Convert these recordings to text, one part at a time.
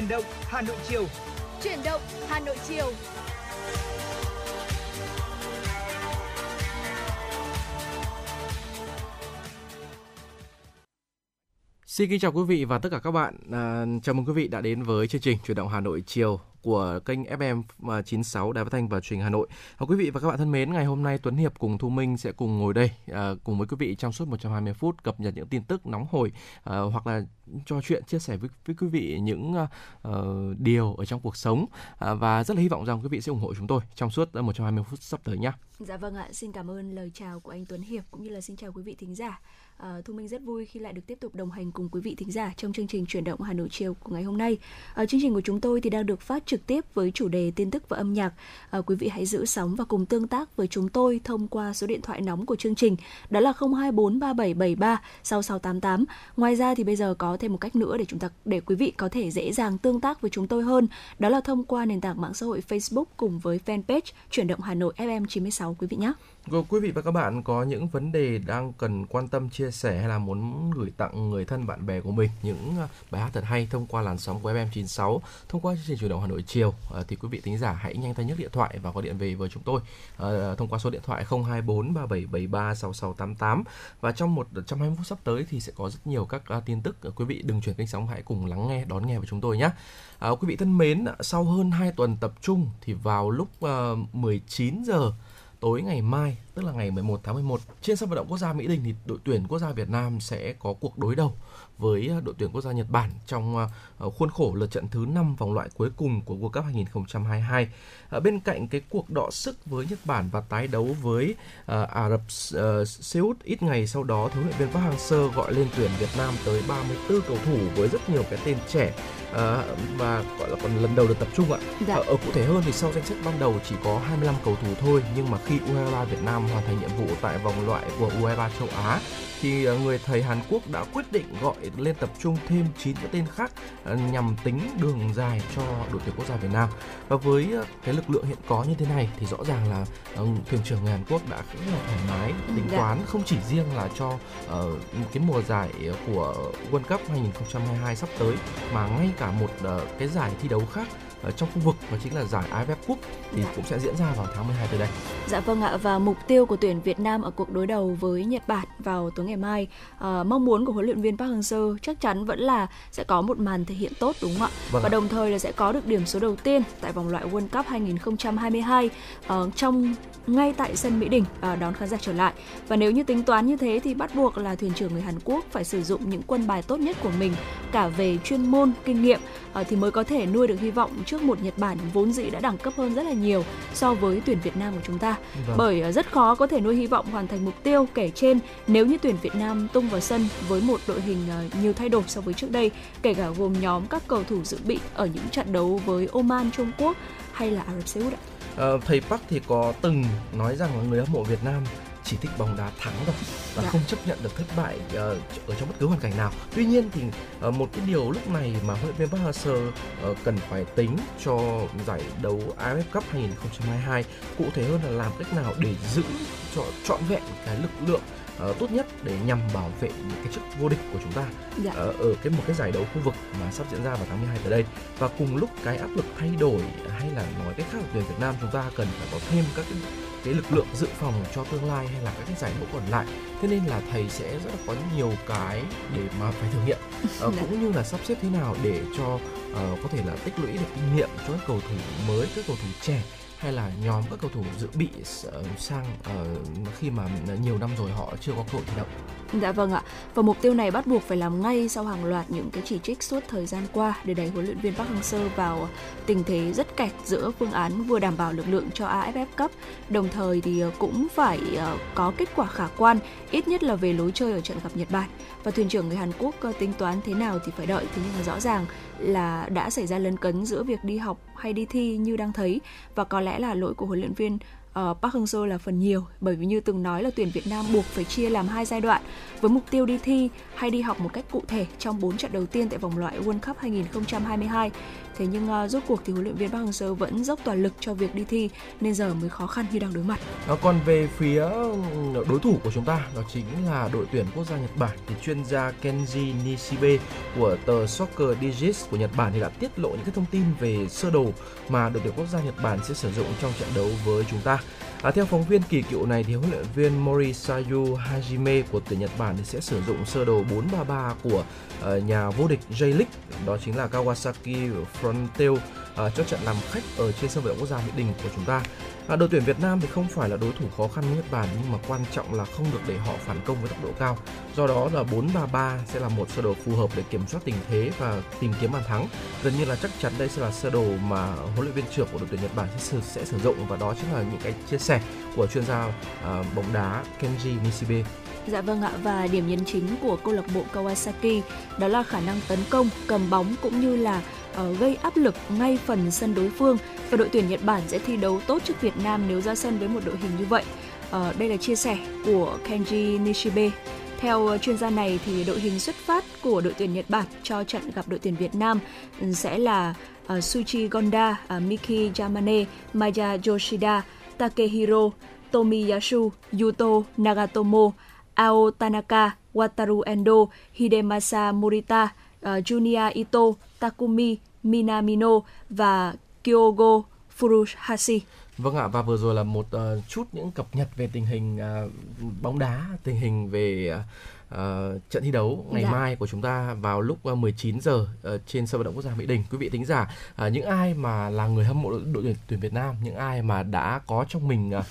Chuyển động Hà Nội chiều. Chuyển động Hà Nội chiều. Xin kính chào quý vị và tất cả các bạn. À, chào mừng quý vị đã đến với chương trình Chuyển động Hà Nội chiều của kênh FM 96 à, Đài Phát thanh và Truyền hình Hà Nội. À, quý vị và các bạn thân mến, ngày hôm nay Tuấn Hiệp cùng Thu Minh sẽ cùng ngồi đây à, cùng với quý vị trong suốt 120 phút cập nhật những tin tức nóng hổi à, hoặc là trò chuyện chia sẻ với, với quý vị những uh, điều ở trong cuộc sống uh, và rất là hy vọng rằng quý vị sẽ ủng hộ chúng tôi trong suốt 120 phút sắp tới nhé. Dạ vâng ạ, xin cảm ơn lời chào của anh Tuấn Hiệp cũng như là xin chào quý vị thính giả. Uh, Thu Minh rất vui khi lại được tiếp tục đồng hành cùng quý vị thính giả trong chương trình chuyển động Hà Nội chiều của ngày hôm nay. Uh, chương trình của chúng tôi thì đang được phát trực tiếp với chủ đề tin tức và âm nhạc. À, quý vị hãy giữ sóng và cùng tương tác với chúng tôi thông qua số điện thoại nóng của chương trình đó là 0243773 6688. Ngoài ra thì bây giờ có thêm một cách nữa để chúng ta để quý vị có thể dễ dàng tương tác với chúng tôi hơn, đó là thông qua nền tảng mạng xã hội Facebook cùng với fanpage chuyển động Hà Nội FM 96 quý vị nhé. Vâng, quý vị và các bạn có những vấn đề đang cần quan tâm chia sẻ hay là muốn gửi tặng người thân bạn bè của mình những bài hát thật hay thông qua làn sóng của FM96 thông qua chương trình chủ động Hà Nội chiều. À, thì quý vị thính giả hãy nhanh tay nhấc điện thoại và gọi điện về với chúng tôi. À, thông qua số điện thoại 024 3773 6688 và trong một trong 20 phút sắp tới thì sẽ có rất nhiều các ờ, tin tức. Quý vị đừng chuyển kênh sóng hãy cùng lắng nghe đón nghe với chúng tôi nhé. À, quý vị thân mến, sau hơn 2 tuần tập trung thì vào lúc uh, 19 giờ tối ngày mai, tức là ngày 11 tháng 11, trên sân vận động quốc gia Mỹ Đình thì đội tuyển quốc gia Việt Nam sẽ có cuộc đối đầu với ờ, đội tuyển quốc gia Nhật Bản trong ờ, khuôn khổ lượt trận thứ 5 vòng loại cuối cùng của World Cup 2022. Ở bên cạnh cái cuộc đọ sức với Nhật Bản và tái đấu với Ả Rập uh, Xê Út ít ngày sau đó, huấn luyện viên Park Hang-seo gọi lên tuyển Việt Nam tới 34 cầu thủ với rất nhiều cái tên trẻ và gọi là còn lần đầu được tập trung ạ. Dạ. Ở, ở cụ thể hơn thì sau danh sách ban đầu chỉ có 25 cầu thủ thôi, nhưng mà khi U23 Việt Nam hoàn thành nhiệm vụ tại vòng loại của U23 châu Á thì ờ, người thầy Hàn Quốc đã quyết định gọi lên tập trung thêm 9 cái tên khác ờ, nhằm tính đường dài cho đội tuyển quốc gia Việt Nam. Và với ờ, cái lực lượng hiện có như thế này thì rõ ràng là thuyền trưởng người Hàn Quốc đã rất là thoải mái tính dạ. toán không chỉ riêng là cho uh, cái mùa giải của World Cup 2022 sắp tới mà ngay cả một uh, cái giải thi đấu khác trong khu vực và chính là giải AFF Cup thì cũng sẽ diễn ra vào tháng 12 tới đây. Dạ vâng ạ và mục tiêu của tuyển Việt Nam ở cuộc đối đầu với Nhật Bản vào tối ngày mai uh, mong muốn của huấn luyện viên Park Hang-seo chắc chắn vẫn là sẽ có một màn thể hiện tốt đúng không ạ? Vâng và đồng thời là sẽ có được điểm số đầu tiên tại vòng loại World Cup 2022 uh, ờ, trong ngay tại sân Mỹ Đình uh, đón khán giả trở lại. Và nếu như tính toán như thế thì bắt buộc là thuyền trưởng người Hàn Quốc phải sử dụng những quân bài tốt nhất của mình cả về chuyên môn, kinh nghiệm uh, thì mới có thể nuôi được hy vọng trước một Nhật Bản vốn dĩ đã đẳng cấp hơn rất là nhiều so với tuyển Việt Nam của chúng ta. Vâng. Bởi uh, rất khó có thể nuôi hy vọng hoàn thành mục tiêu kể trên nếu như tuyển Việt Nam tung vào sân với một đội hình uh, nhiều thay đổi so với trước đây, kể cả gồm nhóm các cầu thủ dự bị ở những trận đấu với Oman, Trung Quốc hay là Ả Rập Xê Út ạ. Uh, thầy Park thì có từng nói rằng là người hâm mộ Việt Nam chỉ thích bóng đá thắng thôi và dạ. không chấp nhận được thất bại uh, ở trong bất cứ hoàn cảnh nào. Tuy nhiên thì uh, một cái điều lúc này mà huấn luyện viên Park Hang-seo uh, cần phải tính cho giải đấu AFF Cup 2022 cụ thể hơn là làm cách nào để giữ cho trọn vẹn cái lực lượng uh, tốt nhất để nhằm bảo vệ những cái chức vô địch của chúng ta dạ. uh, ở cái một cái giải đấu khu vực mà sắp diễn ra vào tháng 12 tới đây và cùng lúc cái áp lực thay đổi hay là nói cách khác tuyển Việt Nam chúng ta cần phải có thêm các cái cái lực lượng dự phòng cho tương lai hay là các cái giải đấu còn lại. Thế nên là thầy sẽ rất là có nhiều cái để mà phải thử nghiệm. Uh, cũng như là sắp xếp thế nào để cho uh, có thể là tích lũy được kinh nghiệm cho các cầu thủ mới các cầu thủ trẻ hay là nhóm các cầu thủ dự bị ờ, sang uh, khi mà ờ, nhiều năm rồi họ chưa có cơ hội thi đấu Dạ vâng ạ. Và mục tiêu này bắt buộc phải làm ngay sau hàng loạt những cái chỉ trích suốt thời gian qua để đẩy huấn luyện viên Park Hang-seo vào tình thế rất kẹt giữa phương án vừa đảm bảo lực lượng cho AFF Cup, đồng thời thì cũng phải có kết quả khả quan, ít nhất là về lối chơi ở trận gặp Nhật Bản. Và thuyền trưởng người Hàn Quốc tính toán thế nào thì phải đợi, thế nhưng mà rõ ràng là đã xảy ra lấn cấn giữa việc đi học hay đi thi như đang thấy và có lẽ là lỗi của huấn luyện viên uh, Park Hang-seo là phần nhiều bởi vì như từng nói là tuyển Việt Nam buộc phải chia làm hai giai đoạn với mục tiêu đi thi hay đi học một cách cụ thể trong 4 trận đầu tiên tại vòng loại World Cup 2022 thế nhưng uh, rốt cuộc thì huấn luyện viên Park Hang-seo vẫn dốc toàn lực cho việc đi thi nên giờ mới khó khăn khi đang đối mặt. À, còn về phía ừ, đối thủ của chúng ta đó chính là đội tuyển quốc gia Nhật Bản thì chuyên gia Kenji Nishibe của tờ Soccer Digits của Nhật Bản thì đã tiết lộ những cái thông tin về sơ đồ mà đội tuyển quốc gia Nhật Bản sẽ sử dụng trong trận đấu với chúng ta. À, theo phóng viên kỳ cựu này thì huấn luyện viên Morisayu Hajime của tuyển Nhật Bản thì sẽ sử dụng sơ đồ 433 của uh, nhà vô địch J-League đó chính là Kawasaki Frontale uh, ờ, cho trận làm khách ở trên sân vận động quốc gia Mỹ Đình của chúng ta. À, đội tuyển Việt Nam thì không phải là đối thủ khó khăn với Nhật Bản nhưng mà quan trọng là không được để họ phản công với tốc độ cao. Do đó là 4-3-3 sẽ là một sơ đồ phù hợp để kiểm soát tình thế và tìm kiếm bàn thắng. Gần như là chắc chắn đây sẽ là sơ đồ mà huấn luyện viên trưởng của đội tuyển Nhật Bản sẽ, sẽ sử dụng và đó chính là những cái chia sẻ của chuyên gia uh, bóng đá Kenji Nishibe. Dạ vâng ạ và điểm nhấn chính của câu lạc bộ Kawasaki đó là khả năng tấn công, cầm bóng cũng như là Ờ, gây áp lực ngay phần sân đối phương và đội tuyển Nhật Bản sẽ thi đấu tốt trước Việt Nam nếu ra sân với một đội hình như vậy. Ờ, đây là chia sẻ của Kenji Nishibe. Theo ờ, chuyên gia này thì đội hình xuất phát của đội tuyển Nhật Bản cho trận gặp đội tuyển Việt Nam ừ, sẽ là uh, Suchi Gonda, uh, Miki Yamane, Maya Yoshida, Takehiro Tomiyasu, Yuto Nagatomo, Ao Tanaka, Wataru Endo, Hidemasa Morita, uh, Junya Ito, Takumi Minamino và Kyogo Furuhashi. Vâng ạ và vừa rồi là một uh, chút những cập nhật về tình hình uh, bóng đá, tình hình về uh, trận thi đấu ngày dạ. mai của chúng ta vào lúc 19 giờ uh, trên sân vận động quốc gia Mỹ Đình. Quý vị thính giả, uh, những ai mà là người hâm mộ đội tuyển Việt Nam, những ai mà đã có trong mình uh,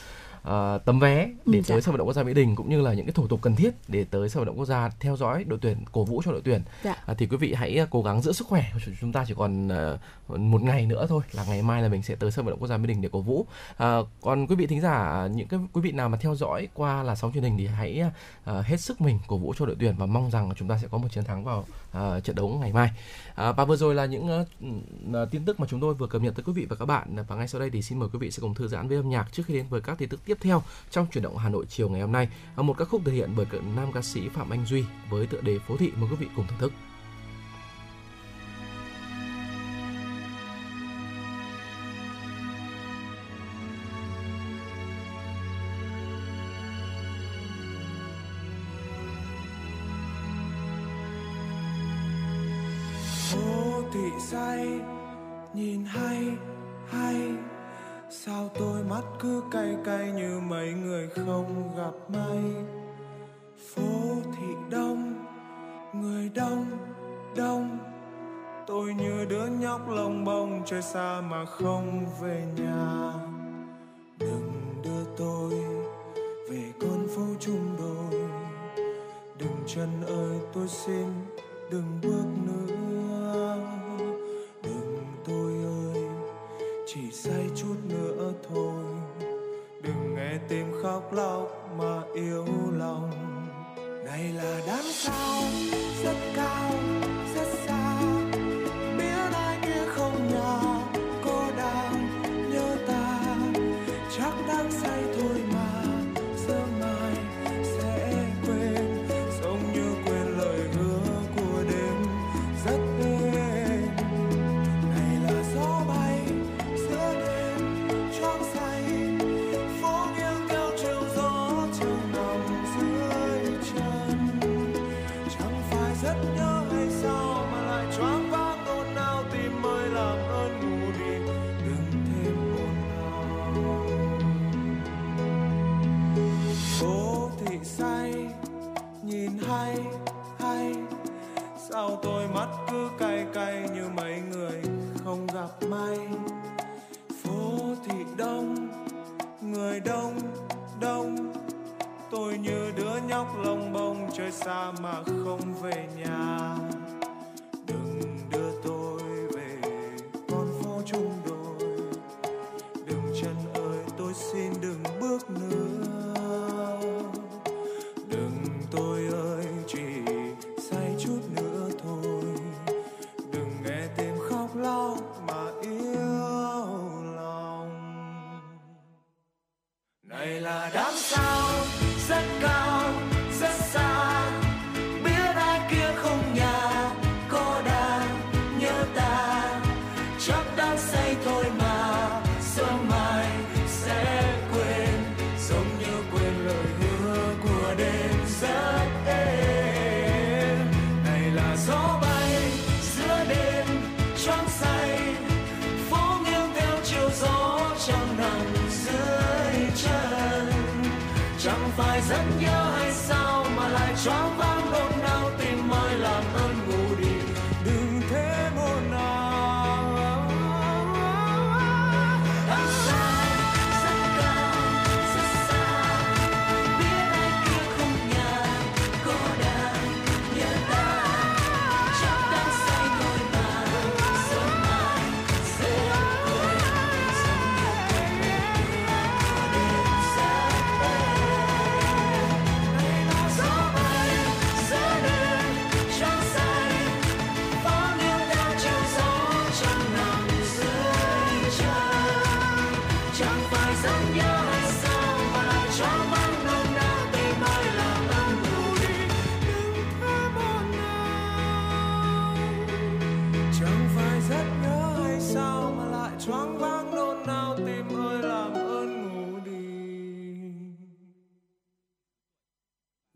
uh, tấm vé để ừ, tới dạ. sân vận động quốc gia Mỹ Đình cũng như là những cái thủ tục cần thiết để tới sân vận động quốc gia theo dõi đội tuyển cổ vũ cho đội tuyển dạ. uh, thì quý vị hãy cố gắng giữ sức khỏe chúng ta chỉ còn uh, một ngày nữa thôi là ngày mai là mình sẽ tới sân vận động quốc gia Mỹ Đình để cổ vũ uh, còn quý vị thính giả những cái quý vị nào mà theo dõi qua là sóng truyền hình thì hãy uh, hết sức mình cổ vũ cho đội tuyển và mong rằng chúng ta sẽ có một chiến thắng vào uh, trận đấu ngày mai uh, và vừa rồi là những uh, tin tức mà chúng tôi vừa cập nhật tới quý vị và các bạn và ngay sau đây thì xin mời quý vị sẽ cùng thư giãn với âm nhạc trước khi đến với các tin tức tiếp theo trong chuyển động Hà Nội chiều ngày hôm nay. Một ca khúc thể hiện bởi nam ca sĩ Phạm Anh Duy với tựa đề Phố thị mời quý vị cùng thưởng thức. Thị say, nhìn hay hay. Sao tôi mắt cứ cay cay như mấy người không gặp may? Phố thị đông, người đông đông. Tôi như đứa nhóc lông bông chơi xa mà không về nhà. Đừng đưa tôi về con phố chung đôi. Đừng chân ơi, tôi xin đừng bước nữa. Tìm khóc lóc mà yêu lòng. Này là đám sao rất cao người đông đông. Tôi như đứa nhóc lông bông chơi xa mà không về nhà. Đừng đưa tôi về con phố chung đôi. Đừng chân ơi, tôi xin đừng bước nữa.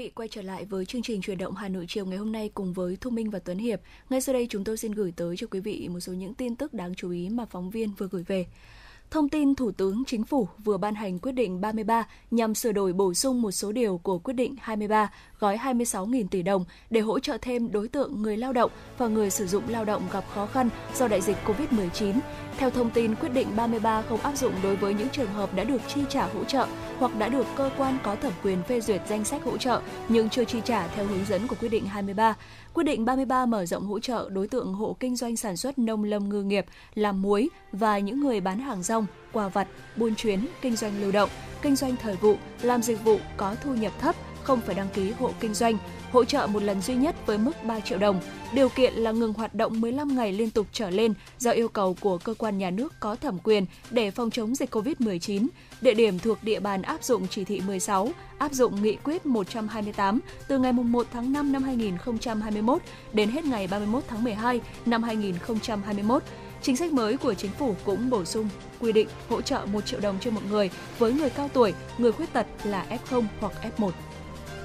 Vị, quay trở lại với chương trình truyền động Hà Nội chiều ngày hôm nay cùng với Thu Minh và Tuấn Hiệp. Ngay sau đây chúng tôi xin gửi tới cho quý vị một số những tin tức đáng chú ý mà phóng viên vừa gửi về. Thông tin Thủ tướng Chính phủ vừa ban hành quyết định 33 nhằm sửa đổi bổ sung một số điều của quyết định 23 gói 26.000 tỷ đồng để hỗ trợ thêm đối tượng người lao động và người sử dụng lao động gặp khó khăn do đại dịch COVID-19. Theo thông tin, quyết định 33 không áp dụng đối với những trường hợp đã được chi trả hỗ trợ hoặc đã được cơ quan có thẩm quyền phê duyệt danh sách hỗ trợ nhưng chưa chi trả theo hướng dẫn của quyết định 23. Quyết định 33 mở rộng hỗ trợ đối tượng hộ kinh doanh sản xuất nông lâm ngư nghiệp, làm muối và những người bán hàng rong, quà vặt, buôn chuyến, kinh doanh lưu động, kinh doanh thời vụ, làm dịch vụ có thu nhập thấp, không phải đăng ký hộ kinh doanh, hỗ trợ một lần duy nhất với mức 3 triệu đồng. Điều kiện là ngừng hoạt động 15 ngày liên tục trở lên do yêu cầu của cơ quan nhà nước có thẩm quyền để phòng chống dịch COVID-19. Địa điểm thuộc địa bàn áp dụng chỉ thị 16, áp dụng nghị quyết 128 từ ngày 1 tháng 5 năm 2021 đến hết ngày 31 tháng 12 năm 2021. Chính sách mới của chính phủ cũng bổ sung quy định hỗ trợ 1 triệu đồng cho một người với người cao tuổi, người khuyết tật là F0 hoặc F1.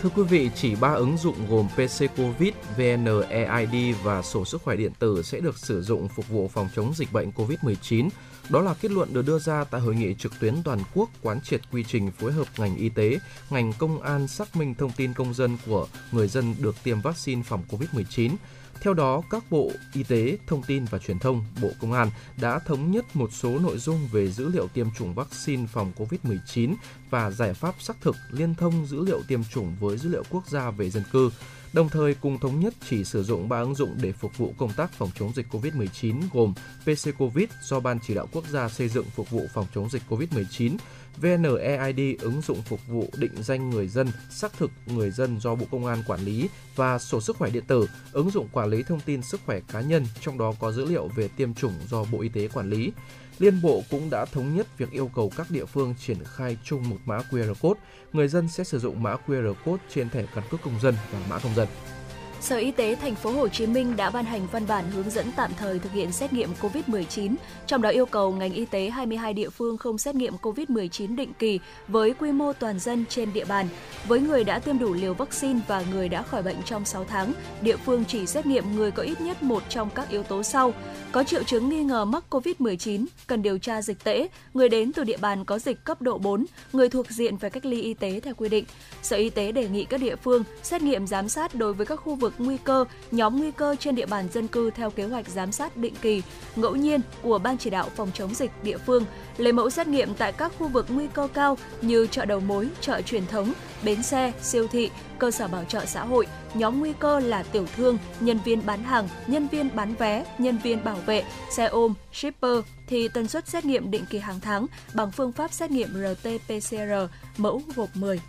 Thưa quý vị, chỉ 3 ứng dụng gồm PC Covid, VNEID và sổ sức khỏe điện tử sẽ được sử dụng phục vụ phòng chống dịch bệnh COVID-19. Đó là kết luận được đưa ra tại hội nghị trực tuyến toàn quốc quán triệt quy trình phối hợp ngành y tế, ngành công an xác minh thông tin công dân của người dân được tiêm vaccine phòng COVID-19. Theo đó, các bộ Y tế, Thông tin và Truyền thông, Bộ Công an đã thống nhất một số nội dung về dữ liệu tiêm chủng vaccine phòng COVID-19 và giải pháp xác thực liên thông dữ liệu tiêm chủng với dữ liệu quốc gia về dân cư. Đồng thời cùng thống nhất chỉ sử dụng 3 ứng dụng để phục vụ công tác phòng chống dịch COVID-19 gồm PC Covid do Ban Chỉ đạo Quốc gia xây dựng phục vụ phòng chống dịch COVID-19, VNEID ứng dụng phục vụ định danh người dân, xác thực người dân do Bộ Công an quản lý và sổ sức khỏe điện tử, ứng dụng quản lý thông tin sức khỏe cá nhân, trong đó có dữ liệu về tiêm chủng do Bộ Y tế quản lý. Liên Bộ cũng đã thống nhất việc yêu cầu các địa phương triển khai chung một mã QR code. Người dân sẽ sử dụng mã QR code trên thẻ căn cước công dân và mã công dân. Sở Y tế thành phố Hồ Chí Minh đã ban hành văn bản hướng dẫn tạm thời thực hiện xét nghiệm COVID-19, trong đó yêu cầu ngành y tế 22 địa phương không xét nghiệm COVID-19 định kỳ với quy mô toàn dân trên địa bàn. Với người đã tiêm đủ liều vaccine và người đã khỏi bệnh trong 6 tháng, địa phương chỉ xét nghiệm người có ít nhất một trong các yếu tố sau: có triệu chứng nghi ngờ mắc COVID-19, cần điều tra dịch tễ, người đến từ địa bàn có dịch cấp độ 4, người thuộc diện phải cách ly y tế theo quy định. Sở Y tế đề nghị các địa phương xét nghiệm giám sát đối với các khu vực vực nguy cơ, nhóm nguy cơ trên địa bàn dân cư theo kế hoạch giám sát định kỳ, ngẫu nhiên của Ban chỉ đạo phòng chống dịch địa phương, lấy mẫu xét nghiệm tại các khu vực nguy cơ cao như chợ đầu mối, chợ truyền thống, bến xe, siêu thị, cơ sở bảo trợ xã hội, nhóm nguy cơ là tiểu thương, nhân viên bán hàng, nhân viên bán vé, nhân viên bảo vệ, xe ôm, shipper thì tần suất xét nghiệm định kỳ hàng tháng bằng phương pháp xét nghiệm RT-PCR mẫu gộp 10.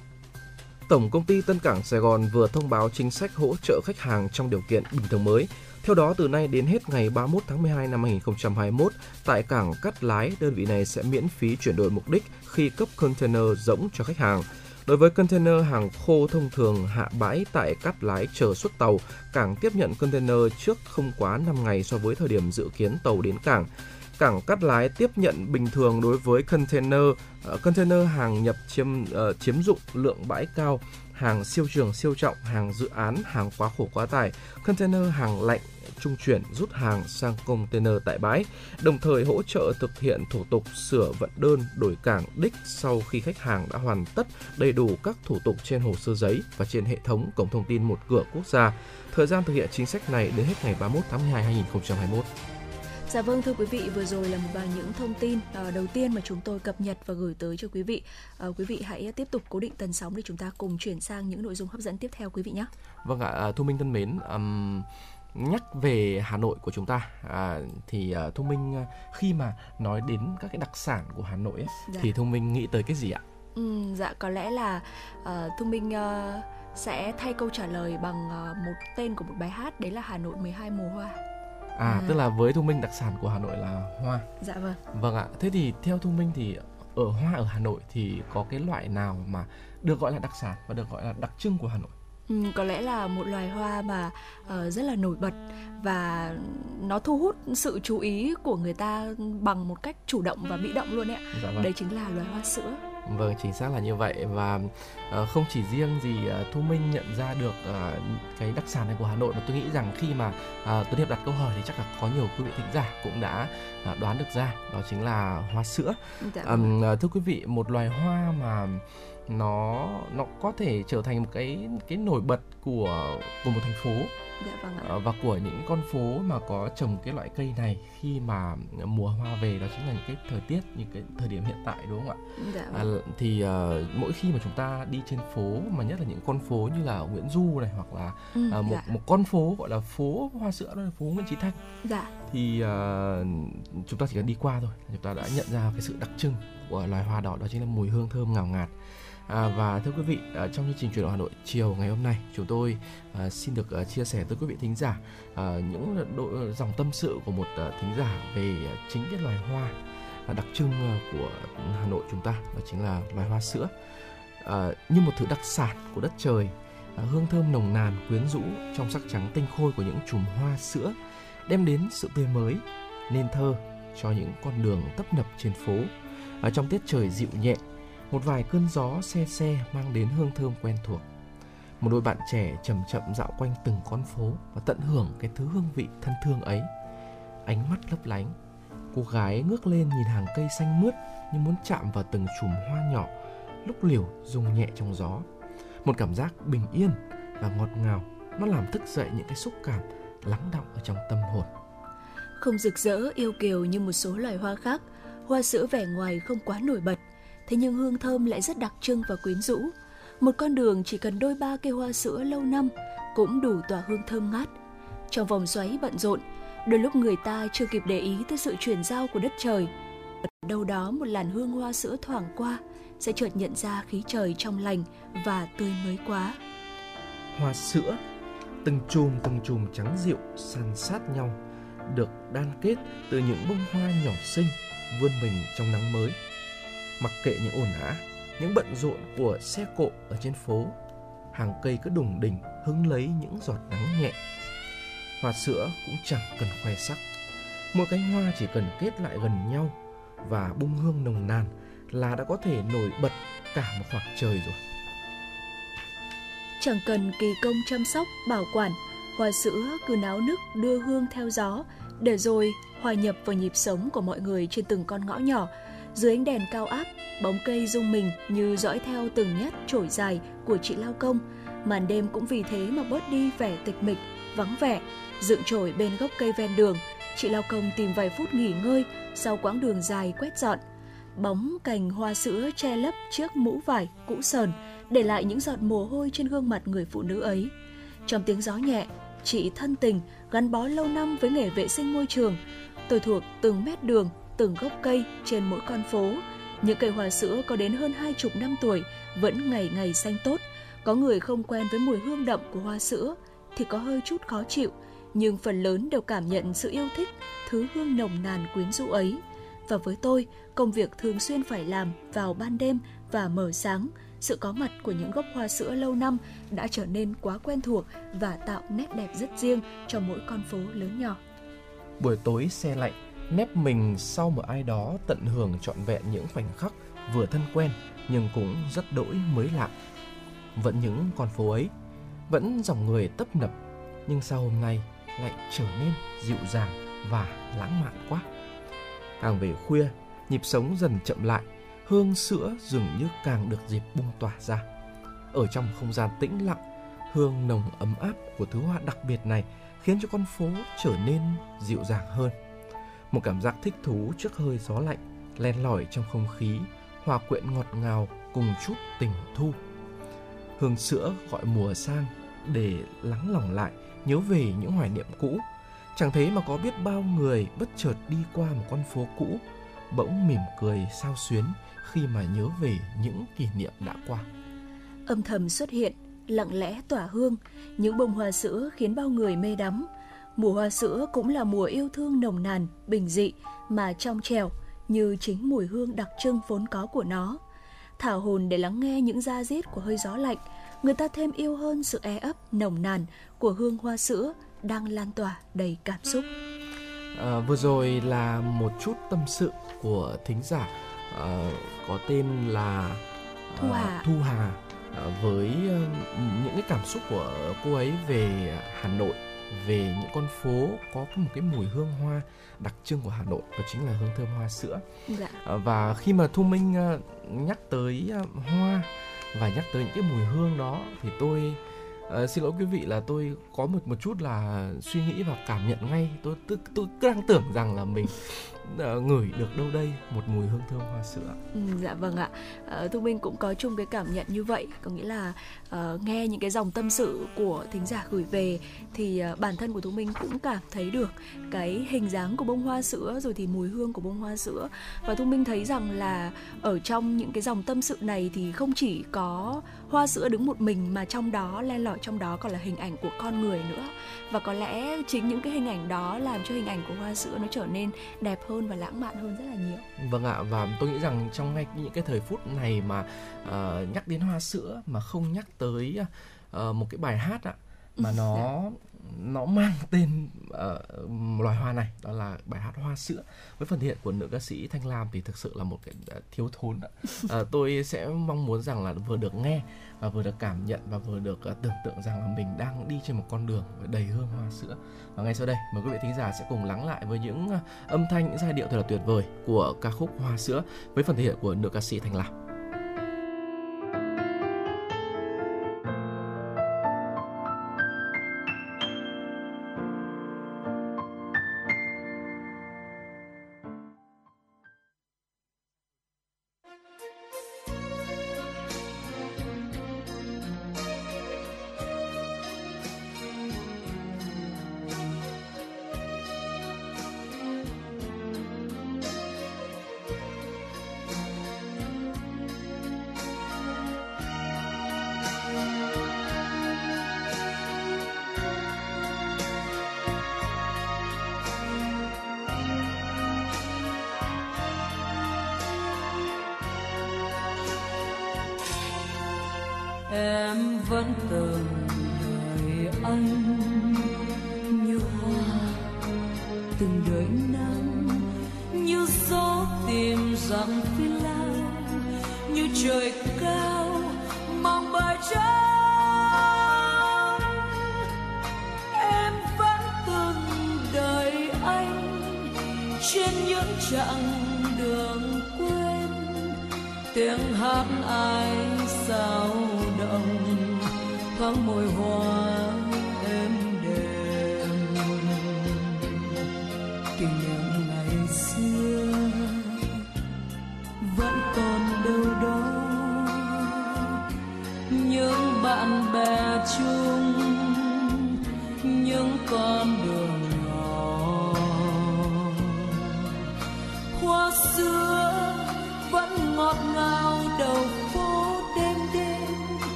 Tổng công ty Tân Cảng Sài Gòn vừa thông báo chính sách hỗ trợ khách hàng trong điều kiện bình thường mới. Theo đó, từ nay đến hết ngày 31 tháng 12 năm 2021, tại cảng Cát Lái, đơn vị này sẽ miễn phí chuyển đổi mục đích khi cấp container rỗng cho khách hàng. Đối với container hàng khô thông thường hạ bãi tại Cát Lái chờ xuất tàu, cảng tiếp nhận container trước không quá 5 ngày so với thời điểm dự kiến tàu đến cảng. Cảng cắt Lái tiếp nhận bình thường đối với container uh, container hàng nhập chiếm uh, chiếm dụng lượng bãi cao, hàng siêu trường siêu trọng, hàng dự án, hàng quá khổ quá tải, container hàng lạnh trung chuyển rút hàng sang container tại bãi, đồng thời hỗ trợ thực hiện thủ tục sửa vận đơn đổi cảng đích sau khi khách hàng đã hoàn tất đầy đủ các thủ tục trên hồ sơ giấy và trên hệ thống cổng thông tin một cửa quốc gia. Thời gian thực hiện chính sách này đến hết ngày 31 tháng 12 2021. Dạ vâng thưa quý vị, vừa rồi là một vài những thông tin uh, đầu tiên mà chúng tôi cập nhật và gửi tới cho quý vị. Uh, quý vị hãy tiếp tục cố định tần sóng để chúng ta cùng chuyển sang những nội dung hấp dẫn tiếp theo quý vị nhé. Vâng ạ, à, Thu Minh thân mến, um, nhắc về Hà Nội của chúng ta à, thì uh, Thu Minh khi mà nói đến các cái đặc sản của Hà Nội ấy, Dạ. thì Thu Minh nghĩ tới cái gì ạ? Ừ, dạ có lẽ là uh, Thu Minh uh, sẽ thay câu trả lời bằng uh, một tên của một bài hát đấy là Hà Nội 12 mùa hoa. À, À. tức là với Thu Minh đặc sản của Hà Nội là hoa. Dạ vâng. Vâng ạ, thế thì theo Thu Minh thì ở hoa ở Hà Nội thì có cái loại nào mà được gọi là đặc sản và được gọi là đặc trưng của Hà Nội? Ừ, có lẽ là một loài hoa mà ờ, rất là nổi bật và nó thu hút sự chú ý của người ta bằng một cách chủ động và bị động luôn ấy ạ. Dạ vâng. Đấy chính là loài hoa sữa. Vâng, chính xác là như vậy và ờ, không chỉ riêng gì ờ, Thu Minh nhận ra được ờ, cái đặc sản này của Hà Nội mà tôi nghĩ rằng khi mà ờ, Tuấn Hiệp đặt câu hỏi thì chắc là có nhiều quý vị thính giả cũng đã ờ, đoán được ra đó chính là hoa sữa. Dạ. Ừm, ờ, thưa quý vị, một loài hoa mà nó nó có thể trở thành một cái cái nổi bật của của một thành phố dạ vâng ạ. Ờ, và của những con phố mà có trồng cái loại cây này khi mà mùa hoa về đó chính là những cái thời tiết những cái thời điểm hiện tại đúng không ạ Dạ à, vâng. thì ờ, mỗi khi mà chúng ta đi trên phố mà nhất là những con phố như là Nguyễn Du này hoặc là Ừ, à, một dạ. một con phố gọi là phố hoa sữa đó là phố Nguyễn Chí Thanh Dạ. thì ờ, chúng ta chỉ cần đi qua thôi chúng ta đã nhận ra cái sự đặc trưng của loài hoa đỏ đó chính là mùi hương thơm ngào ngạt À, và thưa quý vị, à, trong chương trình chuyển động Hà Nội chiều ngày hôm nay, chúng tôi à, xin được à, chia sẻ tới quý vị thính giả à, những độ, dòng tâm sự của một à, thính giả về à, chính cái loài hoa à, đặc trưng à, của Hà Nội chúng ta, đó chính là loài hoa sữa. À, như một thứ đặc sản của đất trời, à, hương thơm nồng nàn quyến rũ trong sắc trắng tinh khôi của những chùm hoa sữa đem đến sự tươi mới, nên thơ cho những con đường tấp nập trên phố. À, trong tiết trời dịu nhẹ, một vài cơn gió xe xe mang đến hương thơm quen thuộc. Một đôi bạn trẻ chậm chậm dạo quanh từng con phố và tận hưởng cái thứ hương vị thân thương ấy. Ánh mắt lấp lánh, cô gái ngước lên nhìn hàng cây xanh mướt như muốn chạm vào từng chùm hoa nhỏ, lúc liều rung nhẹ trong gió. Một cảm giác bình yên và ngọt ngào, nó làm thức dậy những cái xúc cảm lắng đọng ở trong tâm hồn. Không rực rỡ yêu kiều như một số loài hoa khác, hoa sữa vẻ ngoài không quá nổi bật, thế nhưng hương thơm lại rất đặc trưng và quyến rũ. Một con đường chỉ cần đôi ba cây hoa sữa lâu năm cũng đủ tỏa hương thơm ngát. Trong vòng xoáy bận rộn, đôi lúc người ta chưa kịp để ý tới sự chuyển giao của đất trời. Ở đâu đó một làn hương hoa sữa thoảng qua sẽ chợt nhận ra khí trời trong lành và tươi mới quá. Hoa sữa, từng chùm từng chùm trắng dịu san sát nhau, được đan kết từ những bông hoa nhỏ xinh vươn mình trong nắng mới. Mặc kệ những ồn ào, những bận rộn của xe cộ ở trên phố, hàng cây cứ đùng đỉnh hứng lấy những giọt nắng nhẹ. Hoa sữa cũng chẳng cần khoe sắc, mỗi cánh hoa chỉ cần kết lại gần nhau và bung hương nồng nàn là đã có thể nổi bật cả một khoảng trời rồi. Chẳng cần kỳ công chăm sóc, bảo quản, hoa sữa cứ náo nức đưa hương theo gió, để rồi hòa nhập vào nhịp sống của mọi người trên từng con ngõ nhỏ. Dưới ánh đèn cao áp, bóng cây rung mình như dõi theo từng nhát trổi dài của chị lao công. Màn đêm cũng vì thế mà bớt đi vẻ tịch mịch, vắng vẻ. Dựng trổi bên gốc cây ven đường, chị lao công tìm vài phút nghỉ ngơi sau quãng đường dài quét dọn. Bóng cành hoa sữa che lấp chiếc mũ vải cũ sờn, để lại những giọt mồ hôi trên gương mặt người phụ nữ ấy. Trong tiếng gió nhẹ, chị thân tình gắn bó lâu năm với nghề vệ sinh môi trường. Tôi thuộc từng mét đường, từng gốc cây trên mỗi con phố. Những cây hoa sữa có đến hơn hai chục năm tuổi vẫn ngày ngày xanh tốt. Có người không quen với mùi hương đậm của hoa sữa thì có hơi chút khó chịu, nhưng phần lớn đều cảm nhận sự yêu thích, thứ hương nồng nàn quyến rũ ấy. Và với tôi, công việc thường xuyên phải làm vào ban đêm và mở sáng, sự có mặt của những gốc hoa sữa lâu năm đã trở nên quá quen thuộc và tạo nét đẹp rất riêng cho mỗi con phố lớn nhỏ. Buổi tối xe lạnh, nép mình sau một ai đó tận hưởng trọn vẹn những khoảnh khắc vừa thân quen nhưng cũng rất đỗi mới lạ. Vẫn những con phố ấy, vẫn dòng người tấp nập, nhưng sau hôm nay lại trở nên dịu dàng và lãng mạn quá. Càng về khuya, nhịp sống dần chậm lại, hương sữa dường như càng được dịp bung tỏa ra. Ở trong không gian tĩnh lặng, hương nồng ấm áp của thứ hoa đặc biệt này khiến cho con phố trở nên dịu dàng hơn. Một cảm giác thích thú trước hơi gió lạnh len lỏi trong không khí, hòa quyện ngọt ngào cùng chút tình thu. Hương sữa gọi mùa sang để lắng lòng lại, nhớ về những hoài niệm cũ. Chẳng thế mà có biết bao người bất chợt đi qua một con phố cũ, bỗng mỉm cười sao xuyến khi mà nhớ về những kỷ niệm đã qua. Âm thầm xuất hiện, lặng lẽ tỏa hương, những bông hoa sữa khiến bao người mê đắm. Mùa hoa sữa cũng là mùa yêu thương nồng nàn, bình dị mà trong trẻo như chính mùi hương đặc trưng vốn có của nó. Thả hồn để lắng nghe những da diết của hơi gió lạnh, người ta thêm yêu hơn sự e ấp nồng nàn của hương hoa sữa đang lan tỏa đầy cảm xúc. À, vừa rồi là một chút tâm sự của thính giả à, có tên là à, Thu Hà. Thu Hà à, với à, những cái cảm xúc của cô ấy về Hà Nội về những con phố có một cái mùi hương hoa đặc trưng của Hà Nội đó chính là hương thơm hoa sữa Dạ. À, và khi mà Thu Minh à, nhắc tới à, hoa và nhắc tới những cái mùi hương đó thì tôi à, xin lỗi quý vị là tôi có một một chút là suy nghĩ và cảm nhận ngay tôi tôi, tôi cứ đang tưởng rằng là mình à, ngửi được đâu đây? Một mùi hương thơm hoa sữa Ừ, dạ vâng ạ. Ờ, Thu Minh cũng có chung cái cảm nhận như vậy, có nghĩa là uh, nghe những cái dòng tâm sự của thính giả gửi về thì uh, bản thân của Thu Minh cũng cảm thấy được cái hình dáng của bông hoa sữa rồi thì mùi hương của bông hoa sữa. Và Thu Minh thấy rằng là ở trong những cái dòng tâm sự này thì không chỉ có hoa sữa đứng một mình mà trong đó len lỏi trong đó còn là hình ảnh của con người nữa. Và có lẽ chính những cái hình ảnh đó làm cho hình ảnh của hoa sữa nó trở nên đẹp hơn và lãng mạn hơn rất là nhiều. Vâng ạ và tôi nghĩ rằng trong ngay những cái thời phút này mà ờ, nhắc đến hoa sữa mà không nhắc tới ờ, một cái bài hát ạ mà nó nó mang tên ờ, loài hoa này đó là bài hát hoa sữa với phần hiện của nữ ca sĩ Thanh Lam thì thực sự là một cái thiếu thốn ạ. Ờ, tôi sẽ mong muốn rằng là vừa được nghe và vừa được cảm nhận và vừa được ờ, tưởng tượng rằng là mình đang đi trên một con đường đầy hương hoa sữa và ngay sau đây, mời quý vị thính giả sẽ cùng lắng lại với những ờ, âm thanh, những giai điệu thật là tuyệt vời của ca khúc Hoa sữa với phần thể hiện của nữ ca sĩ Thanh Lam.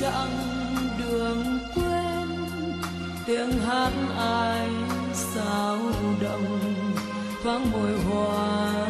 Chẳng chặng đường quên tiếng hát ai sao động thoáng môi hoa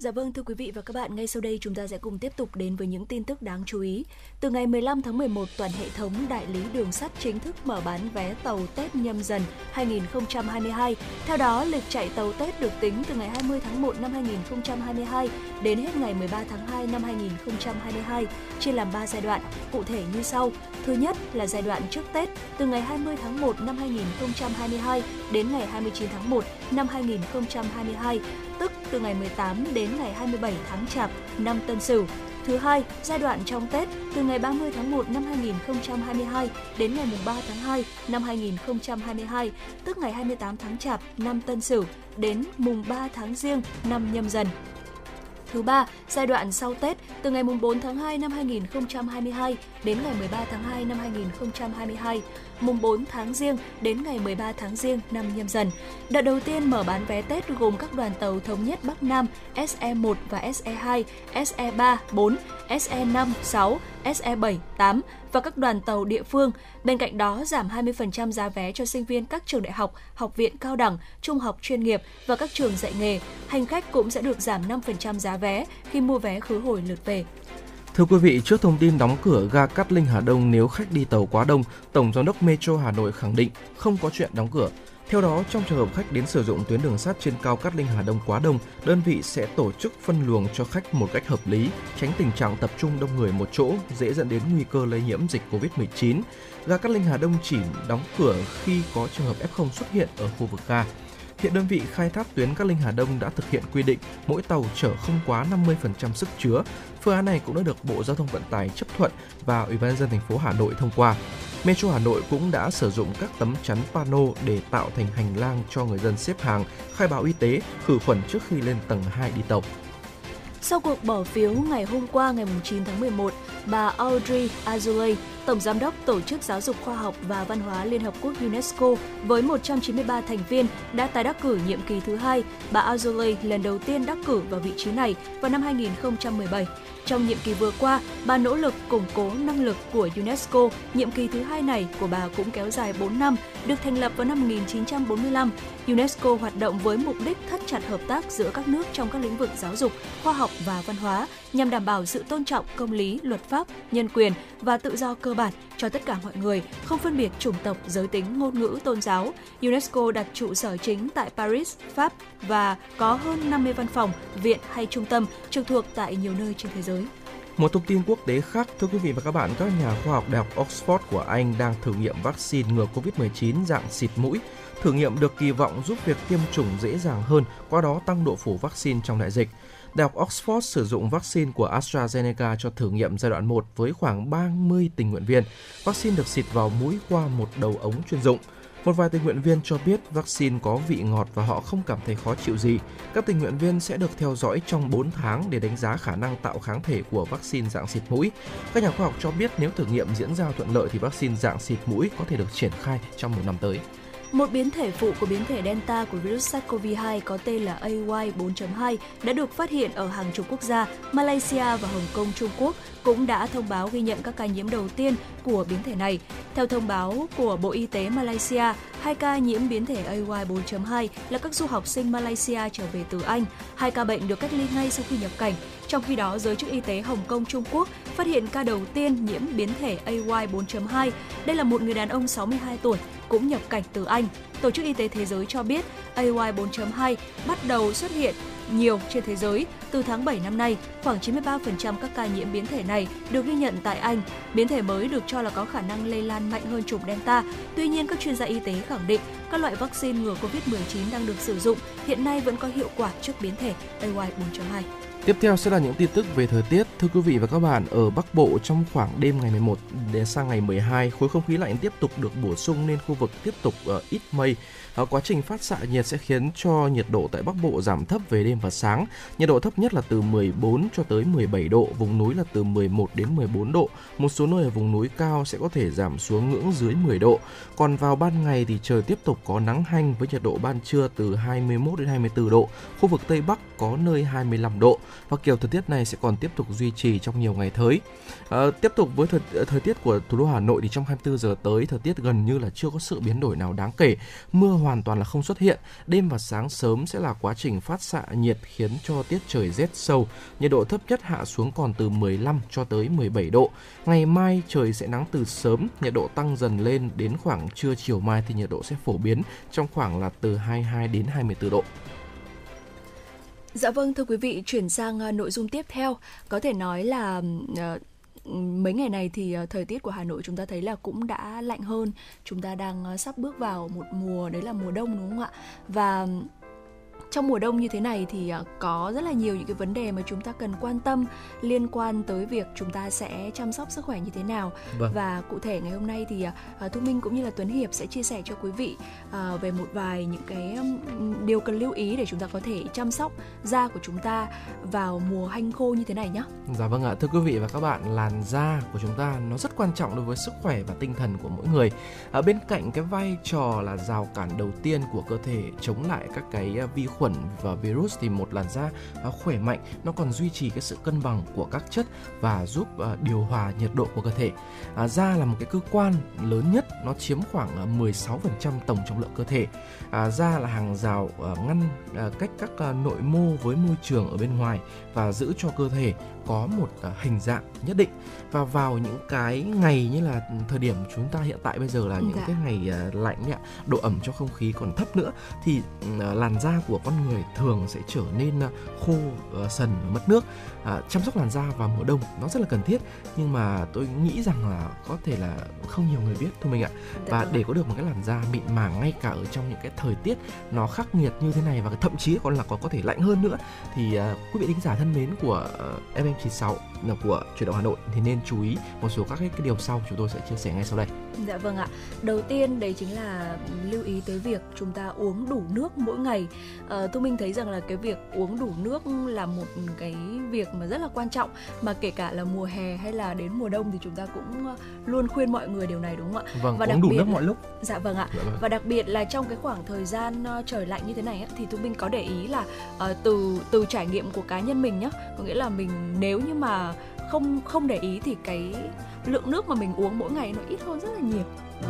Dạ vâng thưa quý vị và các bạn, ngay sau đây chúng ta sẽ cùng tiếp tục đến với những tin tức đáng chú ý. Từ ngày 15 tháng 11, toàn hệ thống đại lý đường sắt chính thức mở bán vé tàu Tết nhâm dần 2022. Theo đó, lịch chạy tàu Tết được tính từ ngày 20 tháng 1 năm 2022 đến hết ngày 13 tháng 2 năm 2022, chia làm 3 giai đoạn, cụ thể như sau. Thứ nhất là giai đoạn trước Tết, từ ngày 20 tháng 1 năm 2022 đến ngày 29 tháng 1 năm 2022, tức từ ngày 18 đến ngày 27 tháng Chạp năm Tân Sửu. Thứ hai, giai đoạn trong Tết từ ngày 30 tháng 1 năm 2022 đến ngày 3 tháng 2 năm 2022, tức ngày 28 tháng Chạp năm Tân Sửu đến mùng 3 tháng Giêng năm Nhâm Dần. Thứ ba, giai đoạn sau Tết từ ngày mùng 4 tháng 2 năm 2022 đến ngày 13 tháng 2 năm 2022, mùng 4 tháng Giêng đến ngày 13 tháng Giêng năm Nhâm Dần. Đợt đầu tiên mở bán vé Tết gồm các đoàn tàu thống nhất Bắc Nam SE1 và SE2, SE3, 4, SE5, 6, SE7, 8 và các đoàn tàu địa phương. Bên cạnh đó, giảm 20% giá vé cho sinh viên các trường đại học, học viện cao đẳng, trung học chuyên nghiệp và các trường dạy nghề. Hành khách cũng sẽ được giảm 5% giá vé khi mua vé khứ hồi lượt về. Thưa quý vị, trước thông tin đóng cửa ga Cát Linh Hà Đông nếu khách đi tàu quá đông, Tổng giám đốc Metro Hà Nội khẳng định không có chuyện đóng cửa. Theo đó, trong trường hợp khách đến sử dụng tuyến đường sắt trên cao Cát Linh Hà Đông quá đông, đơn vị sẽ tổ chức phân luồng cho khách một cách hợp lý, tránh tình trạng tập trung đông người một chỗ, dễ dẫn đến nguy cơ lây nhiễm dịch Covid-19. Ga Cát Linh Hà Đông chỉ đóng cửa khi có trường hợp F0 xuất hiện ở khu vực ga. Hiện đơn vị khai thác tuyến Cát Linh Hà Đông đã thực hiện quy định mỗi tàu chở không quá 50% sức chứa. Phương án này cũng đã được Bộ Giao thông Vận tải chấp thuận và Ủy ban nhân dân thành phố Hà Nội thông qua. Metro Hà Nội cũng đã sử dụng các tấm chắn pano để tạo thành hành lang cho người dân xếp hàng, khai báo y tế, khử khuẩn trước khi lên tầng 2 đi tàu. Sau cuộc bỏ phiếu ngày hôm qua ngày 9 tháng 11, bà Audrey Azoulay, Tổng Giám đốc Tổ chức Giáo dục Khoa học và Văn hóa Liên Hợp Quốc UNESCO với 193 thành viên đã tái đắc cử nhiệm kỳ thứ hai. Bà Azoulay lần đầu tiên đắc cử vào vị trí này vào năm 2017. Trong nhiệm kỳ vừa qua, bà nỗ lực củng cố năng lực của UNESCO. Nhiệm kỳ thứ hai này của bà cũng kéo dài 4 năm, được thành lập vào năm 1945. UNESCO hoạt động với mục đích thắt chặt hợp tác giữa các nước trong các lĩnh vực giáo dục, khoa học và văn hóa nhằm đảm bảo sự tôn trọng công lý, luật pháp, nhân quyền và tự do cơ cơ bản cho tất cả mọi người, không phân biệt chủng tộc, giới tính, ngôn ngữ, tôn giáo. UNESCO đặt trụ sở chính tại Paris, Pháp và có hơn 50 văn phòng, viện hay trung tâm trực thuộc tại nhiều nơi trên thế giới. Một thông tin quốc tế khác, thưa quý vị và các bạn, các nhà khoa học Đại học Oxford của Anh đang thử nghiệm vaccine ngừa COVID-19 dạng xịt mũi. Thử nghiệm được kỳ vọng giúp việc tiêm chủng dễ dàng hơn, qua đó tăng độ phủ vaccine trong đại dịch. Đại học Oxford sử dụng vaccine của AstraZeneca cho thử nghiệm giai đoạn 1 với khoảng 30 tình nguyện viên. Vaccine được xịt vào mũi qua một đầu ống chuyên dụng. Một vài tình nguyện viên cho biết vaccine có vị ngọt và họ không cảm thấy khó chịu gì. Các tình nguyện viên sẽ được theo dõi trong 4 tháng để đánh giá khả năng tạo kháng thể của vaccine dạng xịt mũi. Các nhà khoa học cho biết nếu thử nghiệm diễn ra thuận lợi thì vaccine dạng xịt mũi có thể được triển khai trong một năm tới. Một biến thể phụ của biến thể Delta của virus SARS-CoV-2 có tên là AY4.2 đã được phát hiện ở hàng chục quốc gia. Malaysia và Hồng Kông Trung Quốc cũng đã thông báo ghi nhận các ca nhiễm đầu tiên của biến thể này. Theo thông báo của Bộ Y tế Malaysia, hai ca nhiễm biến thể AY4.2 là các du học sinh Malaysia trở về từ Anh. Hai ca bệnh được cách ly ngay sau khi nhập cảnh. Trong khi đó, giới chức y tế Hồng Kông Trung Quốc phát hiện ca đầu tiên nhiễm biến thể AY4.2. Đây là một người đàn ông 62 tuổi cũng nhập cảnh từ Anh. Tổ chức Y tế Thế giới cho biết AY4.2 bắt đầu xuất hiện nhiều trên thế giới. Từ tháng 7 năm nay, khoảng 93% các ca nhiễm biến thể này được ghi nhận tại Anh. Biến thể mới được cho là có khả năng lây lan mạnh hơn chủng Delta. Tuy nhiên, các chuyên gia y tế khẳng định các loại vaccine ngừa COVID-19 đang được sử dụng hiện nay vẫn có hiệu quả trước biến thể AY4.2. Tiếp theo sẽ là những tin tức về thời tiết. Thưa quý vị và các bạn, ở Bắc Bộ trong khoảng đêm ngày 11 đến sang ngày 12, khối không khí lạnh tiếp tục được bổ sung nên khu vực tiếp tục ở ít mây. Ờ, quá trình phát xạ nhiệt sẽ khiến cho nhiệt độ tại Bắc Bộ giảm thấp về đêm và sáng. Nhiệt độ thấp nhất là từ 14 cho tới 17 độ, vùng núi là từ 11 đến 14 độ. Một số nơi ở vùng núi cao sẽ có thể giảm xuống ngưỡng dưới 10 độ. Còn vào ban ngày thì trời tiếp tục có nắng hanh với nhiệt độ ban trưa từ 21 đến 24 độ. Khu vực Tây Bắc có nơi 25 độ và kiểu thời tiết này sẽ còn tiếp tục duy trì trong nhiều ngày tới. À, tiếp tục với thời, thời tiết của thủ đô Hà Nội thì trong 24 giờ tới thời tiết gần như là chưa có sự biến đổi nào đáng kể. Mưa hoàn toàn là không xuất hiện. Đêm và sáng sớm sẽ là quá trình phát xạ nhiệt khiến cho tiết trời rét sâu. Nhiệt độ thấp nhất hạ xuống còn từ 15 cho tới 17 độ. Ngày mai trời sẽ nắng từ sớm, nhiệt độ tăng dần lên đến khoảng trưa chiều mai thì nhiệt độ sẽ phổ biến trong khoảng là từ 22 đến 24 độ. Dạ vâng thưa quý vị, chuyển sang à, nội dung tiếp theo, có thể nói là ờ, mấy ngày này thì ờ, thời tiết của Hà Nội chúng ta thấy là cũng đã lạnh hơn. Chúng ta đang ờ, sắp bước vào một mùa, đấy là mùa đông, đúng không ạ? Và trong mùa đông như thế này thì có rất là nhiều những cái vấn đề mà chúng ta cần quan tâm liên quan tới việc chúng ta sẽ chăm sóc sức khỏe như thế nào Vâng. và cụ thể ngày hôm nay thì uh, Thu Minh cũng như là Tuấn Hiệp sẽ chia sẻ cho quý vị về một vài những cái điều cần lưu ý để chúng ta có thể chăm sóc da của chúng ta vào mùa hanh khô như thế này nhé. Dạ vâng ạ, thưa quý vị và các bạn, làn da của chúng ta nó rất quan trọng đối với sức khỏe và tinh thần của mỗi người. Ở bên cạnh cái vai trò là rào cản đầu tiên của cơ thể chống lại các cái à, vi khuẩn và virus thì một làn da à, khỏe mạnh nó còn duy trì cái sự cân bằng của các chất và giúp à, điều hòa nhiệt độ của cơ thể. À, da là một cái cơ quan lớn nhất, nó chiếm khoảng à, 16% tổng trọng lượng cơ thể. À, da là hàng rào ngăn cách các nội mô với môi trường ở bên ngoài và giữ cho cơ thể có một à, hình dạng nhất định và vào những cái ngày như là thời điểm chúng ta hiện tại bây giờ là những Dạ. cái ngày à, lạnh ạ độ ẩm trong không khí còn thấp nữa thì ừ, à, làn da của con người thường sẽ trở nên khô à, sần mất nước à, chăm sóc làn da vào mùa đông nó rất là cần thiết nhưng mà tôi nghĩ rằng là có thể là không nhiều người biết thôi mình ạ Dạ và vâng để có được một cái làn da mịn màng ngay cả ở trong những cái thời tiết nó khắc nghiệt như thế này và thậm chí còn là còn có thể lạnh hơn nữa thì à, quý vị thính giả thân mến của uh, FM96 là của chuyển động Hà Nội thì nên chú ý một số các cái, điều sau chúng tôi sẽ chia sẻ ngay sau đây. Dạ vâng ạ. Đầu tiên đấy chính là lưu ý tới việc chúng ta uống đủ nước mỗi ngày. Ờ, Thu Minh thấy rằng là cái việc uống đủ nước là một cái việc mà rất là quan trọng mà kể cả là mùa hè hay là đến mùa đông thì chúng ta cũng ờ, luôn khuyên mọi người điều này đúng không ạ? Vâng, Và đặc đủ biệt nước là- mọi lúc. Dạ vâng ạ. Dạ vâng. Và đặc biệt là trong cái khoảng thời gian ờ, trời lạnh như thế này á, thì Thu Minh có để ý là ờ, từ từ trải nghiệm của cá nhân mình nhá, có nghĩa là mình nếu như mà không không để ý thì cái lượng nước mà mình uống mỗi ngày nó ít hơn rất là nhiều.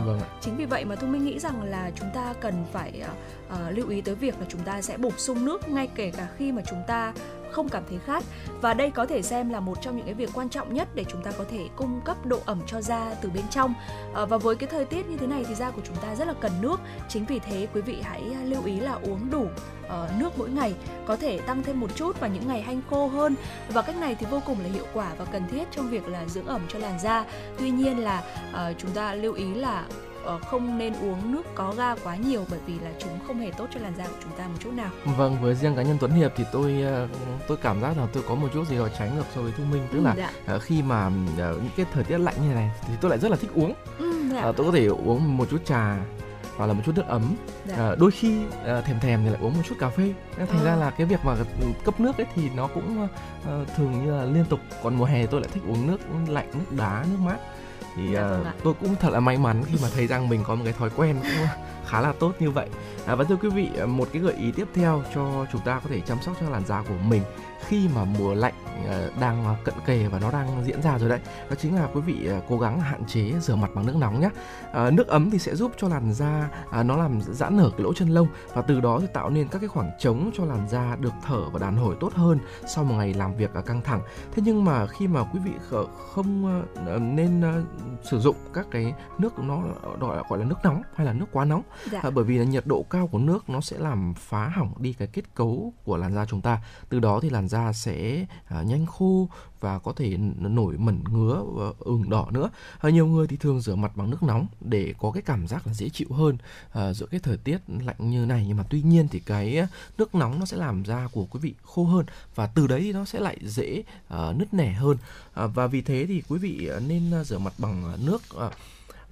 Vâng ạ. Chính vì vậy mà Thu Minh nghĩ rằng là chúng ta cần phải ờ, lưu ý tới việc là chúng ta sẽ bổ sung nước ngay kể cả khi mà chúng ta không cảm thấy khát. Và đây có thể xem là một trong những cái việc quan trọng nhất để chúng ta có thể cung cấp độ ẩm cho da từ bên trong. À, và với cái thời tiết như thế này thì da của chúng ta rất là cần nước. Chính vì thế quý vị hãy à, lưu ý là uống đủ uh, nước mỗi ngày có thể tăng thêm một chút vào những ngày hanh khô hơn. Và cách này thì vô cùng là hiệu quả và cần thiết trong việc là dưỡng ẩm cho làn da. Tuy nhiên là uh, chúng ta lưu ý là không nên uống nước có ga quá nhiều bởi vì là chúng không hề tốt cho làn da của chúng ta một chút nào Vâng, với riêng cá nhân Tuấn Hiệp thì tôi ờ, tôi cảm giác là tôi có một chút gì đó trái ngược so với Thu Minh tức Ừ, là dạ. ờ, khi mà ờ, những cái thời tiết lạnh như này thì tôi lại rất là thích uống. Ừ, dạ. Ờ, tôi có thể uống một chút trà hoặc là một chút nước ấm. Dạ. Ờ, đôi khi ờ, thèm thèm thì lại uống một chút cà phê. Nên Thành Ờ. ra là cái việc mà cấp nước ấy thì nó cũng ờ, thường như là liên tục. Còn mùa hè tôi lại thích uống nước lạnh, nước đá, nước mát. Thì Dạ vâng ạ. tôi cũng thật là may mắn khi mà thấy rằng mình có một cái thói quen cũng khá là tốt như vậy. À, và thưa quý vị, một cái gợi ý tiếp theo cho chúng ta có thể chăm sóc cho làn da của mình khi mà mùa lạnh ờ, đang ờ, cận kề và nó đang diễn ra rồi đấy đó chính là quý vị ờ, cố gắng hạn chế rửa mặt bằng nước nóng nhé nước ấm thì sẽ giúp cho làn da à, nó làm giãn nở cái lỗ chân lông và từ đó thì tạo nên các cái khoảng trống cho làn da được thở và đàn hồi tốt hơn sau một ngày làm việc ờ, căng thẳng. Thế nhưng mà khi mà quý vị kh- không nên sử dụng các cái nước nó gọi gọi là nước nóng hay là nước quá nóng Dạ. À, bởi vì là nhiệt độ cao của nước nó sẽ làm phá hỏng đi cái kết cấu của làn da chúng ta. Từ đó thì làn da sẽ à, nhanh khô và có thể nổi mẩn ngứa và ửng đỏ nữa. À, nhiều người thì thường rửa mặt bằng nước nóng để có cái cảm giác là dễ chịu hơn à, giữa cái thời tiết lạnh như này. Nhưng mà tuy nhiên thì cái à, nước nóng nó sẽ làm da của quý vị khô hơn và từ đấy thì nó sẽ lại dễ à, nứt nẻ hơn. À, và vì thế thì quý vị à, nên à, rửa mặt bằng nước à,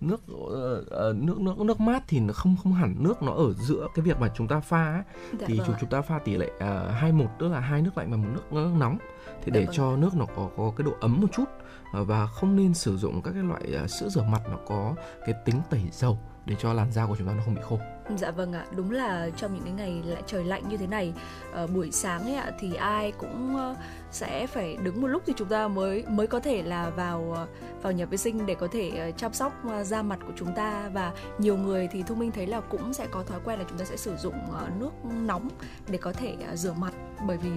nước ờ, ờ, nước nước nước mát thì nó không không hẳn nước nó ở giữa cái việc mà chúng ta pha ấy, Dạ thì vâng chúng chúng ta pha tỷ lệ uh, hai một tức là hai nước lạnh và một nước, nước nóng thì để vâng. cho nước nó có có cái độ ấm một chút ờ, và không nên sử dụng các cái loại ờ, sữa rửa mặt nó có cái tính tẩy dầu để cho làn da của chúng ta nó không bị khô. Dạ vâng ạ, đúng là trong những cái ngày lại trời lạnh như thế này, ờ, buổi sáng ấy ạ thì ai cũng ờ, sẽ phải đứng một lúc thì chúng ta mới mới có thể là vào vào nhà vệ sinh để có thể ờ, chăm sóc ờ, da mặt của chúng ta. Và nhiều người thì thu minh thấy là cũng sẽ có thói quen là chúng ta sẽ sử dụng ờ, nước nóng để có thể rửa mặt. Bởi vì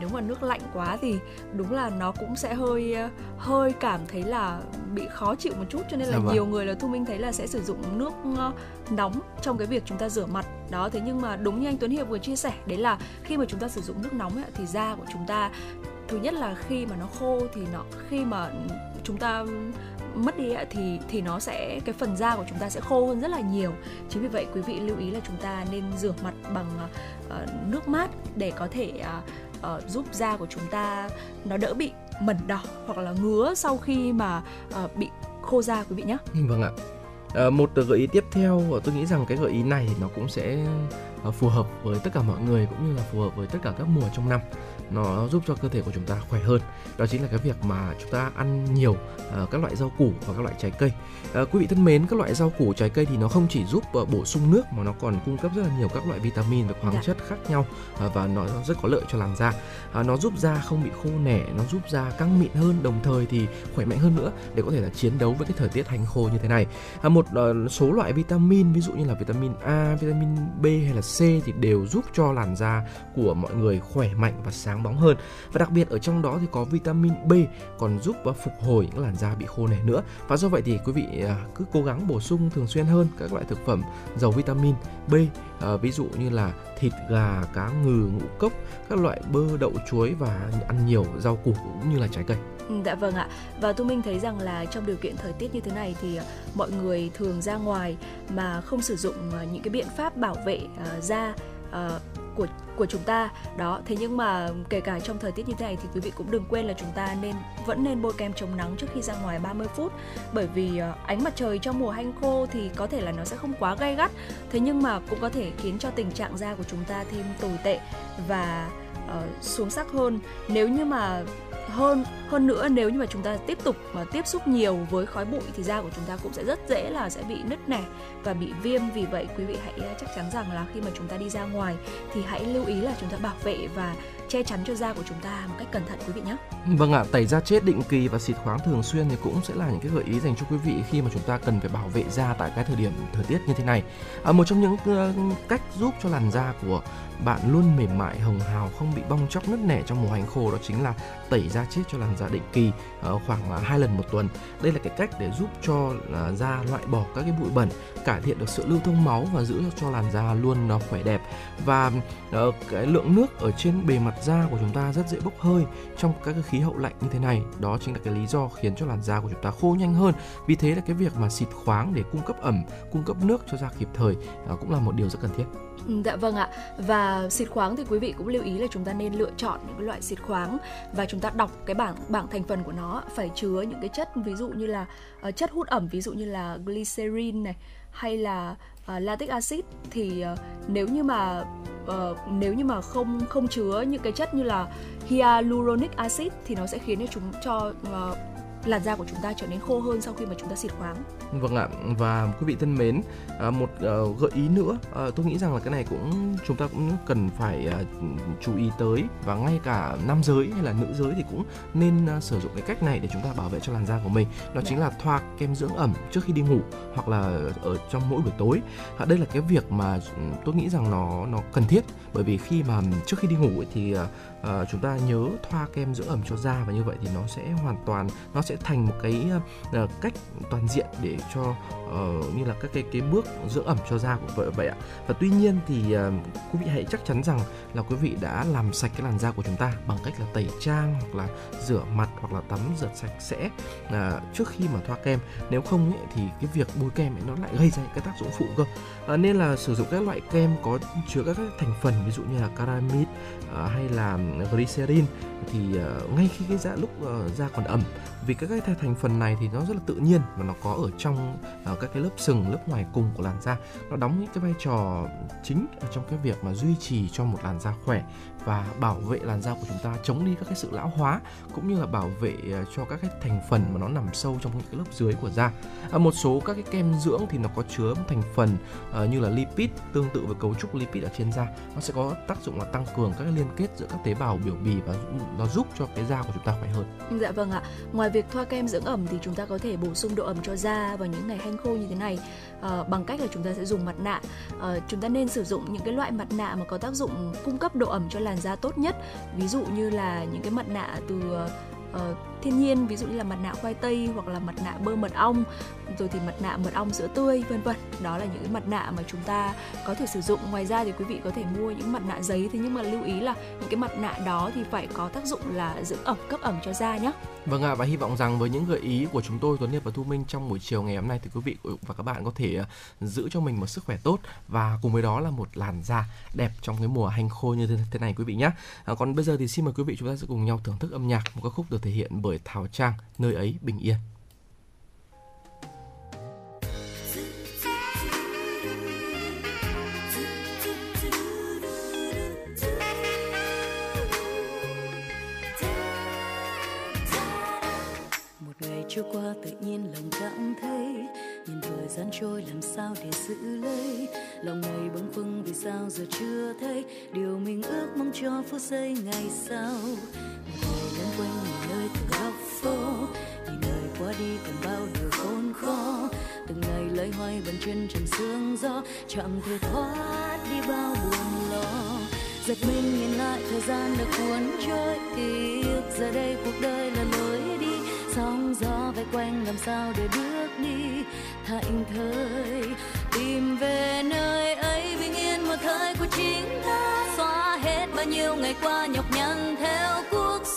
nếu mà nước lạnh quá thì đúng là nó cũng sẽ hơi hơi cảm thấy là bị khó chịu một chút. Cho nên là Dạ vâng. nhiều người là thu minh thấy là sẽ sử dụng nước nóng trong cái việc chúng ta rửa mặt đó thế nhưng mà đúng như anh Tuấn Hiệp vừa chia sẻ đấy là khi mà chúng ta sử dụng nước nóng ấy, thì da của chúng ta thứ nhất là khi mà nó khô thì nó khi mà chúng ta mất đi ấy, thì thì nó sẽ cái phần da của chúng ta sẽ khô hơn rất là nhiều chính vì vậy quý vị lưu ý là chúng ta nên rửa mặt bằng uh, nước mát để có thể uh, uh, giúp da của chúng ta nó đỡ bị mẩn đỏ hoặc là ngứa sau khi mà uh, bị khô da quý vị nhé Vâng ạ. Ờ, một gợi ý tiếp theo ờ, tôi nghĩ rằng cái gợi ý này nó cũng sẽ ờ, phù hợp với tất cả mọi người cũng như là phù hợp với tất cả các mùa trong năm nó giúp cho cơ thể của chúng ta khỏe hơn. Đó chính là cái việc mà chúng ta ăn nhiều ờ, các loại rau củ và các loại trái cây. Ờ, quý vị thân mến các loại rau củ trái cây thì nó không chỉ giúp ờ, bổ sung nước mà nó còn cung cấp rất là nhiều các loại vitamin và khoáng Dạ. chất khác nhau ờ, và nó rất có lợi cho làn da. Ờ, nó giúp da không bị khô nẻ nó giúp da căng mịn hơn đồng thời thì khỏe mạnh hơn nữa để có thể là chiến đấu với cái thời tiết hành khô như thế này. À, một ờ, số loại vitamin ví dụ như là vitamin A, vitamin B hay là C thì đều giúp cho làn da của mọi người khỏe mạnh và sáng bóng hơn và đặc biệt ở trong đó thì có vitamin B còn giúp à, phục hồi những làn da bị khô này nữa và do vậy thì quý vị à, cứ cố gắng bổ sung thường xuyên hơn các loại thực phẩm giàu vitamin B à, ví dụ như là thịt gà, cá ngừ, ngũ cốc, các loại bơ, đậu, chuối và ăn nhiều rau củ cũng như là trái cây. Ừ, dạ vâng ạ. Và Thu Minh thấy rằng là trong điều kiện thời tiết như thế này thì mọi người thường ra ngoài mà không sử dụng những cái biện pháp bảo vệ da của của chúng ta. Đó thế nhưng mà kể cả trong thời tiết như thế này thì quý vị cũng đừng quên là chúng ta nên vẫn nên bôi kem chống nắng trước khi ra ngoài 30 phút. Bởi vì ờ, ánh mặt trời trong mùa hanh khô thì có thể là nó sẽ không quá gay gắt. Thế nhưng mà cũng có thể khiến cho tình trạng da của chúng ta thêm tồi tệ và uh, xuống sắc hơn. Nếu như mà hơn hơn nữa nếu như mà chúng ta tiếp tục mà tiếp xúc nhiều với khói bụi thì da của chúng ta cũng sẽ rất dễ là sẽ bị nứt nẻ và bị viêm vì vậy quý vị hãy à, chắc chắn rằng là khi mà chúng ta đi ra ngoài thì hãy lưu ý là chúng ta bảo vệ và che chắn cho da của chúng ta một cách cẩn thận quý vị nhé. Vâng ạ, tẩy da chết định kỳ và xịt khoáng thường xuyên thì cũng sẽ là những cái gợi ý dành cho quý vị khi mà chúng ta cần phải bảo vệ da tại cái thời điểm thời tiết như thế này. À, một trong những uh, cách giúp cho làn da của bạn luôn mềm mại hồng hào không bị bong chóc nứt nẻ trong mùa hành khô đó chính là tẩy da chết cho làn da định kỳ ờ, khoảng à, hai lần một tuần. Đây là cái cách để giúp cho à, da loại bỏ các cái bụi bẩn, cải thiện được sự lưu thông máu và giữ cho làn da luôn nó khỏe đẹp và ờ, cái lượng nước ở trên bề mặt da của chúng ta rất dễ bốc hơi trong các cái khí hậu lạnh như thế này đó chính là cái lý do khiến cho làn da của chúng ta khô nhanh hơn vì thế là cái việc mà xịt khoáng để cung cấp ẩm cung cấp nước cho da kịp thời cũng là một điều rất cần thiết ừ, Dạ vâng ạ. Và xịt khoáng thì quý vị cũng lưu ý là chúng ta nên lựa chọn những cái loại xịt khoáng và chúng ta đọc cái bảng bảng thành phần của nó phải chứa những cái chất ví dụ như là uh, chất hút ẩm ví dụ như là glycerin này hay là uh, lactic acid. Thì uh, nếu như mà uh, nếu như mà không không chứa những cái chất như là hyaluronic acid thì nó sẽ khiến cho chúng cho uh, làn da của chúng ta trở nên khô hơn sau khi mà chúng ta xịt khoáng. Vâng ạ và quý vị thân mến à, một ờ, gợi ý nữa ờ, tôi nghĩ rằng là cái này cũng chúng ta cũng cần phải à, chú ý tới. Và ngay cả nam giới hay là nữ giới thì cũng nên à, sử dụng cái cách này để chúng ta bảo vệ cho làn da của mình. Đó chính là thoa kem dưỡng ẩm trước khi đi ngủ hoặc là ở trong mỗi buổi tối. Đây là cái việc mà ừ, tôi nghĩ rằng nó nó cần thiết. Bởi vì khi mà trước khi đi ngủ ấy, thì uh, chúng ta nhớ thoa kem dưỡng ẩm cho da và như vậy thì nó sẽ hoàn toàn nó sẽ thành một cái uh, cách toàn diện để cho uh, như là các cái cái bước dưỡng ẩm cho da của vợ vậy ạ. Và tuy nhiên thì uh, quý vị hãy chắc chắn rằng là quý vị đã làm sạch cái làn da của chúng ta bằng cách là tẩy trang hoặc là rửa mặt hoặc là tắm rửa sạch sẽ uh, trước khi mà thoa kem. Nếu không ấy, thì cái việc bôi kem ấy nó lại gây ra những cái tác dụng phụ cơ. Uh, nên là sử dụng các loại kem có chứa các thành phần ví dụ như là caramid À, hay là glycerin, thì à, ngay khi cái da lúc ờ, da còn ẩm, vì các cái thành phần này thì nó rất là tự nhiên và nó có ở trong à, các cái lớp sừng, lớp ngoài cùng của làn da. Nó đóng những cái vai trò chính ở trong cái việc mà duy trì cho một làn da khỏe và bảo vệ làn da của chúng ta chống đi các cái sự lão hóa cũng như là bảo vệ ờ, cho các cái thành phần mà nó nằm sâu trong những cái lớp dưới của da. À, một số các cái kem dưỡng thì nó có chứa thành phần uh, như là lipid tương tự với cấu trúc lipid ở trên da. Nó sẽ có tác dụng là tăng cường các cái liên kết giữa các tế bào biểu bì và nó giúp cho cái da của chúng ta khỏe hơn. Dạ vâng ạ. Ngoài việc thoa kem dưỡng ẩm thì chúng ta có thể bổ sung độ ẩm cho da vào những ngày hanh khô như thế này. Ờ, bằng cách là chúng ta sẽ dùng mặt nạ. Ờ, chúng ta nên sử dụng những cái loại mặt nạ mà có tác dụng cung cấp độ ẩm cho làn da tốt nhất. Ví dụ như là những cái mặt nạ từ uh, thiên nhiên, ví dụ như là mặt nạ khoai tây hoặc là mặt nạ bơ mật ong, rồi thì mặt nạ mật ong sữa tươi vân vân. Đó là những cái mặt nạ mà chúng ta có thể sử dụng. Ngoài ra thì quý vị có thể mua những mặt nạ giấy thế nhưng mà lưu ý là những cái mặt nạ đó thì phải có tác dụng là dưỡng ẩm cấp ẩm cho da nhé. Vâng ạ và hy vọng rằng với những gợi ý của chúng tôi Tuấn Hiệp và Thu Minh trong buổi chiều ngày hôm nay thì quý vị và các bạn có thể ờ, giữ cho mình một sức khỏe tốt và cùng với đó là một làn da đẹp trong cái mùa hanh khô như thế, thế này quý vị nhé. À, còn bây giờ thì xin mời quý vị chúng ta sẽ cùng nhau thưởng thức âm nhạc một ca khúc được thể hiện bởi Thảo Trang, nơi ấy bình yên. một ngày trôi qua tự nhiên lòng cảm thấy, nhìn thời gian trôi làm sao để giữ lấy lòng này bâng khuâng vì sao giờ chưa thấy, điều mình ước mong cho phút giây ngày sau một ngày lăn quanh nhiều nơi góc phố nhìn đời qua đi còn bao điều khốn khó. Từng ngày lấy hoay bàn chân trần sương gió chẳng thể thoát đi bao buồn lo giật mình nhìn lại thời gian đã cuốn trôi, ký ức giờ đây cuộc đời là lối đi. Sóng gió vây quanh làm sao để bước đi? Thành thơi tìm về nơi ấy bình yên một một thời của chính ta. Xóa hết bao nhiêu ngày qua nhọc nhằn theo cuộc sống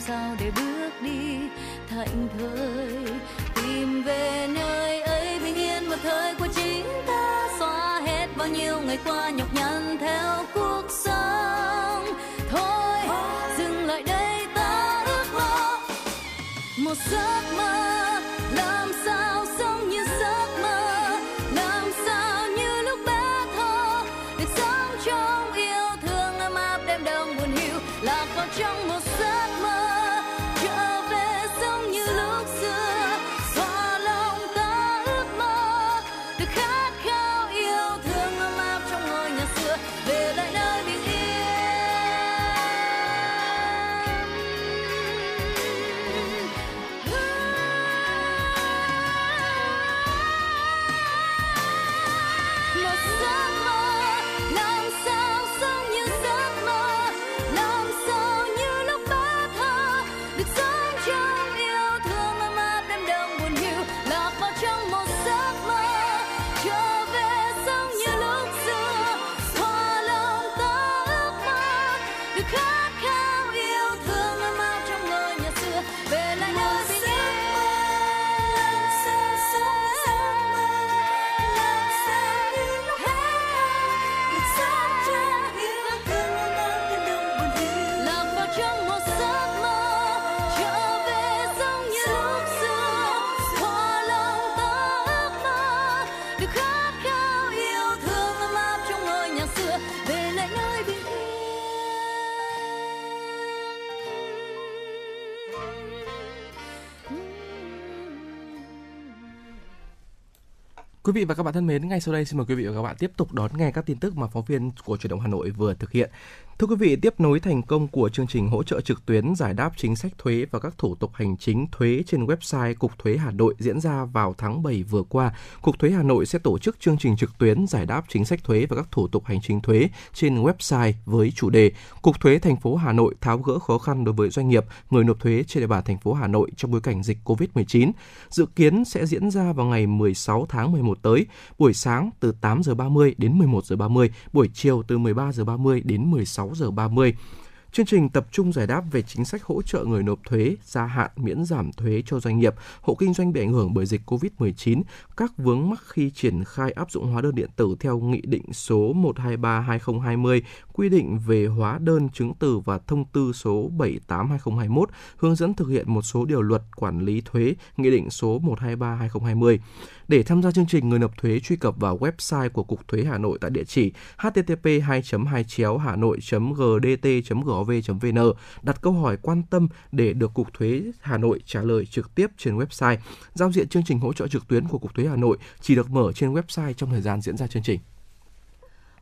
làm sao để bước đi? Thạnh thơi, tìm về nơi ấy bình yên một thời của chính ta xóa hết bao nhiêu ngày qua nhọc nhằn theo cuộc sống. Thôi, dừng lại đây, ta ước mơ. Một giấc mơ, làm sao sống như giấc mơ? Làm sao như lúc bé thơ? Được sống trong yêu thương, ấm áp đêm đông buồn hiu, lạc vào trong một giấc Quý vị và các bạn thân mến, ngay sau đây xin mời quý vị và các bạn tiếp tục đón nghe các tin tức mà phóng viên của Truyền động Hà Nội vừa thực hiện. Thưa quý vị, tiếp nối thành công của chương trình hỗ trợ trực tuyến giải đáp chính sách thuế và các thủ tục hành chính thuế trên website Cục Thuế Hà Nội diễn ra vào tháng 7 vừa qua, Cục Thuế Hà Nội sẽ tổ chức chương trình trực tuyến giải đáp chính sách thuế và các thủ tục hành chính thuế trên website với chủ đề Cục Thuế thành phố Hà Nội tháo gỡ khó khăn đối với doanh nghiệp, người nộp thuế trên địa bàn thành phố Hà Nội trong bối cảnh dịch COVID-19. Dự kiến sẽ diễn ra vào ngày 16 tháng 11 tới, buổi sáng từ 8 giờ 30 đến 11 giờ 30, buổi chiều từ 13 giờ 30 đến 16 giờ 30. Chương trình tập trung giải đáp về chính sách hỗ trợ người nộp thuế, gia hạn miễn giảm thuế cho doanh nghiệp, hộ kinh doanh bị ảnh hưởng bởi dịch COVID-19, các vướng mắc khi triển khai áp dụng hóa đơn điện tử theo Nghị định số 123-2020 quy định về hóa đơn chứng từ và thông tư số 78-2021 hướng dẫn thực hiện một số điều luật quản lý thuế, Nghị định số 123-2020. Để tham gia chương trình, người nộp thuế truy cập vào website của Cục Thuế Hà Nội tại địa chỉ http 2 2 hà nội gdt gov vn đặt câu hỏi quan tâm để được Cục Thuế Hà Nội trả lời trực tiếp trên website. Giao diện chương trình hỗ trợ trực tuyến của Cục Thuế Hà Nội chỉ được mở trên website trong thời gian diễn ra chương trình.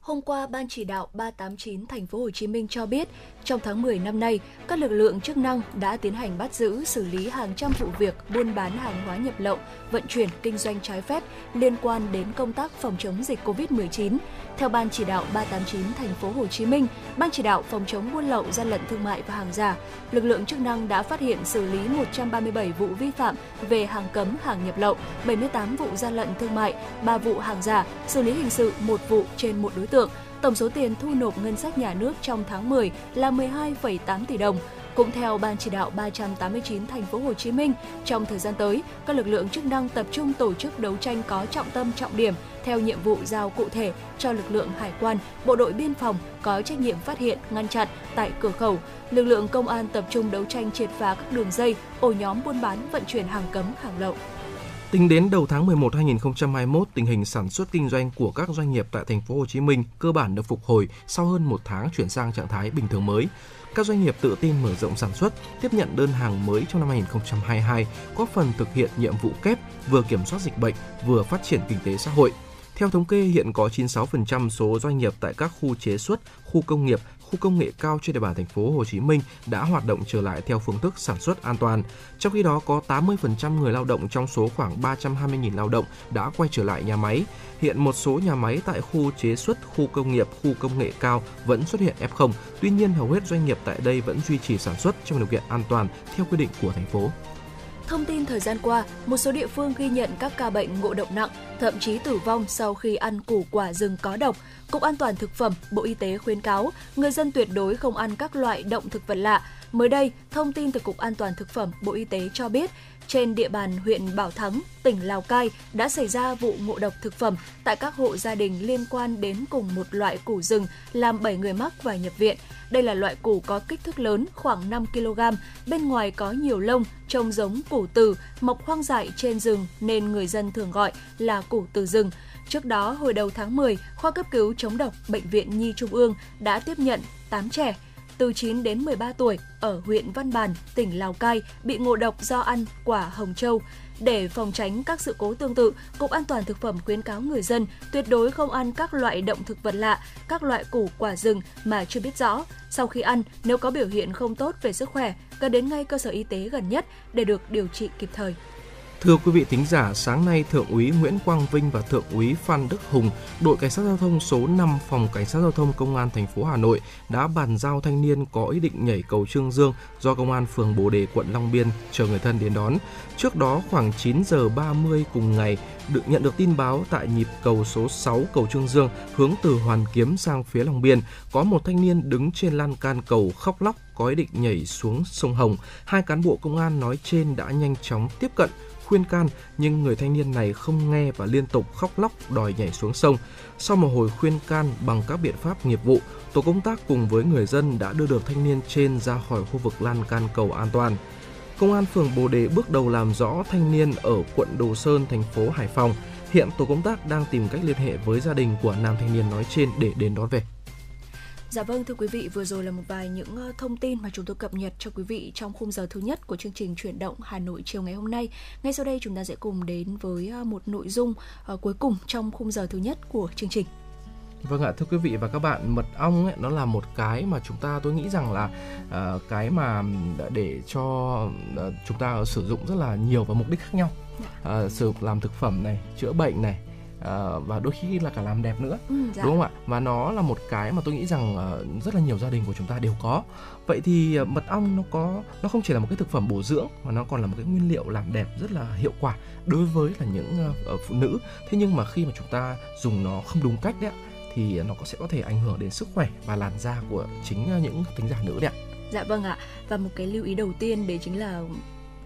Hôm qua, Ban chỉ đạo 389 thành phố Hồ Chí Minh cho biết, trong tháng 10 năm nay, các lực lượng chức năng đã tiến hành bắt giữ, xử lý hàng trăm vụ việc buôn bán hàng hóa nhập lậu, vận chuyển, kinh doanh trái phép liên quan đến công tác phòng chống dịch COVID-19. Theo Ban chỉ đạo 389 thành phố Hồ Chí Minh, Ban chỉ đạo phòng chống buôn lậu, gian lận thương mại và hàng giả, lực lượng chức năng đã phát hiện xử lý 137 vụ vi phạm về hàng cấm, hàng nhập lậu, 78 vụ gian lận thương mại, 3 vụ hàng giả, xử lý hình sự một vụ trên một đối tượng. Tổng số tiền thu nộp ngân sách nhà nước trong tháng 10 là 12,8 tỷ đồng. Cũng theo Ban chỉ đạo 389 thành phố Hồ Chí Minh, trong thời gian tới, các lực lượng chức năng tập trung tổ chức đấu tranh có trọng tâm trọng điểm theo nhiệm vụ giao cụ thể cho lực lượng hải quan, bộ đội biên phòng có trách nhiệm phát hiện, ngăn chặn tại cửa khẩu. Lực lượng công an tập trung đấu tranh triệt phá các đường dây, ổ nhóm buôn bán vận chuyển hàng cấm, hàng lậu. Tính đến đầu tháng 11 2021, tình hình sản xuất kinh doanh của các doanh nghiệp tại thành phố Hồ Chí Minh cơ bản được phục hồi sau hơn một tháng chuyển sang trạng thái bình thường mới. Các doanh nghiệp tự tin mở rộng sản xuất, tiếp nhận đơn hàng mới trong năm 2022, góp phần thực hiện nhiệm vụ kép vừa kiểm soát dịch bệnh, vừa phát triển kinh tế xã hội. Theo thống kê, hiện có 96% số doanh nghiệp tại các khu chế xuất, khu công nghiệp, khu công nghệ cao trên địa bàn thành phố Hồ Chí Minh đã hoạt động trở lại theo phương thức sản xuất an toàn. Trong khi đó có 80% người lao động trong số khoảng 320.000 lao động đã quay trở lại nhà máy. Hiện một số nhà máy tại khu chế xuất, khu công nghiệp, khu công nghệ cao vẫn xuất hiện F0. Tuy nhiên hầu hết doanh nghiệp tại đây vẫn duy trì sản xuất trong điều kiện an toàn theo quy định của thành phố. Thông tin thời gian qua, một số địa phương ghi nhận các ca bệnh ngộ độc nặng, thậm chí tử vong sau khi ăn củ quả rừng có độc. Cục An toàn thực phẩm, Bộ Y tế khuyến cáo người dân tuyệt đối không ăn các loại động thực vật lạ. Mới đây, thông tin từ Cục An toàn thực phẩm, Bộ Y tế cho biết, trên địa bàn huyện Bảo Thắng, tỉnh Lào Cai đã xảy ra vụ ngộ độc thực phẩm tại các hộ gia đình liên quan đến cùng một loại củ rừng làm 7 người mắc và nhập viện. Đây là loại củ có kích thước lớn, khoảng 5 kg, bên ngoài có nhiều lông, trông giống củ từ, mọc hoang dại trên rừng nên người dân thường gọi là củ từ rừng. Trước đó, hồi đầu tháng 10, khoa cấp cứu chống độc Bệnh viện Nhi Trung ương đã tiếp nhận 8 trẻ từ 9 đến 13 tuổi ở huyện Văn Bàn, tỉnh Lào Cai bị ngộ độc do ăn quả hồng châu. Để phòng tránh các sự cố tương tự, Cục An toàn thực phẩm khuyến cáo người dân tuyệt đối không ăn các loại động thực vật lạ, các loại củ quả rừng mà chưa biết rõ. Sau khi ăn, nếu có biểu hiện không tốt về sức khỏe, cần đến ngay cơ sở y tế gần nhất để được điều trị kịp thời. Thưa quý vị thính giả, sáng nay Thượng úy Nguyễn Quang Vinh và Thượng úy Phan Đức Hùng, đội cảnh sát giao thông số 5 phòng cảnh sát giao thông công an thành phố Hà Nội đã bàn giao thanh niên có ý định nhảy cầu Trương Dương do công an phường Bồ Đề quận Long Biên chờ người thân đến đón. Trước đó khoảng 9 giờ 30 cùng ngày, được nhận được tin báo tại nhịp cầu số 6 cầu Trương Dương hướng từ Hoàn Kiếm sang phía Long Biên có một thanh niên đứng trên lan can cầu khóc lóc có ý định nhảy xuống sông Hồng. Hai cán bộ công an nói trên đã nhanh chóng tiếp cận khuyên can nhưng người thanh niên này không nghe và liên tục khóc lóc đòi nhảy xuống sông. Sau một hồi khuyên can bằng các biện pháp nghiệp vụ, tổ công tác cùng với người dân đã đưa được thanh niên trên ra khỏi khu vực lan can cầu an toàn. Công an phường Bồ Đề bước đầu làm rõ thanh niên ở quận Đồ Sơn, thành phố Hải Phòng. Hiện tổ công tác đang tìm cách liên hệ với gia đình của nam thanh niên nói trên để đến đón về. Dạ vâng thưa quý vị, vừa rồi là một vài những ờ, thông tin mà chúng tôi cập nhật cho quý vị trong khung giờ thứ nhất của chương trình chuyển động Hà Nội chiều ngày hôm nay. Ngay sau đây chúng ta sẽ cùng đến với ờ, một nội dung ờ, cuối cùng trong khung giờ thứ nhất của chương trình. Vâng ạ, thưa quý vị và các bạn, mật ong ấy, nó là một cái mà chúng ta tôi nghĩ rằng là uh, cái mà để cho uh, chúng ta sử dụng rất là nhiều vào mục đích khác nhau. Uh, sử dụng làm thực phẩm này, chữa bệnh này, uh, và đôi khi là cả làm đẹp nữa. Ừ, dạ. đúng không ạ? Và nó là một cái mà tôi nghĩ rằng uh, rất là nhiều gia đình của chúng ta đều có. Vậy thì uh, mật ong nó có nó không chỉ là một cái thực phẩm bổ dưỡng mà nó còn là một cái nguyên liệu làm đẹp rất là hiệu quả đối với là những uh, phụ nữ. Thế nhưng mà khi mà chúng ta dùng nó không đúng cách đấy thì nó có sẽ có thể ảnh hưởng đến sức khỏe và làn da của chính những thính giả nữ đấy ạ. Dạ vâng ạ. Và một cái lưu ý đầu tiên đấy chính là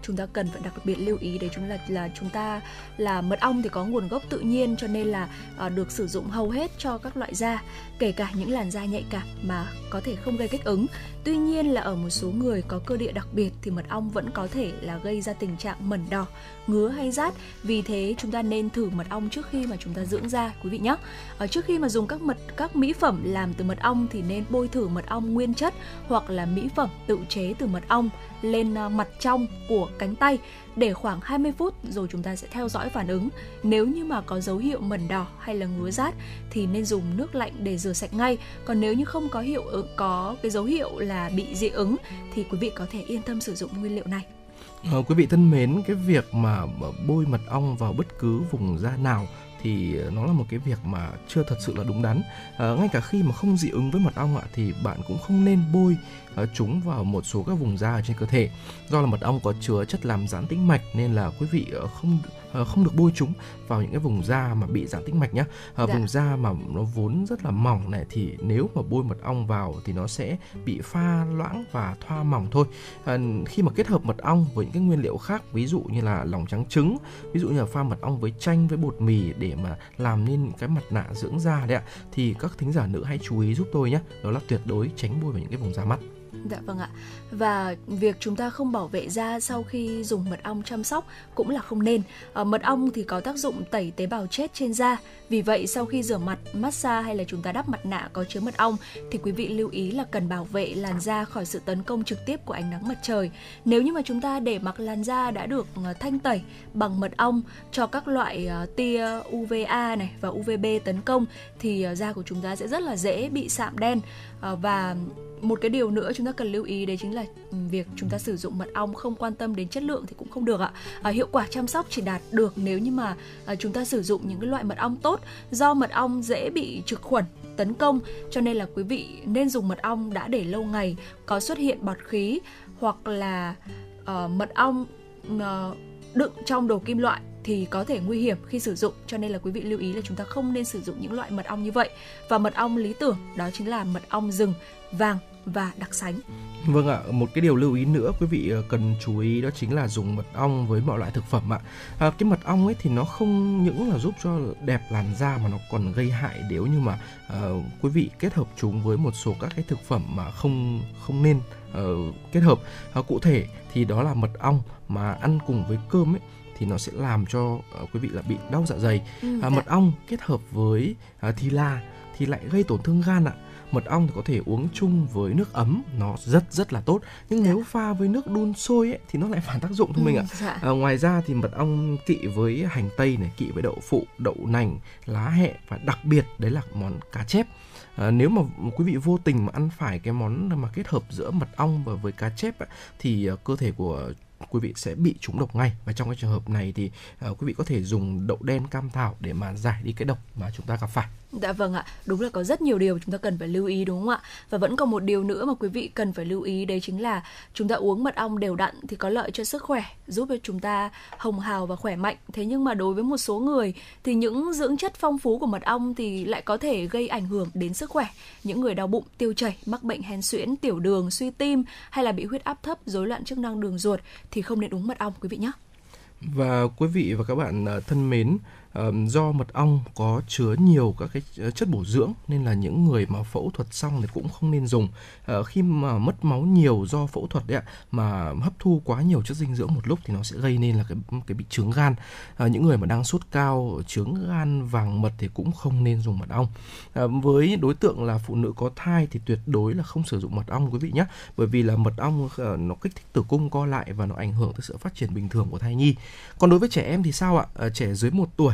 chúng ta cần phải đặc biệt lưu ý đấy chúng là là chúng ta là mật ong thì có nguồn gốc tự nhiên cho nên là à, được sử dụng hầu hết cho các loại da kể cả những làn da nhạy cảm mà có thể không gây kích ứng tuy nhiên là ở một số người có cơ địa đặc biệt thì mật ong vẫn có thể là gây ra tình trạng mẩn đỏ, ngứa hay rát. Vì thế chúng ta nên thử mật ong trước khi mà chúng ta dưỡng da, quý vị nhé. Ở trước khi mà dùng các mật, các mỹ phẩm làm từ mật ong thì nên bôi thử mật ong nguyên chất hoặc là mỹ phẩm tự chế từ mật ong lên ờ, mặt trong của cánh tay để khoảng 20 phút rồi chúng ta sẽ theo dõi phản ứng. Nếu như mà có dấu hiệu mẩn đỏ hay là ngứa rát thì nên dùng nước lạnh để rửa sạch ngay. Còn nếu như không có hiệu ừ, có cái dấu hiệu là bị dị ứng thì quý vị có thể yên tâm sử dụng nguyên liệu này. Ờ, quý vị thân mến, cái việc mà ờ, bôi mật ong vào bất cứ vùng da nào thì ờ, nó là một cái việc mà chưa thật sự là đúng đắn. À, ngay cả khi mà không dị ứng với mật ong ạ thì bạn cũng không nên bôi chúng vào một số các vùng da ở trên cơ thể. Do là mật ong có chứa chất làm giãn tĩnh mạch nên là quý vị uh, không uh, không được bôi chúng vào những cái vùng da mà bị giãn tĩnh mạch nhé. Uh, dạ. Vùng da mà nó vốn rất là mỏng này thì nếu mà bôi mật ong vào thì nó sẽ bị pha loãng và thoa mỏng thôi. Khi mà kết hợp mật ong với những cái nguyên liệu khác ví dụ như là lòng trắng trứng, ví dụ như là pha mật ong với chanh với bột mì để mà làm nên cái mặt nạ dưỡng da đấy ạ thì các thính giả nữ hãy chú ý giúp tôi nhé. Đó là tuyệt đối tránh bôi vào những cái vùng da mắt. 有点崩啊 Và việc chúng ta không bảo vệ da sau khi dùng mật ong chăm sóc cũng là không nên. À, mật ong thì có tác dụng tẩy tế bào chết trên da. Vì vậy sau khi rửa mặt, massage hay là chúng ta đắp mặt nạ có chứa mật ong thì quý vị lưu ý là cần bảo vệ làn da khỏi sự tấn công trực tiếp của ánh nắng mặt trời. Nếu như mà chúng ta để mặc làn da đã được ờ, thanh tẩy bằng mật ong cho các loại ờ, tia UVA này và UVB tấn công thì da của chúng ta sẽ rất là dễ bị sạm đen và một cái điều nữa chúng ta cần lưu ý đấy chính là Ừ, việc chúng ta sử dụng mật ong không quan tâm đến chất lượng thì cũng không được ạ. À, hiệu quả chăm sóc chỉ đạt được nếu như mà à, chúng ta sử dụng những cái loại mật ong tốt. Do mật ong dễ bị trực khuẩn tấn công cho nên là quý vị nên dùng mật ong đã để lâu ngày có xuất hiện bọt khí hoặc là uh, mật ong uh, đựng trong đồ kim loại thì có thể nguy hiểm khi sử dụng cho nên là quý vị lưu ý là chúng ta không nên sử dụng những loại mật ong như vậy và mật ong lý tưởng đó chính là mật ong rừng vàng và đặc sánh. Vâng ạ, một cái điều lưu ý nữa quý vị ờ, cần chú ý đó chính là dùng mật ong với mọi loại thực phẩm ạ. À, cái mật ong ấy thì nó không những là giúp cho đẹp làn da mà nó còn gây hại nếu như mà uh, quý vị kết hợp chúng với một số các cái thực phẩm mà không không nên uh, kết hợp. Uh, cụ thể thì đó là mật ong mà ăn cùng với cơm ấy thì nó sẽ làm cho uh, quý vị là bị đau dạ dày. Ừ, uh, mật ong kết hợp với uh, thì là thì lại gây tổn thương gan ạ mật ong thì có thể uống chung với nước ấm nó rất rất là tốt nhưng dạ. nếu pha với nước đun sôi ấy, thì nó lại phản tác dụng thôi ừ, mình ạ dạ. à, ngoài ra thì mật ong kỵ với hành tây này kỵ với đậu phụ đậu nành lá hẹ và đặc biệt đấy là món cá chép À, nếu mà quý vị vô tình mà ăn phải cái món mà kết hợp giữa mật ong và với cá chép ấy, thì uh, cơ thể của quý vị sẽ bị trúng độc ngay và trong cái trường hợp này thì uh, quý vị có thể dùng đậu đen cam thảo để mà giải đi cái độc mà chúng ta gặp phải. Dạ vâng ạ, đúng là có rất nhiều điều chúng ta cần phải lưu ý đúng không ạ? Và vẫn còn một điều nữa mà quý vị cần phải lưu ý đấy chính là chúng ta uống mật ong đều đặn thì có lợi cho sức khỏe, giúp cho chúng ta hồng hào và khỏe mạnh. Thế nhưng mà đối với một số người thì những dưỡng chất phong phú của mật ong thì lại có thể gây ảnh hưởng đến sức khỏe. Những người đau bụng, tiêu chảy, mắc bệnh hen suyễn, tiểu đường, suy tim hay là bị huyết áp thấp, rối loạn chức năng đường ruột thì không nên uống mật ong quý vị nhé. Và quý vị và các bạn à, thân mến, do mật ong có chứa nhiều các cái ờ, chất bổ dưỡng nên là những người mà phẫu thuật xong thì cũng không nên dùng. Ờ, khi mà mất máu nhiều do phẫu thuật đấy ạ, mà hấp thu quá nhiều chất dinh dưỡng một lúc thì nó sẽ gây nên là cái cái bị trướng gan. Ờ, những người mà đang sốt cao, trướng gan, vàng mật thì cũng không nên dùng mật ong. Với đối tượng là phụ nữ có thai thì tuyệt đối là không sử dụng mật ong, quý vị nhé bởi vì là mật ong nó kích thích tử cung, co lại và nó ảnh hưởng tới sự phát triển bình thường của thai nhi. Còn đối với trẻ em thì sao ạ? Trẻ dưới một tuổi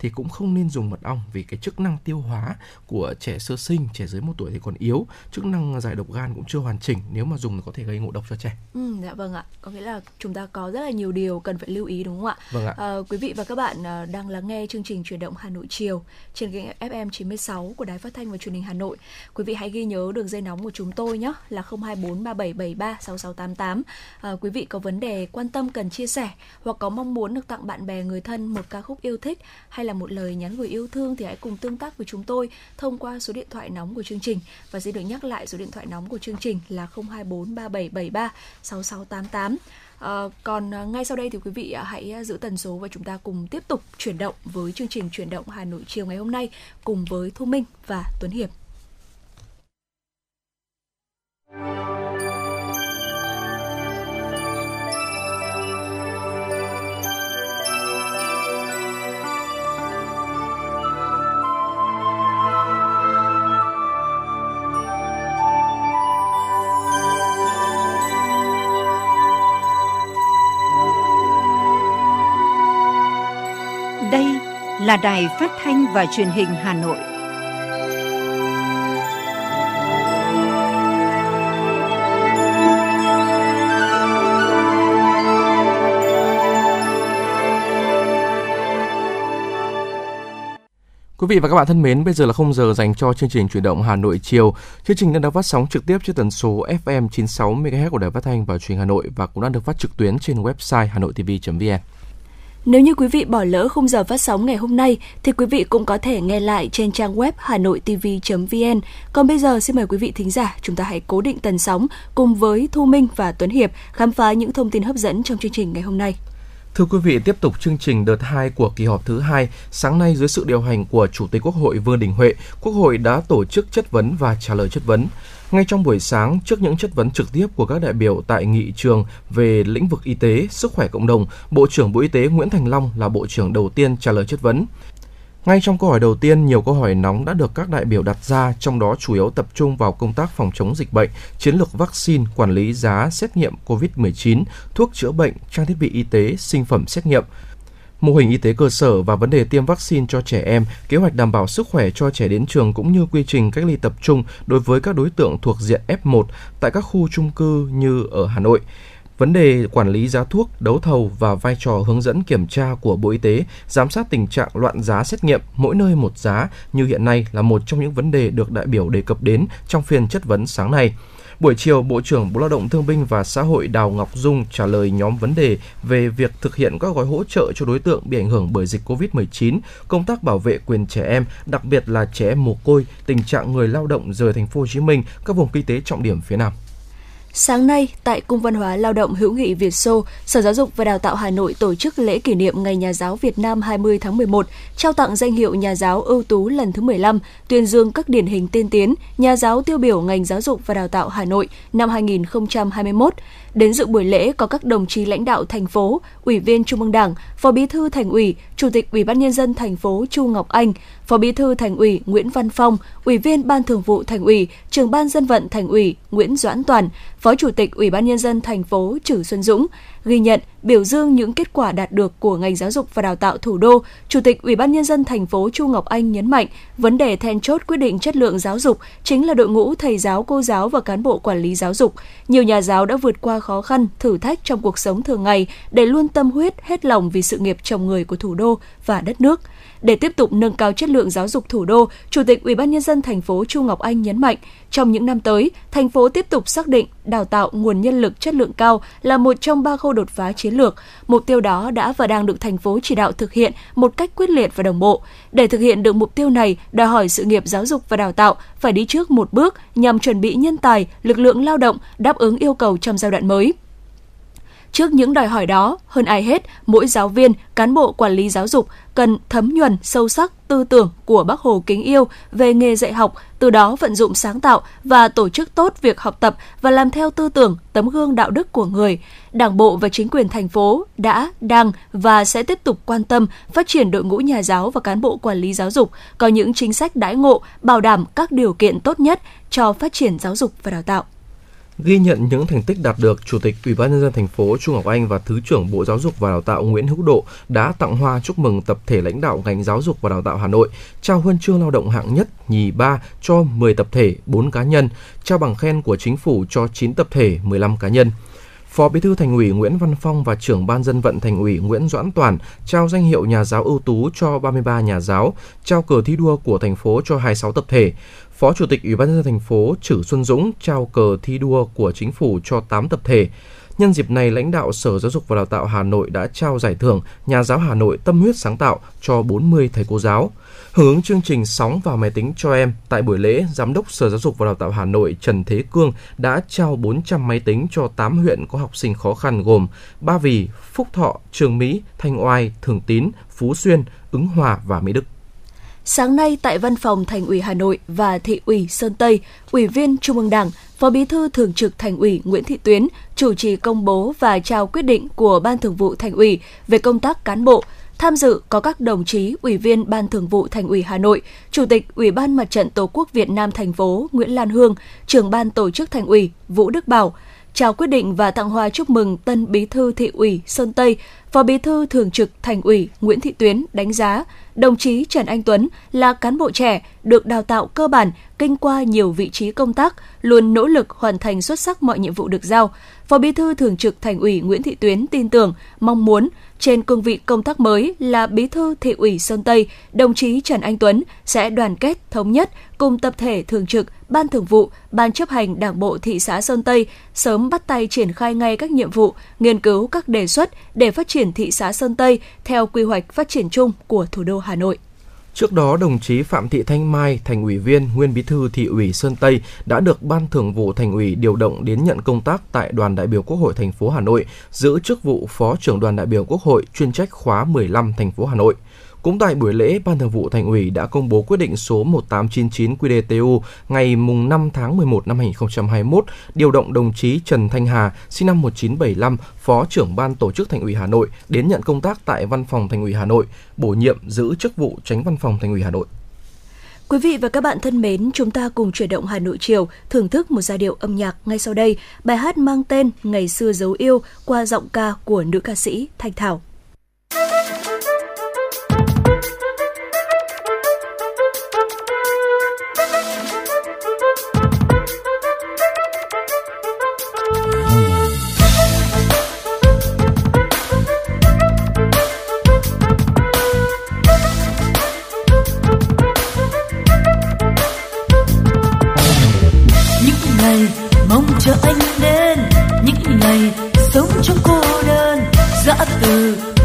thì cũng không nên dùng mật ong vì cái chức năng tiêu hóa của trẻ sơ sinh, trẻ dưới một tuổi thì còn yếu, chức năng giải độc gan cũng chưa hoàn chỉnh, nếu mà dùng thì có thể gây ngộ độc cho trẻ. Ừ, dạ vâng ạ. Có nghĩa là chúng ta có rất là nhiều điều cần phải lưu ý đúng không ạ? Vâng ạ. À, quý vị và các bạn à, đang lắng nghe chương trình chuyển động Hà Nội chiều trên kênh FM 96 của Đài Phát thanh và Truyền hình Hà Nội. Quý vị hãy ghi nhớ đường dây nóng của chúng tôi nhé là 024 3773 6688. À, quý vị có vấn đề quan tâm cần chia sẻ hoặc có mong muốn được tặng bạn bè người thân một ca khúc yêu thích hay là là một lời nhắn gửi yêu thương thì hãy cùng tương tác với chúng tôi thông qua số điện thoại nóng của chương trình và xin được nhắc lại số điện thoại nóng của chương trình là 024 3773 6688. À, còn ờ, ngay sau đây thì quý vị ờ, hãy ờ, giữ tần số và chúng ta cùng tiếp tục chuyển động với chương trình chuyển động Hà Nội chiều ngày hôm nay cùng với Thu Minh và Tuấn Hiệp. Là Đài Phát thanh và Truyền hình Hà Nội. Quý vị và các bạn thân mến, bây giờ là không giờ dành cho chương trình chuyển động Hà Nội chiều. Chương trình đang được phát sóng trực tiếp trên tần số FM 96 MHz của Đài Phát thanh và Truyền hình Hà Nội và cũng đang được phát trực tuyến trên website hanoitv.vn. Nếu như quý vị bỏ lỡ khung giờ phát sóng ngày hôm nay thì quý vị cũng có thể nghe lại trên trang web hanoitv.vn. Còn bây giờ xin mời quý vị thính giả chúng ta hãy cố định tần sóng cùng với Thu Minh và Tuấn Hiệp khám phá những thông tin hấp dẫn trong chương trình ngày hôm nay. Thưa quý vị, tiếp tục chương trình đợt 2 của kỳ họp thứ hai, sáng nay dưới sự điều hành của Chủ tịch Quốc hội Vương Đình Huệ, Quốc hội đã tổ chức chất vấn và trả lời chất vấn. Ngay trong buổi sáng, trước những chất vấn trực tiếp của các đại biểu tại nghị trường về lĩnh vực y tế, sức khỏe cộng đồng, Bộ trưởng Bộ Y tế Nguyễn Thành Long là Bộ trưởng đầu tiên trả lời chất vấn. Ngay trong câu hỏi đầu tiên, nhiều câu hỏi nóng đã được các đại biểu đặt ra, trong đó chủ yếu tập trung vào công tác phòng chống dịch bệnh, chiến lược vaccine, quản lý giá, xét nghiệm COVID-19, thuốc chữa bệnh, trang thiết bị y tế, sinh phẩm xét nghiệm, mô hình y tế cơ sở và vấn đề tiêm vaccine cho trẻ em, kế hoạch đảm bảo sức khỏe cho trẻ đến trường cũng như quy trình cách ly tập trung đối với các đối tượng thuộc diện F1 tại các khu trung cư như ở Hà Nội vấn đề quản lý giá thuốc, đấu thầu và vai trò hướng dẫn kiểm tra của Bộ Y tế, giám sát tình trạng loạn giá xét nghiệm mỗi nơi một giá như hiện nay là một trong những vấn đề được đại biểu đề cập đến trong phiên chất vấn sáng nay. Buổi chiều, Bộ trưởng Bộ Lao động Thương binh và Xã hội Đào Ngọc Dung trả lời nhóm vấn đề về việc thực hiện các gói hỗ trợ cho đối tượng bị ảnh hưởng bởi dịch COVID-19, công tác bảo vệ quyền trẻ em, đặc biệt là trẻ em mồ côi, tình trạng người lao động rời thành phố Hồ Chí Minh, các vùng kinh tế trọng điểm phía Nam. Sáng nay, tại Cung văn hóa lao động hữu nghị Việt Xô, Sở Giáo dục và Đào tạo Hà Nội tổ chức lễ kỷ niệm Ngày Nhà giáo Việt Nam 20 tháng 11, trao tặng danh hiệu Nhà giáo ưu tú lần thứ 15, tuyên dương các điển hình tiên tiến, nhà giáo tiêu biểu ngành giáo dục và đào tạo Hà Nội năm 2021. Đến dự buổi lễ có các đồng chí lãnh đạo thành phố, Ủy viên Trung ương Đảng, Phó Bí thư Thành ủy, Chủ tịch Ủy ban nhân dân thành phố Chu Ngọc Anh, Phó Bí thư Thành ủy Nguyễn Văn Phong, Ủy viên Ban Thường vụ Thành ủy, Trưởng ban Dân vận Thành ủy Nguyễn Doãn Toàn, Phó Chủ tịch Ủy ban nhân dân thành phố Trử Xuân Dũng, ghi nhận, biểu dương những kết quả đạt được của ngành giáo dục và đào tạo thủ đô, Chủ tịch Ủy ban nhân dân thành phố Chu Ngọc Anh nhấn mạnh, vấn đề then chốt quyết định chất lượng giáo dục chính là đội ngũ thầy giáo, cô giáo và cán bộ quản lý giáo dục. Nhiều nhà giáo đã vượt qua khó khăn, thử thách trong cuộc sống thường ngày để luôn tâm huyết, hết lòng vì sự nghiệp chồng người của thủ đô và đất nước. Để tiếp tục nâng cao chất lượng giáo dục thủ đô, Chủ tịch Ủy ban nhân dân thành phố Chu Ngọc Anh nhấn mạnh, trong những năm tới, thành phố tiếp tục xác định đào tạo nguồn nhân lực chất lượng cao là một trong ba khâu đột phá chiến lược. Mục tiêu đó đã và đang được thành phố chỉ đạo thực hiện một cách quyết liệt và đồng bộ. Để thực hiện được mục tiêu này, đòi hỏi sự nghiệp giáo dục và đào tạo phải đi trước một bước nhằm chuẩn bị nhân tài, lực lượng lao động đáp ứng yêu cầu trong giai đoạn mới. Trước những đòi hỏi đó, hơn ai hết, mỗi giáo viên, cán bộ quản lý giáo dục cần thấm nhuần sâu sắc tư tưởng của Bác Hồ kính yêu về nghề dạy học, từ đó vận dụng sáng tạo và tổ chức tốt việc học tập và làm theo tư tưởng, tấm gương đạo đức của người. Đảng bộ và chính quyền thành phố đã, đang và sẽ tiếp tục quan tâm phát triển đội ngũ nhà giáo và cán bộ quản lý giáo dục, có những chính sách đãi ngộ, bảo đảm các điều kiện tốt nhất cho phát triển giáo dục và đào tạo. Ghi nhận những thành tích đạt được, Chủ tịch Ủy ban nhân dân thành phố Trung Ngọc Anh và Thứ trưởng Bộ Giáo dục và Đào tạo Nguyễn Hữu Độ đã tặng hoa chúc mừng tập thể lãnh đạo ngành giáo dục và đào tạo Hà Nội, trao huân chương lao động hạng nhất, nhì ba cho 10 tập thể, 4 cá nhân, trao bằng khen của chính phủ cho 9 tập thể, 15 cá nhân. Phó Bí thư Thành ủy Nguyễn Văn Phong và trưởng ban dân vận Thành ủy Nguyễn Doãn Toàn trao danh hiệu nhà giáo ưu tú cho 33 nhà giáo, trao cờ thi đua của thành phố cho 26 tập thể. Phó Chủ tịch Ủy ban nhân dân thành phố Trử Xuân Dũng trao cờ thi đua của chính phủ cho 8 tập thể. Nhân dịp này, lãnh đạo Sở Giáo dục và Đào tạo Hà Nội đã trao giải thưởng Nhà giáo Hà Nội tâm huyết sáng tạo cho 40 thầy cô giáo. Hưởng ứng chương trình Sóng vào máy tính cho em, tại buổi lễ, Giám đốc Sở Giáo dục và Đào tạo Hà Nội Trần Thế Cương đã trao 400 máy tính cho 8 huyện có học sinh khó khăn gồm Ba Vì, Phúc Thọ, Trường Mỹ, Thanh Oai, Thường Tín, Phú Xuyên, Ứng Hòa và Mỹ Đức. Sáng nay tại Văn phòng Thành ủy Hà Nội và Thị ủy Sơn Tây, Ủy viên Trung ương Đảng, Phó Bí thư Thường trực Thành ủy Nguyễn Thị Tuyến chủ trì công bố và trao quyết định của Ban Thường vụ Thành ủy về công tác cán bộ. Tham dự có các đồng chí Ủy viên Ban Thường vụ Thành ủy Hà Nội, Chủ tịch Ủy ban Mặt trận Tổ quốc Việt Nam thành phố Nguyễn Lan Hương, Trưởng ban Tổ chức Thành ủy Vũ Đức Bảo, trao quyết định và tặng hoa chúc mừng tân bí thư thị ủy Sơn Tây Phó Bí thư Thường trực Thành ủy Nguyễn Thị Tuyến đánh giá đồng chí Trần Anh Tuấn là cán bộ trẻ được đào tạo cơ bản, kinh qua nhiều vị trí công tác, luôn nỗ lực hoàn thành xuất sắc mọi nhiệm vụ được giao. Phó Bí thư Thường trực Thành ủy Nguyễn Thị Tuyến tin tưởng, mong muốn trên cương vị công tác mới là Bí thư Thị ủy Sơn Tây, đồng chí Trần Anh Tuấn sẽ đoàn kết, thống nhất cùng tập thể thường trực, ban thường vụ, ban chấp hành Đảng bộ thị xã Sơn Tây sớm bắt tay triển khai ngay các nhiệm vụ, nghiên cứu các đề xuất để phát triển thị xã Sơn Tây theo quy hoạch phát triển chung của thủ đô Hà Nội. Trước đó, đồng chí Phạm Thị Thanh Mai, thành ủy viên, nguyên bí thư thị ủy Sơn Tây đã được Ban Thường vụ Thành ủy điều động đến nhận công tác tại Đoàn đại biểu Quốc hội thành phố Hà Nội, giữ chức vụ Phó trưởng Đoàn đại biểu Quốc hội chuyên trách khóa 15 thành phố Hà Nội. Cũng tại buổi lễ, Ban Thường vụ Thành ủy đã công bố quyết định số 1899 QĐ-TU ngày mùng 5 tháng 11 năm 2021 điều động đồng chí Trần Thanh Hà, sinh năm 1975, Phó trưởng Ban Tổ chức Thành ủy Hà Nội đến nhận công tác tại Văn phòng Thành ủy Hà Nội, bổ nhiệm giữ chức vụ Tránh Văn phòng Thành ủy Hà Nội. Quý vị và các bạn thân mến, chúng ta cùng chuyển động Hà Nội chiều, thưởng thức một giai điệu âm nhạc ngay sau đây. Bài hát mang tên Ngày xưa dấu yêu qua giọng ca của nữ ca sĩ Thanh Thảo.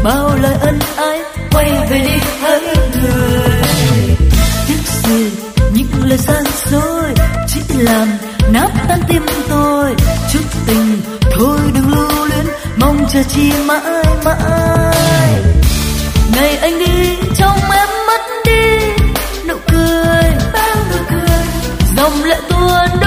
Bao lời ân ái, quay về đi hỡi người. Tiếc gì những lời gian dối, chỉ làm nát tan tim tôi. Chút tình thôi đừng lưu luyến, mong chờ chi mãi mãi. Ngày anh đi trong em mất đi, nụ cười, bao nụ cười, dòng lệ tuôn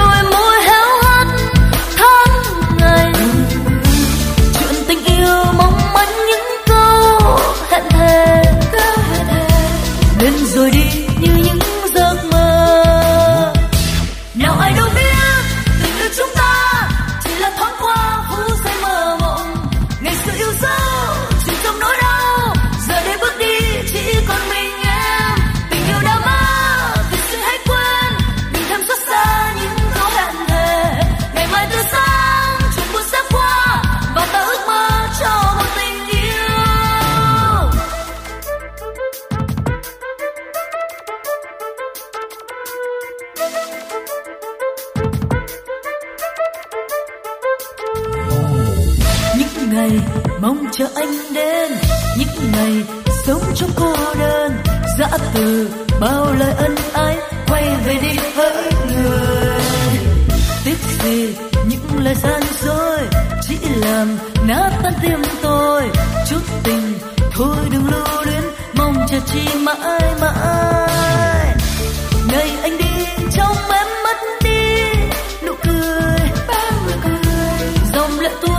từ bao lời ân ái, quay về đi hỡi người. Tiếc gì những lời gian dối, chỉ làm nát tan tim tôi. Chút tình thôi đừng lưu luyến, mong chờ chi mãi mãi. Ngày anh đi, trong em mất đi nụ cười bao nụ cười dòng lệ tuôn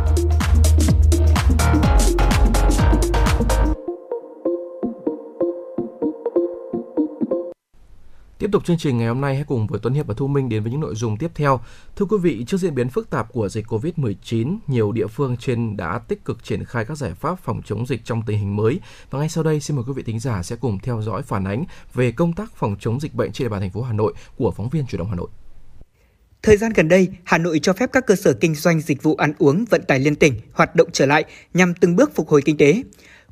Tiếp tục chương trình ngày hôm nay hãy cùng với Tuấn Hiệp và Thu Minh đến với những nội dung tiếp theo. Thưa quý vị, trước diễn biến phức tạp của dịch Covid-19, nhiều địa phương trên đã tích cực triển khai các giải pháp phòng chống dịch trong tình hình mới. Và ngay sau đây xin mời quý vị thính giả sẽ cùng theo dõi phản ánh về công tác phòng chống dịch bệnh trên địa bàn thành phố Hà Nội của phóng viên Chủ động Hà Nội. Thời gian gần đây, Hà Nội cho phép các cơ sở kinh doanh dịch vụ ăn uống vận tải liên tỉnh hoạt động trở lại nhằm từng bước phục hồi kinh tế.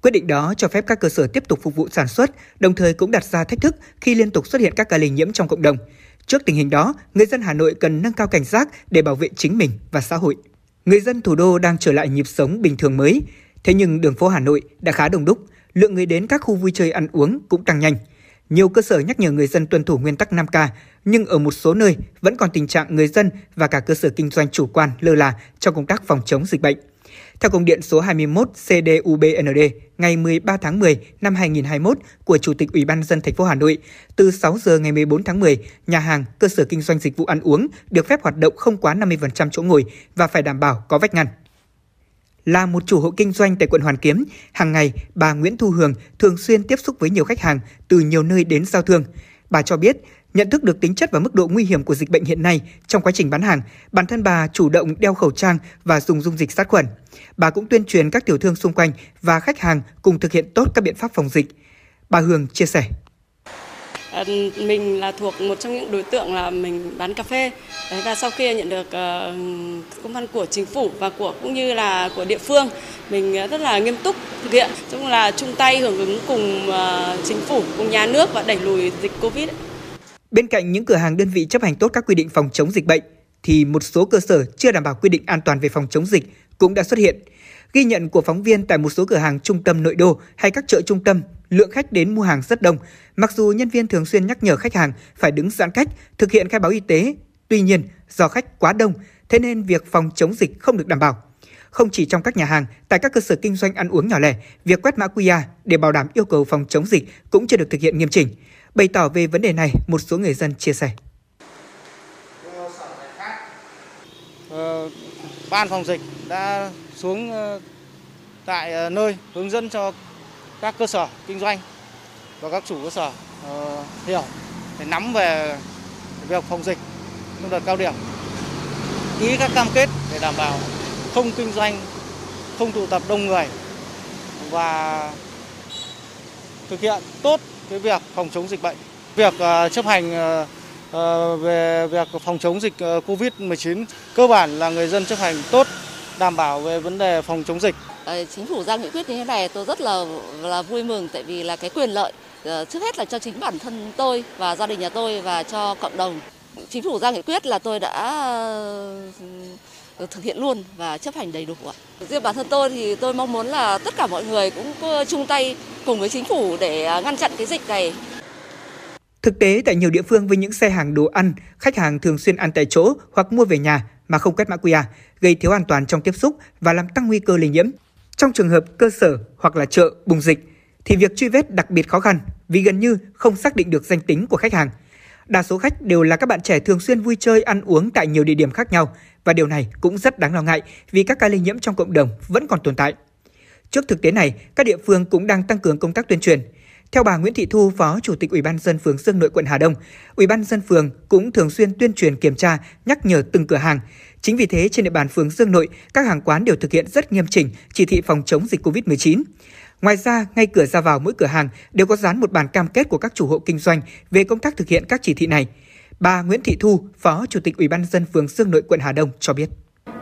Quyết định đó cho phép các cơ sở tiếp tục phục vụ sản xuất, đồng thời cũng đặt ra thách thức khi liên tục xuất hiện các ca lây nhiễm trong cộng đồng. Trước tình hình đó, người dân Hà Nội cần nâng cao cảnh giác để bảo vệ chính mình và xã hội. Người dân thủ đô đang trở lại nhịp sống bình thường mới, thế nhưng đường phố Hà Nội đã khá đông đúc, lượng người đến các khu vui chơi ăn uống cũng tăng nhanh. Nhiều cơ sở nhắc nhở người dân tuân thủ nguyên tắc 5K, nhưng ở một số nơi vẫn còn tình trạng người dân và cả cơ sở kinh doanh chủ quan lơ là trong công tác phòng chống dịch bệnh. Theo công điện số 21 CDUBND ngày 13 tháng 10 năm 2021 của Chủ tịch Ủy ban dân thành phố Hà Nội, từ 6 giờ ngày 14 tháng 10, nhà hàng, cơ sở kinh doanh dịch vụ ăn uống được phép hoạt động không quá 50% chỗ ngồi và phải đảm bảo có vách ngăn. Là một chủ hộ kinh doanh tại quận Hoàn Kiếm, hàng ngày bà Nguyễn Thu Hường thường xuyên tiếp xúc với nhiều khách hàng từ nhiều nơi đến giao thương. Bà cho biết, nhận thức được tính chất và mức độ nguy hiểm của dịch bệnh hiện nay trong quá trình bán hàng, bản thân bà chủ động đeo khẩu trang và dùng dung dịch sát khuẩn. Bà cũng tuyên truyền các tiểu thương xung quanh và khách hàng cùng thực hiện tốt các biện pháp phòng dịch. Bà Hương chia sẻ. À, mình là thuộc một trong những đối tượng là mình bán cà phê Đấy, và sau khi nhận được uh, công văn của chính phủ và của cũng như là của địa phương mình rất là nghiêm túc thực hiện chung là chung tay hưởng ứng cùng uh, chính phủ cùng nhà nước và đẩy lùi dịch covid Bên cạnh những cửa hàng đơn vị chấp hành tốt các quy định phòng chống dịch bệnh thì một số cơ sở chưa đảm bảo quy định an toàn về phòng chống dịch cũng đã xuất hiện. Ghi nhận của phóng viên tại một số cửa hàng trung tâm nội đô hay các chợ trung tâm, lượng khách đến mua hàng rất đông. Mặc dù nhân viên thường xuyên nhắc nhở khách hàng phải đứng giãn cách, thực hiện khai báo y tế, tuy nhiên do khách quá đông, thế nên việc phòng chống dịch không được đảm bảo. Không chỉ trong các nhà hàng, tại các cơ sở kinh doanh ăn uống nhỏ lẻ, việc quét mã QR để bảo đảm yêu cầu phòng chống dịch cũng chưa được thực hiện nghiêm chỉnh. Bày tỏ về vấn đề này, một số người dân chia sẻ. Ờ, ban phòng dịch đã xuống ờ, tại ờ, nơi hướng dẫn cho các cơ sở kinh doanh và các chủ cơ sở uh, hiểu để nắm về việc phòng dịch trong đợt cao điểm ký các cam kết để đảm bảo không kinh doanh không tụ tập đông người và thực hiện tốt cái việc phòng chống dịch bệnh việc ờ, chấp hành ờ, ờ, về việc phòng chống dịch Covid-19 cơ bản là người dân chấp hành tốt, đảm bảo về vấn đề phòng chống dịch chính phủ ra nghị quyết như thế này tôi rất là là vui mừng tại vì là cái quyền lợi trước hết là cho chính bản thân tôi và gia đình nhà tôi và cho cộng đồng. Chính phủ ra nghị quyết là tôi đã thực hiện luôn và chấp hành đầy đủ ạ. Riêng bản thân tôi thì tôi mong muốn là tất cả mọi người cũng ờ, chung tay cùng với chính phủ để à, ngăn chặn cái dịch này. Thực tế tại nhiều địa phương với những xe hàng đồ ăn, khách hàng thường xuyên ăn tại chỗ hoặc mua về nhà mà không quét mã QR, gây thiếu an toàn trong tiếp xúc và làm tăng nguy cơ lây nhiễm. Trong trường hợp cơ sở hoặc là chợ bùng dịch thì việc truy vết đặc biệt khó khăn vì gần như không xác định được danh tính của khách hàng. Đa số khách đều là các bạn trẻ thường xuyên vui chơi ăn uống tại nhiều địa điểm khác nhau và điều này cũng rất đáng lo ngại vì các ca lây nhiễm trong cộng đồng vẫn còn tồn tại. Trước thực tế này, các địa phương cũng đang tăng cường công tác tuyên truyền. Theo bà Nguyễn Thị Thu, Phó Chủ tịch Ủy ban dân phường Dương Nội quận Hà Đông, Ủy ban dân phường cũng thường xuyên tuyên truyền kiểm tra, nhắc nhở từng cửa hàng. Chính vì thế trên địa bàn phường Dương Nội, các hàng quán đều thực hiện rất nghiêm chỉnh chỉ thị phòng chống dịch Covid-19. Ngoài ra, ngay cửa ra vào mỗi cửa hàng đều có dán một bản cam kết của các chủ hộ kinh doanh về công tác thực hiện các chỉ thị này. Bà Nguyễn Thị Thu, Phó Chủ tịch Ủy ban dân phường Dương Nội quận Hà Đông cho biết.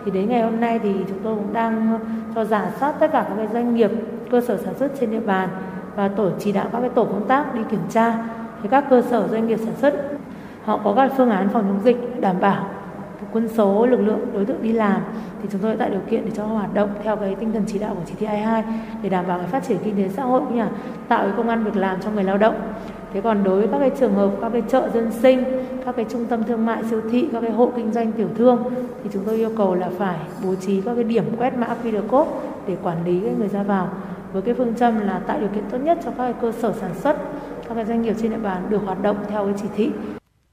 Thì đến ngày hôm nay thì chúng tôi cũng đang cho giả soát tất cả các cái doanh nghiệp, cơ sở sản xuất trên địa bàn và tổ chỉ đạo các cái tổ công tác đi kiểm tra thì các cơ sở doanh nghiệp sản xuất họ có các phương án phòng chống dịch đảm bảo quân số lực lượng đối tượng đi làm thì chúng tôi tạo điều kiện để cho hoạt động theo cái tinh thần chỉ đạo của chỉ thị 22 để đảm bảo cái phát triển kinh tế xã hội cũng như là tạo cái công an việc làm cho người lao động. Thế còn đối với các cái trường hợp các cái chợ dân sinh, các cái trung tâm thương mại siêu thị, các cái hộ kinh doanh tiểu thương thì chúng tôi yêu cầu là phải bố trí các cái điểm quét mã QR code để quản lý cái người ra vào với cái phương châm là tạo điều kiện tốt nhất cho các cái cơ sở sản xuất, các cái doanh nghiệp trên địa bàn được hoạt động theo cái chỉ thị.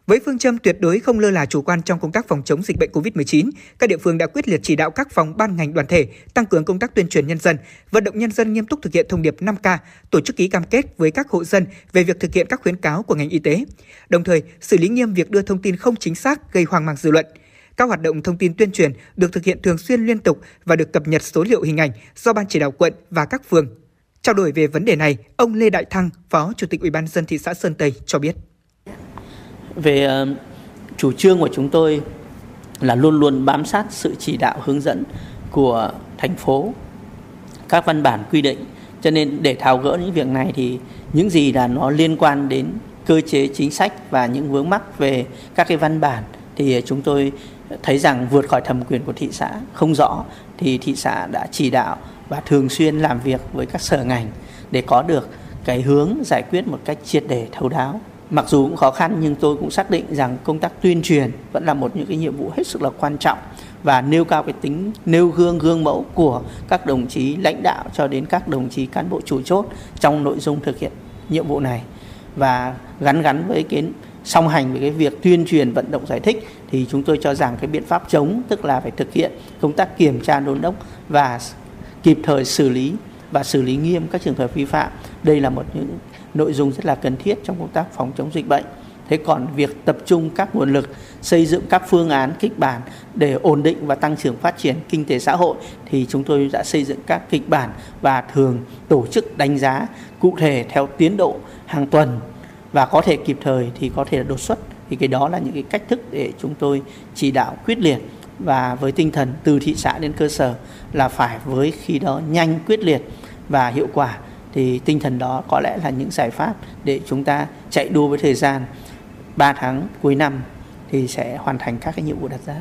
Với phương châm tuyệt đối không lơ là chủ quan trong công tác phòng chống dịch bệnh COVID-19, các địa phương đã quyết liệt chỉ đạo các phòng ban ngành đoàn thể tăng cường công tác tuyên truyền nhân dân, vận động nhân dân nghiêm túc thực hiện thông điệp 5K, tổ chức ký cam kết với các hộ dân về việc thực hiện các khuyến cáo của ngành y tế. Đồng thời, xử lý nghiêm việc đưa thông tin không chính xác gây hoang mang dư luận. Các hoạt động thông tin tuyên truyền được thực hiện thường xuyên liên tục và được cập nhật số liệu hình ảnh do ban chỉ đạo quận và các phường. Trao đổi về vấn đề này, ông Lê Đại Thăng, Phó Chủ tịch Ủy ban dân thị xã Sơn Tây cho biết. Về ờ, chủ trương của chúng tôi là luôn luôn bám sát sự chỉ đạo hướng dẫn của thành phố, các văn bản quy định. Cho nên để tháo gỡ những việc này thì những gì là nó liên quan đến cơ chế chính sách và những vướng mắc về các cái văn bản thì chúng tôi thấy rằng vượt khỏi thẩm quyền của thị xã không rõ thì thị xã đã chỉ đạo và thường xuyên làm việc với các sở ngành để có được cái hướng giải quyết một cách triệt để thấu đáo mặc dù cũng khó khăn, nhưng tôi cũng xác định rằng công tác tuyên truyền vẫn là một những cái nhiệm vụ hết sức là quan trọng và nêu cao cái tính, nêu gương gương mẫu của các đồng chí lãnh đạo cho đến các đồng chí cán bộ chủ chốt trong nội dung thực hiện nhiệm vụ này. Và gắn gắn với cái song hành với cái việc tuyên truyền, vận động, giải thích thì chúng tôi cho rằng cái biện pháp chống, tức là phải thực hiện công tác kiểm tra đôn đốc và kịp thời xử lý và xử lý nghiêm các trường hợp vi phạm. Đây là một những nội dung rất là cần thiết trong công tác phòng chống dịch bệnh. Thế còn việc tập trung các nguồn lực, xây dựng các phương án kịch bản để ổn định và tăng trưởng phát triển kinh tế xã hội thì chúng tôi đã xây dựng các kịch bản và thường tổ chức đánh giá cụ thể theo tiến độ hàng tuần. Và có thể kịp thời thì có thể là đột xuất. Thì cái đó là những cái cách thức để chúng tôi chỉ đạo quyết liệt. Và với tinh thần từ thị xã đến cơ sở là phải với khi đó nhanh, quyết liệt và hiệu quả thì tinh thần đó có lẽ là những giải pháp để chúng ta chạy đua với thời gian 3 tháng cuối năm thì sẽ hoàn thành các cái nhiệm vụ đặt ra.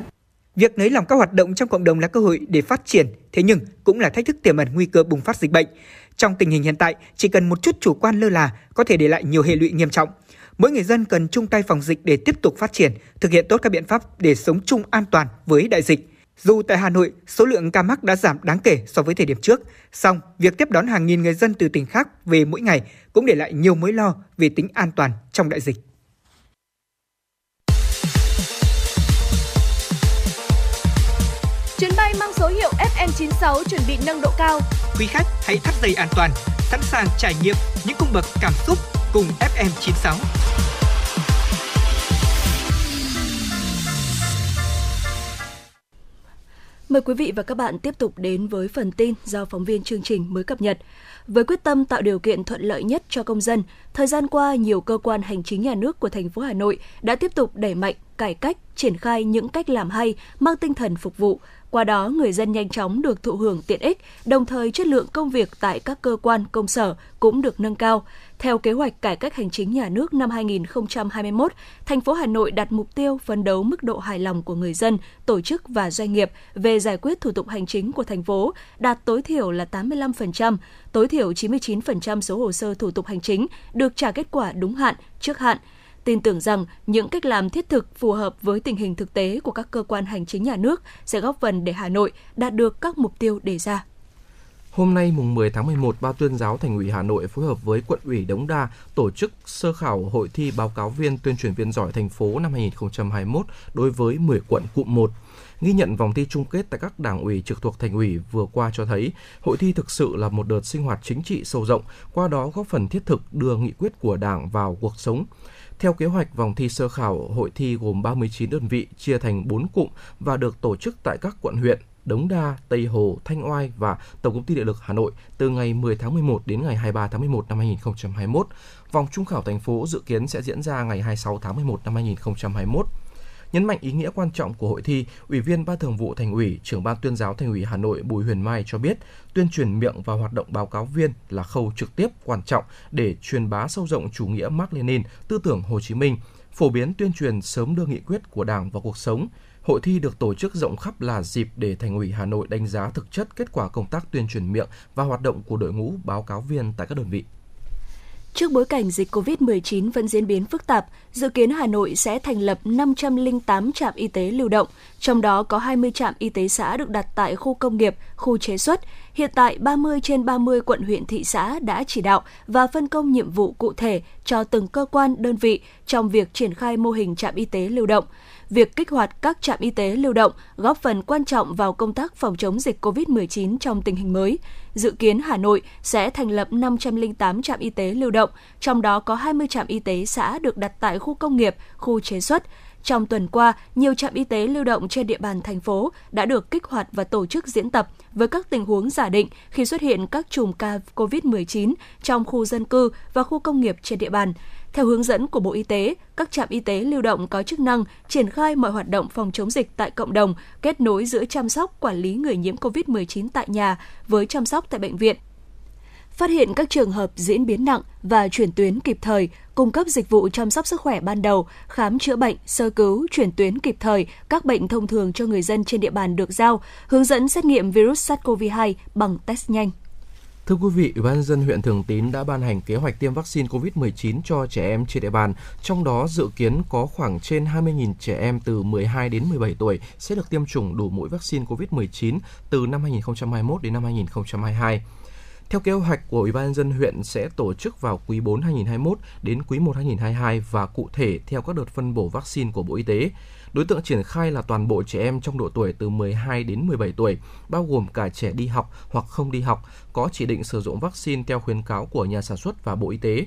Việc nới lỏng các hoạt động trong cộng đồng là cơ hội để phát triển, thế nhưng cũng là thách thức tiềm ẩn nguy cơ bùng phát dịch bệnh. Trong tình hình hiện tại, chỉ cần một chút chủ quan lơ là có thể để lại nhiều hệ lụy nghiêm trọng. Mỗi người dân cần chung tay phòng dịch để tiếp tục phát triển, thực hiện tốt các biện pháp để sống chung an toàn với đại dịch. Dù tại Hà Nội, số lượng ca mắc đã giảm đáng kể so với thời điểm trước, song việc tiếp đón hàng nghìn người dân từ tỉnh khác về mỗi ngày cũng để lại nhiều mối lo về tính an toàn trong đại dịch. Chuyến bay mang số hiệu FN96 chuẩn bị nâng độ cao. Quý khách hãy thắt dây an toàn, sẵn sàng trải nghiệm những cung bậc cảm xúc cùng FM96. Mời quý vị và các bạn tiếp tục đến với phần tin do phóng viên chương trình mới cập nhật. Với quyết tâm tạo điều kiện thuận lợi nhất cho công dân, thời gian qua nhiều cơ quan hành chính nhà nước của thành phố Hà Nội đã tiếp tục đẩy mạnh cải cách, triển khai những cách làm hay mang tinh thần phục vụ, qua đó, người dân nhanh chóng được thụ hưởng tiện ích, đồng thời chất lượng công việc tại các cơ quan, công sở cũng được nâng cao. Theo kế hoạch cải cách hành chính nhà nước năm 2021, thành phố Hà Nội đặt mục tiêu phấn đấu mức độ hài lòng của người dân, tổ chức và doanh nghiệp về giải quyết thủ tục hành chính của thành phố đạt tối thiểu là 85%, tối thiểu 99% số hồ sơ thủ tục hành chính được trả kết quả đúng hạn, trước hạn, tin tưởng rằng những cách làm thiết thực phù hợp với tình hình thực tế của các cơ quan hành chính nhà nước sẽ góp phần để Hà Nội đạt được các mục tiêu đề ra. Hôm nay mùng 10 tháng 11, Ban tuyên giáo Thành ủy Hà Nội phối hợp với quận ủy Đống Đa tổ chức sơ khảo hội thi báo cáo viên tuyên truyền viên giỏi thành phố năm 2021 đối với 10 quận cụm 1. Ghi nhận vòng thi chung kết tại các đảng ủy trực thuộc thành ủy vừa qua cho thấy, hội thi thực sự là một đợt sinh hoạt chính trị sâu rộng, qua đó góp phần thiết thực đưa nghị quyết của Đảng vào cuộc sống. Theo kế hoạch, vòng thi sơ khảo hội thi gồm 39 đơn vị chia thành 4 cụm và được tổ chức tại các quận huyện Đống Đa, Tây Hồ, Thanh Oai và Tổng công ty Điện lực Hà Nội từ ngày 10 tháng 11 đến ngày 23 tháng 11 năm 2021. Vòng trung khảo thành phố dự kiến sẽ diễn ra ngày 26 tháng 11 năm 2021. Nhấn mạnh ý nghĩa quan trọng của hội thi, Ủy viên Ban Thường vụ Thành ủy, trưởng Ban Tuyên giáo Thành ủy Hà Nội Bùi Huyền Mai cho biết, tuyên truyền miệng và hoạt động báo cáo viên là khâu trực tiếp quan trọng để truyền bá sâu rộng chủ nghĩa Mark Lenin, tư tưởng Hồ Chí Minh, phổ biến tuyên truyền sớm đưa nghị quyết của Đảng vào cuộc sống. Hội thi được tổ chức rộng khắp là dịp để Thành ủy Hà Nội đánh giá thực chất kết quả công tác tuyên truyền miệng và hoạt động của đội ngũ báo cáo viên tại các đơn vị. Trước bối cảnh dịch COVID-19 vẫn diễn biến phức tạp, dự kiến Hà Nội sẽ thành lập 508 trạm y tế lưu động, trong đó có 20 trạm y tế xã được đặt tại khu công nghiệp, khu chế xuất. Hiện tại, 30 trên 30 quận huyện thị xã đã chỉ đạo và phân công nhiệm vụ cụ thể cho từng cơ quan, đơn vị trong việc triển khai mô hình trạm y tế lưu động việc kích hoạt các trạm y tế lưu động góp phần quan trọng vào công tác phòng chống dịch COVID-19 trong tình hình mới. Dự kiến Hà Nội sẽ thành lập 508 trạm y tế lưu động, trong đó có 20 trạm y tế xã được đặt tại khu công nghiệp, khu chế xuất. Trong tuần qua, nhiều trạm y tế lưu động trên địa bàn thành phố đã được kích hoạt và tổ chức diễn tập với các tình huống giả định khi xuất hiện các chùm ca COVID-19 trong khu dân cư và khu công nghiệp trên địa bàn. Theo hướng dẫn của Bộ Y tế, các trạm y tế lưu động có chức năng triển khai mọi hoạt động phòng chống dịch tại cộng đồng, kết nối giữa chăm sóc quản lý người nhiễm COVID-19 tại nhà với chăm sóc tại bệnh viện, phát hiện các trường hợp diễn biến nặng và chuyển tuyến kịp thời, cung cấp dịch vụ chăm sóc sức khỏe ban đầu, khám chữa bệnh, sơ cứu, chuyển tuyến kịp thời các bệnh thông thường cho người dân trên địa bàn được giao, hướng dẫn xét nghiệm virus SARS-CoV-2 bằng test nhanh. Thưa quý vị, Ủy ban dân huyện Thường Tín đã ban hành kế hoạch tiêm vaccine COVID-19 cho trẻ em trên địa bàn, trong đó dự kiến có khoảng trên 20.000 trẻ em từ 12 đến 17 tuổi sẽ được tiêm chủng đủ mũi vaccine COVID-19 từ năm 2021 đến năm 2022. Theo kế hoạch của Ủy ban dân huyện sẽ tổ chức vào quý 4 2021 đến quý 1 2022 và cụ thể theo các đợt phân bổ vaccine của Bộ Y tế. Đối tượng triển khai là toàn bộ trẻ em trong độ tuổi từ 12 đến 17 tuổi, bao gồm cả trẻ đi học hoặc không đi học, có chỉ định sử dụng vaccine theo khuyến cáo của nhà sản xuất và Bộ Y tế.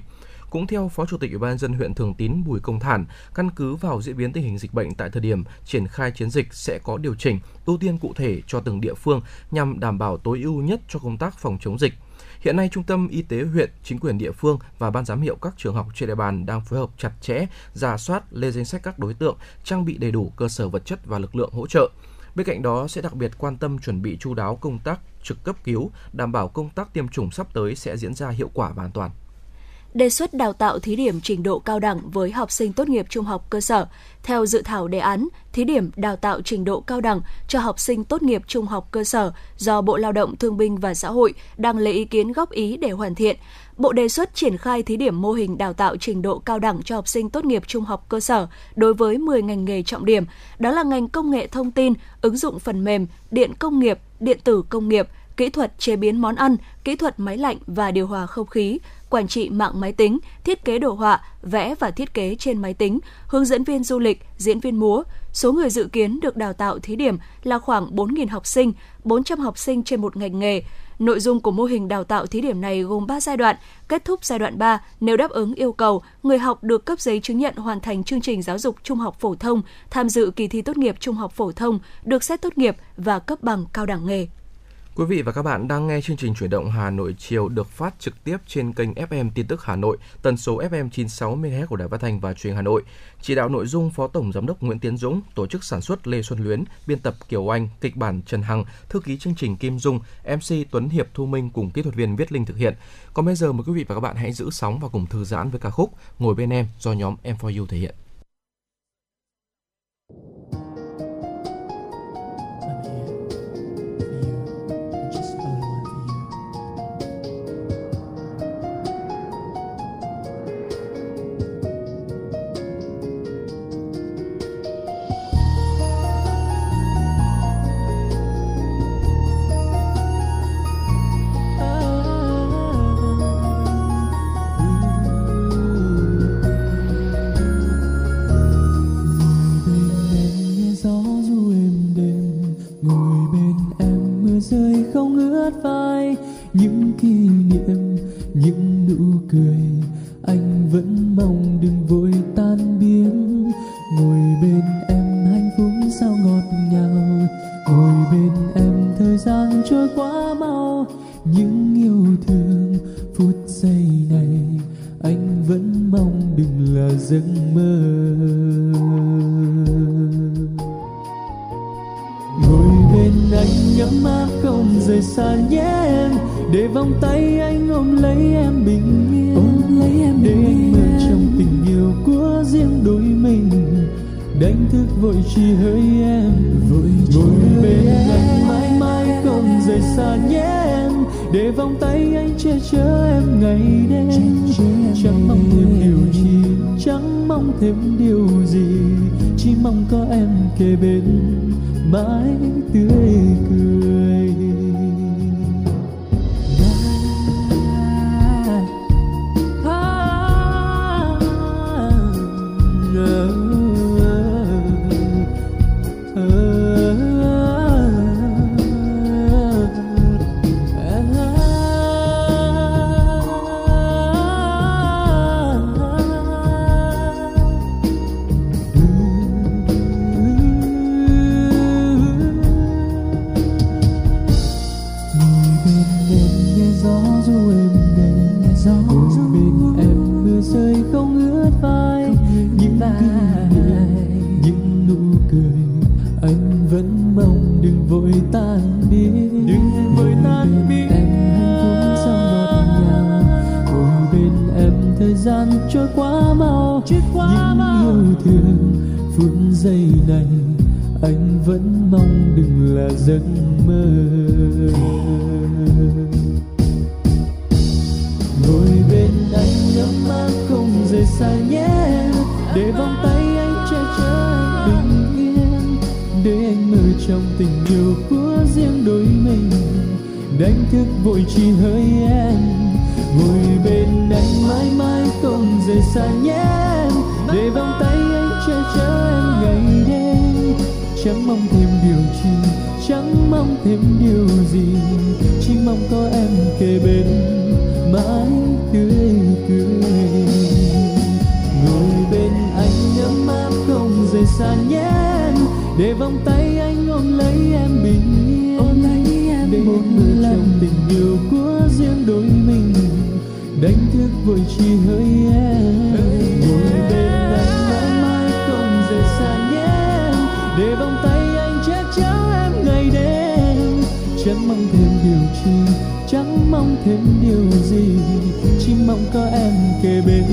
Cũng theo Phó Chủ tịch Ủy ban nhân dân huyện Thường Tín Bùi Công Thản, căn cứ vào diễn biến tình hình dịch bệnh tại thời điểm triển khai chiến dịch sẽ có điều chỉnh, ưu tiên cụ thể cho từng địa phương nhằm đảm bảo tối ưu nhất cho công tác phòng chống dịch. Hiện nay, Trung tâm Y tế huyện, chính quyền địa phương và ban giám hiệu các trường học trên địa bàn đang phối hợp chặt chẽ, giả soát lên danh sách các đối tượng, trang bị đầy đủ cơ sở vật chất và lực lượng hỗ trợ. Bên cạnh đó sẽ đặc biệt quan tâm chuẩn bị chu đáo công tác trực cấp cứu, đảm bảo công tác tiêm chủng sắp tới sẽ diễn ra hiệu quả và an toàn đề xuất đào tạo thí điểm trình độ cao đẳng với học sinh tốt nghiệp trung học cơ sở. Theo dự thảo đề án, thí điểm đào tạo trình độ cao đẳng cho học sinh tốt nghiệp trung học cơ sở do Bộ Lao động Thương binh và Xã hội đang lấy ý kiến góp ý để hoàn thiện. Bộ đề xuất triển khai thí điểm mô hình đào tạo trình độ cao đẳng cho học sinh tốt nghiệp trung học cơ sở đối với 10 ngành nghề trọng điểm, đó là ngành công nghệ thông tin, ứng dụng phần mềm, điện công nghiệp, điện tử công nghiệp, kỹ thuật chế biến món ăn, kỹ thuật máy lạnh và điều hòa không khí, quản trị mạng máy tính, thiết kế đồ họa, vẽ và thiết kế trên máy tính, hướng dẫn viên du lịch, diễn viên múa. Số người dự kiến được đào tạo thí điểm là khoảng 4.000 học sinh, 400 học sinh trên một ngành nghề. Nội dung của mô hình đào tạo thí điểm này gồm 3 giai đoạn. Kết thúc giai đoạn 3, nếu đáp ứng yêu cầu, người học được cấp giấy chứng nhận hoàn thành chương trình giáo dục trung học phổ thông, tham dự kỳ thi tốt nghiệp trung học phổ thông, được xét tốt nghiệp và cấp bằng cao đẳng nghề. Quý vị và các bạn đang nghe chương trình chuyển động Hà Nội chiều được phát trực tiếp trên kênh FM tin tức Hà Nội, tần số FM 96 MHz của Đài Phát thanh và Truyền Hà Nội. Chỉ đạo nội dung Phó Tổng Giám đốc Nguyễn Tiến Dũng, tổ chức sản xuất Lê Xuân Luyến, biên tập Kiều Anh, kịch bản Trần Hằng, thư ký chương trình Kim Dung, MC Tuấn Hiệp Thu Minh cùng kỹ thuật viên Viết Linh thực hiện. Còn bây giờ mời quý vị và các bạn hãy giữ sóng và cùng thư giãn với ca khúc Ngồi bên em do nhóm M4U thể hiện. Để vòng tay anh che chở em ngày đêm. Chẳng mong thêm điều chi chẳng mong thêm điều gì. Chỉ mong có em kề bên mãi tươi cười. Ngồi bên anh nhắm mắt không rời xa nhé. Để vòng tay anh ôm lấy em bình yên. Ôm lấy em để một mưa trong tình yêu của riêng đôi mình. Đánh thức vội chỉ hơi em mong thêm điều gì chỉ mong có em kề bên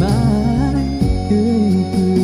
mãi tươi cười.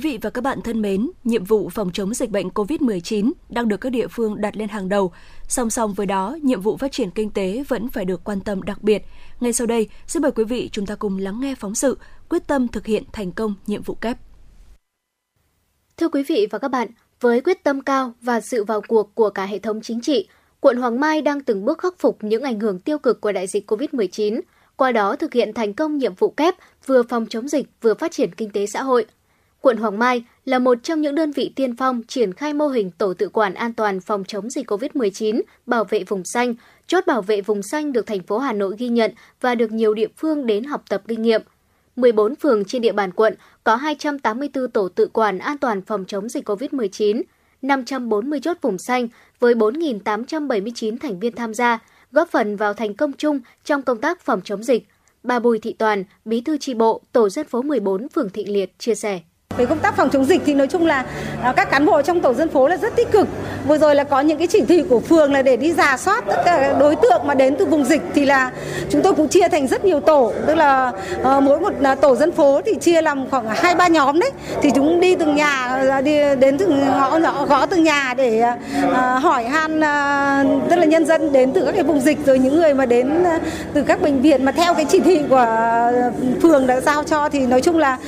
vị và các bạn thân mến, nhiệm vụ phòng chống dịch bệnh COVID-19 đang được các địa phương đặt lên hàng đầu. Song song với đó, nhiệm vụ phát triển kinh tế vẫn phải được quan tâm đặc biệt. Ngay sau đây, xin mời quý vị chúng ta cùng lắng nghe phóng sự quyết tâm thực hiện thành công nhiệm vụ kép. Thưa quý vị và các bạn, với quyết tâm cao và sự vào cuộc của cả hệ thống chính trị, quận Hoàng Mai đang từng bước khắc phục những ảnh hưởng tiêu cực của đại dịch COVID-19, qua đó thực hiện thành công nhiệm vụ kép vừa phòng chống dịch vừa phát triển kinh tế xã hội. Quận Hoàng Mai là một trong những đơn vị tiên phong triển khai mô hình tổ tự quản an toàn phòng chống dịch COVID-19, bảo vệ vùng xanh. Chốt bảo vệ vùng xanh được thành phố Hà Nội ghi nhận và được nhiều địa phương đến học tập kinh nghiệm. 14 phường trên địa bàn quận có 284 tổ tự quản an toàn phòng chống dịch COVID-19, 540 chốt vùng xanh với 4.879 thành viên tham gia, góp phần vào thành công chung trong công tác phòng chống dịch. Bà Bùi Thị Toàn, Bí thư tri bộ, Tổ dân phố 14 phường Thịnh Liệt chia sẻ. Về công tác phòng chống dịch thì nói chung là à, các cán bộ trong tổ dân phố là rất tích cực. Vừa rồi là có những cái chỉ thị của phường là để đi giả soát tất cả đối tượng mà đến từ vùng dịch thì là chúng tôi cũng chia thành rất nhiều tổ, tức là ờ, mỗi một à, tổ dân phố thì chia làm khoảng hai ba nhóm đấy. Thì chúng đi từng nhà à, đi đến từng ngõ ngõ gõ từng nhà để hỏi han tức là nhân dân đến từ các cái vùng dịch rồi những người mà đến từ các bệnh viện mà theo cái chỉ thị của phường đã giao cho thì nói chung là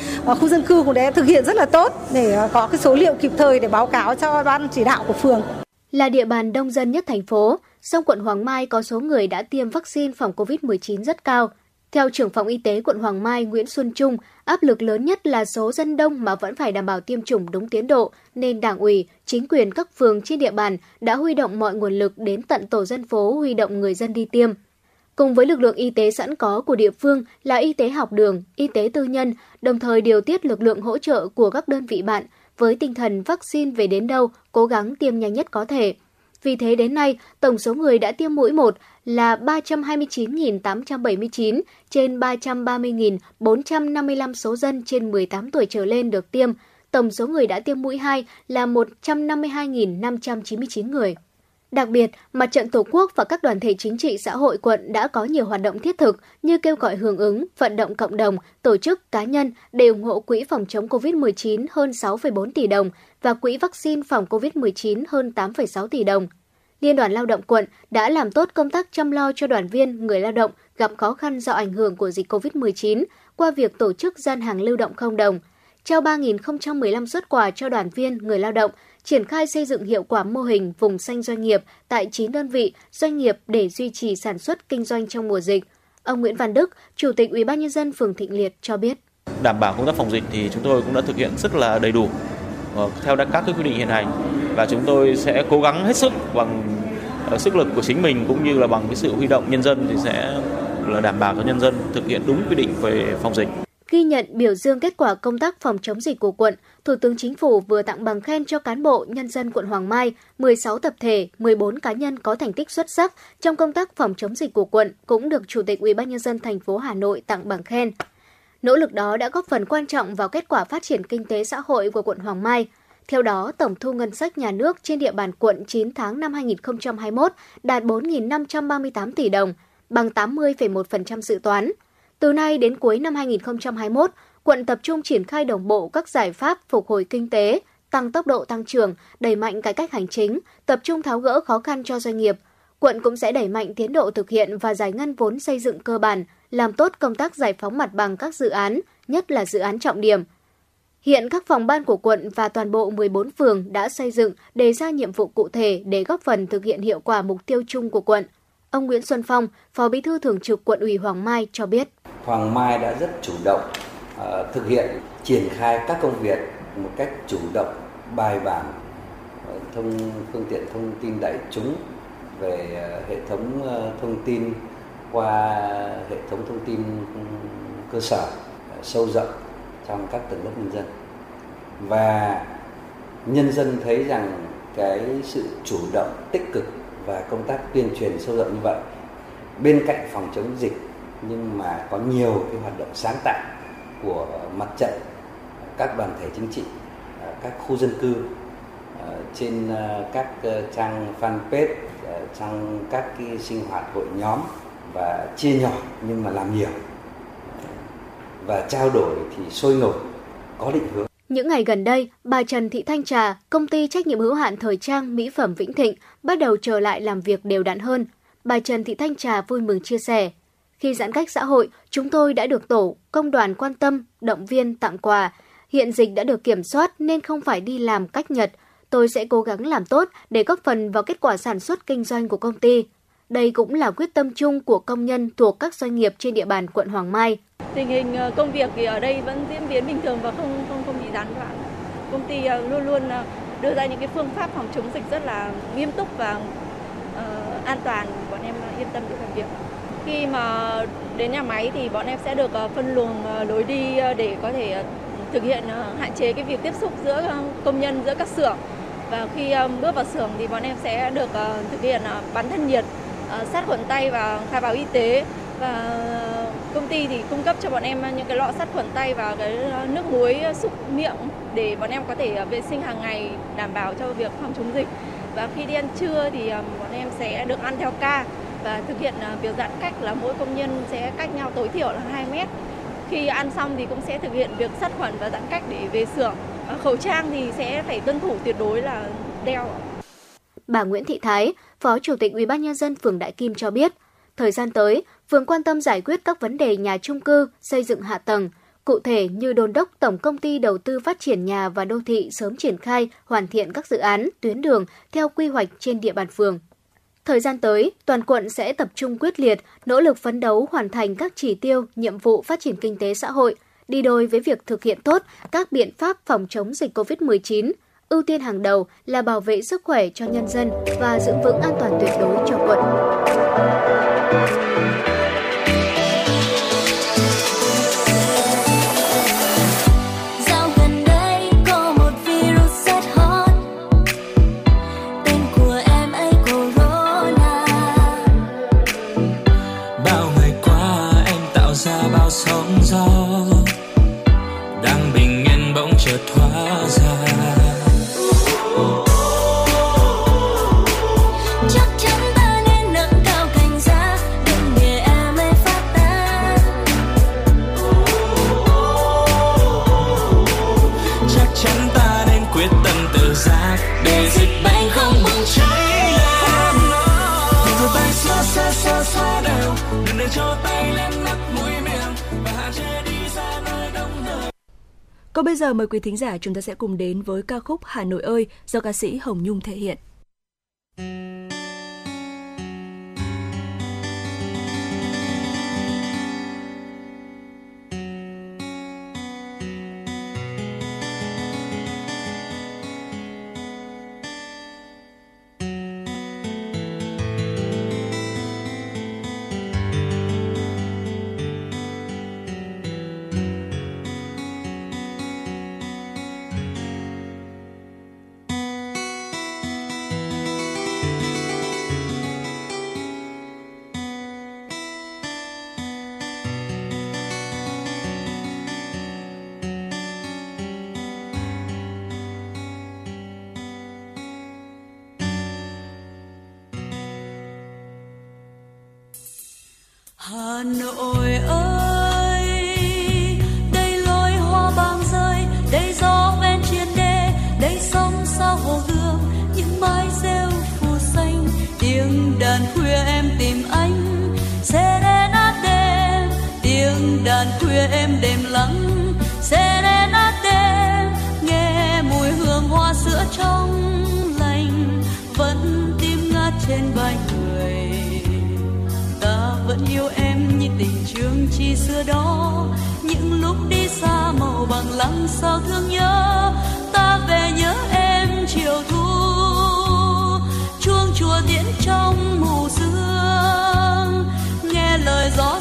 khu dân cư cũng đã thực hiện hiện rất là tốt để ờ, có cái số liệu kịp thời để báo cáo cho ban chỉ đạo của phường. Là địa bàn đông dân nhất thành phố, song quận Hoàng Mai có số người đã tiêm vaccine phòng COVID-19 rất cao. Theo trưởng phòng y tế quận Hoàng Mai Nguyễn Xuân Trung, áp lực lớn nhất là số dân đông mà vẫn phải đảm bảo tiêm chủng đúng tiến độ, nên Đảng ủy, chính quyền các phường trên địa bàn đã huy động mọi nguồn lực đến tận tổ dân phố huy động người dân đi tiêm. Cùng với lực lượng y tế sẵn có của địa phương là y tế học đường, y tế tư nhân, đồng thời điều tiết lực lượng hỗ trợ của các đơn vị bạn với tinh thần vaccine về đến đâu, cố gắng tiêm nhanh nhất có thể. Vì thế đến nay, tổng số người đã tiêm mũi 1 là 329.879 trên 330.455 số dân trên 18 tuổi trở lên được tiêm. Tổng số người đã tiêm mũi 2 là 152.599 người. Đặc biệt, Mặt trận Tổ quốc và các đoàn thể chính trị xã hội quận đã có nhiều hoạt động thiết thực như kêu gọi hưởng ứng, vận động cộng đồng, tổ chức, cá nhân để ủng hộ quỹ phòng chống COVID-19 hơn 6,4 tỷ đồng và quỹ vaccine phòng COVID-19 hơn 8,6 tỷ đồng. Liên đoàn Lao động quận đã làm tốt công tác chăm lo cho đoàn viên, người lao động gặp khó khăn do ảnh hưởng của dịch COVID-19 qua việc tổ chức gian hàng lưu động không đồng, trao 3.015 xuất quà cho đoàn viên, người lao động, triển khai xây dựng hiệu quả mô hình vùng xanh doanh nghiệp tại 9 đơn vị doanh nghiệp để duy trì sản xuất kinh doanh trong mùa dịch. Ông Nguyễn Văn Đức, Chủ tịch Ủy ban nhân dân phường Thịnh Liệt cho biết: Đảm bảo công tác phòng dịch thì chúng tôi cũng đã thực hiện rất là đầy đủ ờ, theo các quy định hiện hành và chúng tôi sẽ cố gắng hết sức bằng ờ, sức lực của chính mình cũng như là bằng cái sự huy động nhân dân thì sẽ là đảm bảo cho nhân dân thực hiện đúng quy định về phòng dịch. Ghi nhận biểu dương kết quả công tác phòng chống dịch của quận, Thủ tướng Chính phủ vừa tặng bằng khen cho cán bộ, nhân dân quận Hoàng Mai, 16 tập thể, 14 cá nhân có thành tích xuất sắc trong công tác phòng chống dịch của quận cũng được Chủ tịch UBND thành phố Hà Nội tặng bằng khen. Nỗ lực đó đã góp phần quan trọng vào kết quả phát triển kinh tế xã hội của quận Hoàng Mai. Theo đó, tổng thu ngân sách nhà nước trên địa bàn quận 9 tháng năm 2021 đạt 4.538 tỷ đồng, bằng 80,1% dự toán. Từ nay đến cuối năm 2021, quận tập trung triển khai đồng bộ các giải pháp phục hồi kinh tế, tăng tốc độ tăng trưởng, đẩy mạnh cải cách hành chính, tập trung tháo gỡ khó khăn cho doanh nghiệp. Quận cũng sẽ đẩy mạnh tiến độ thực hiện và giải ngân vốn xây dựng cơ bản, làm tốt công tác giải phóng mặt bằng các dự án, nhất là dự án trọng điểm. Hiện các phòng ban của quận và toàn bộ 14 phường đã xây dựng đề ra nhiệm vụ cụ thể để góp phần thực hiện hiệu quả mục tiêu chung của quận. Ông Nguyễn Xuân Phong, Phó Bí thư Thường trực Quận ủy Hoàng Mai cho biết. Hoàng Mai đã rất chủ động uh, thực hiện triển khai các công việc một cách chủ động, bài bản, uh, thông phương tiện thông tin đại chúng về uh, hệ thống uh, thông tin qua hệ thống thông tin cơ sở uh, sâu rộng trong các tầng lớp nhân dân và nhân dân thấy rằng cái sự chủ động tích cực và công tác tuyên truyền sâu rộng như vậy. Bên cạnh phòng chống dịch, nhưng mà có nhiều cái hoạt động sáng tạo của mặt trận, các đoàn thể chính trị à, các khu dân cư à, trên à, các ờ, trang fanpage ờ, trong các cái sinh hoạt hội nhóm và chia nhỏ nhưng mà làm nhiều. Và trao đổi thì sôi nổi, có định hướng những ngày gần đây, bà Trần Thị Thanh Trà, công ty trách nhiệm hữu hạn thời trang mỹ phẩm Vĩnh Thịnh bắt đầu trở lại làm việc đều đặn hơn. Bà Trần Thị Thanh Trà vui mừng chia sẻ, khi giãn cách xã hội, chúng tôi đã được tổ, công đoàn quan tâm, động viên, tặng quà. Hiện dịch đã được kiểm soát nên không phải đi làm cách nhật. Tôi sẽ cố gắng làm tốt để góp phần vào kết quả sản xuất kinh doanh của công ty. Đây cũng là quyết tâm chung của công nhân thuộc các doanh nghiệp trên địa bàn quận Hoàng Mai. Tình hình ờ, công việc thì ở đây vẫn diễn biến bình thường và không không không bị gián đoạn. Công ty ờ, luôn luôn ờ, đưa ra những cái phương pháp phòng chống dịch rất là nghiêm túc và uh, an toàn, bọn em yên tâm để làm việc. Khi mà đến nhà máy thì bọn em sẽ được phân luồng lối đi để có thể thực hiện hạn chế cái việc tiếp xúc giữa công nhân giữa các xưởng và khi bước vào xưởng thì bọn em sẽ được thực hiện bắn thân nhiệt, sát khuẩn tay và khai báo y tế và ờ, công ty thì cung cấp cho bọn em những cái lọ sát khuẩn tay và cái ờ, nước muối ờ, súc miệng để bọn em có thể vệ sinh hàng ngày đảm bảo cho việc phòng chống dịch. Và khi đi ăn trưa thì bọn em sẽ được ăn theo ca và thực hiện việc giãn cách là mỗi công nhân sẽ cách nhau tối thiểu là 2 mét. Khi ăn xong thì cũng sẽ thực hiện việc sát khuẩn và giãn cách để về xưởng. Khẩu trang thì sẽ phải tuân thủ tuyệt đối là đeo. Bà Nguyễn Thị Thái, Phó Chủ tịch ubnd phường Đại Kim cho biết, thời gian tới, phường quan tâm giải quyết các vấn đề nhà trung cư, xây dựng hạ tầng, cụ thể như đôn đốc Tổng công ty đầu tư phát triển nhà và đô thị sớm triển khai, hoàn thiện các dự án, tuyến đường theo quy hoạch trên địa bàn phường. Thời gian tới, toàn quận sẽ tập trung quyết liệt, nỗ lực phấn đấu hoàn thành các chỉ tiêu, nhiệm vụ phát triển kinh tế xã hội, đi đôi với việc thực hiện tốt các biện pháp phòng chống dịch COVID-19. Ưu tiên hàng đầu là bảo vệ sức khỏe cho nhân dân và giữ vững an toàn tuyệt đối cho quận. Yên Còn bây giờ mời quý thính giả chúng ta sẽ cùng đến với ca khúc Hà Nội ơi do ca sĩ Hồng Nhung thể hiện. Hà Nội ơi, đây lối hoa vàng rơi, đây gió ven triền đê, đây sông sao hồ gươm, những mái rêu phù xanh, tiếng đàn khuya em tìm anh serenade đêm, tiếng đàn khuya em đến chi xưa đó, những lúc đi xa màu bằng lăng sao thương nhớ, ta về nhớ em chiều thu. Chuông chùa tiễn trong mù sương, nghe lời gió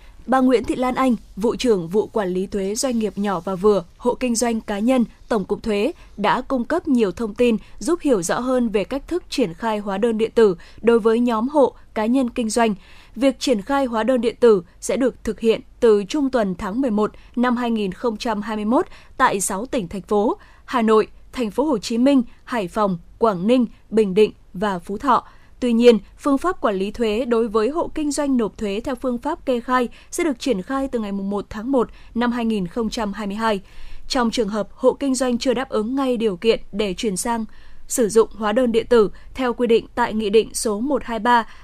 Bà Nguyễn Thị Lan Anh, vụ trưởng vụ quản lý thuế doanh nghiệp nhỏ và vừa, hộ kinh doanh cá nhân, Tổng cục Thuế đã cung cấp nhiều thông tin giúp hiểu rõ hơn về cách thức triển khai hóa đơn điện tử đối với nhóm hộ cá nhân kinh doanh. Việc triển khai hóa đơn điện tử sẽ được thực hiện từ trung tuần tháng 11 năm 2021 tại 6 tỉnh thành phố: Hà Nội, Thành phố Hồ Chí Minh, Hải Phòng, Quảng Ninh, Bình Định và Phú Thọ. Tuy nhiên, phương pháp quản lý thuế đối với hộ kinh doanh nộp thuế theo phương pháp kê khai sẽ được triển khai từ ngày 1 tháng 1 năm 2022. Trong trường hợp hộ kinh doanh chưa đáp ứng ngay điều kiện để chuyển sang sử dụng hóa đơn điện tử theo quy định tại Nghị định số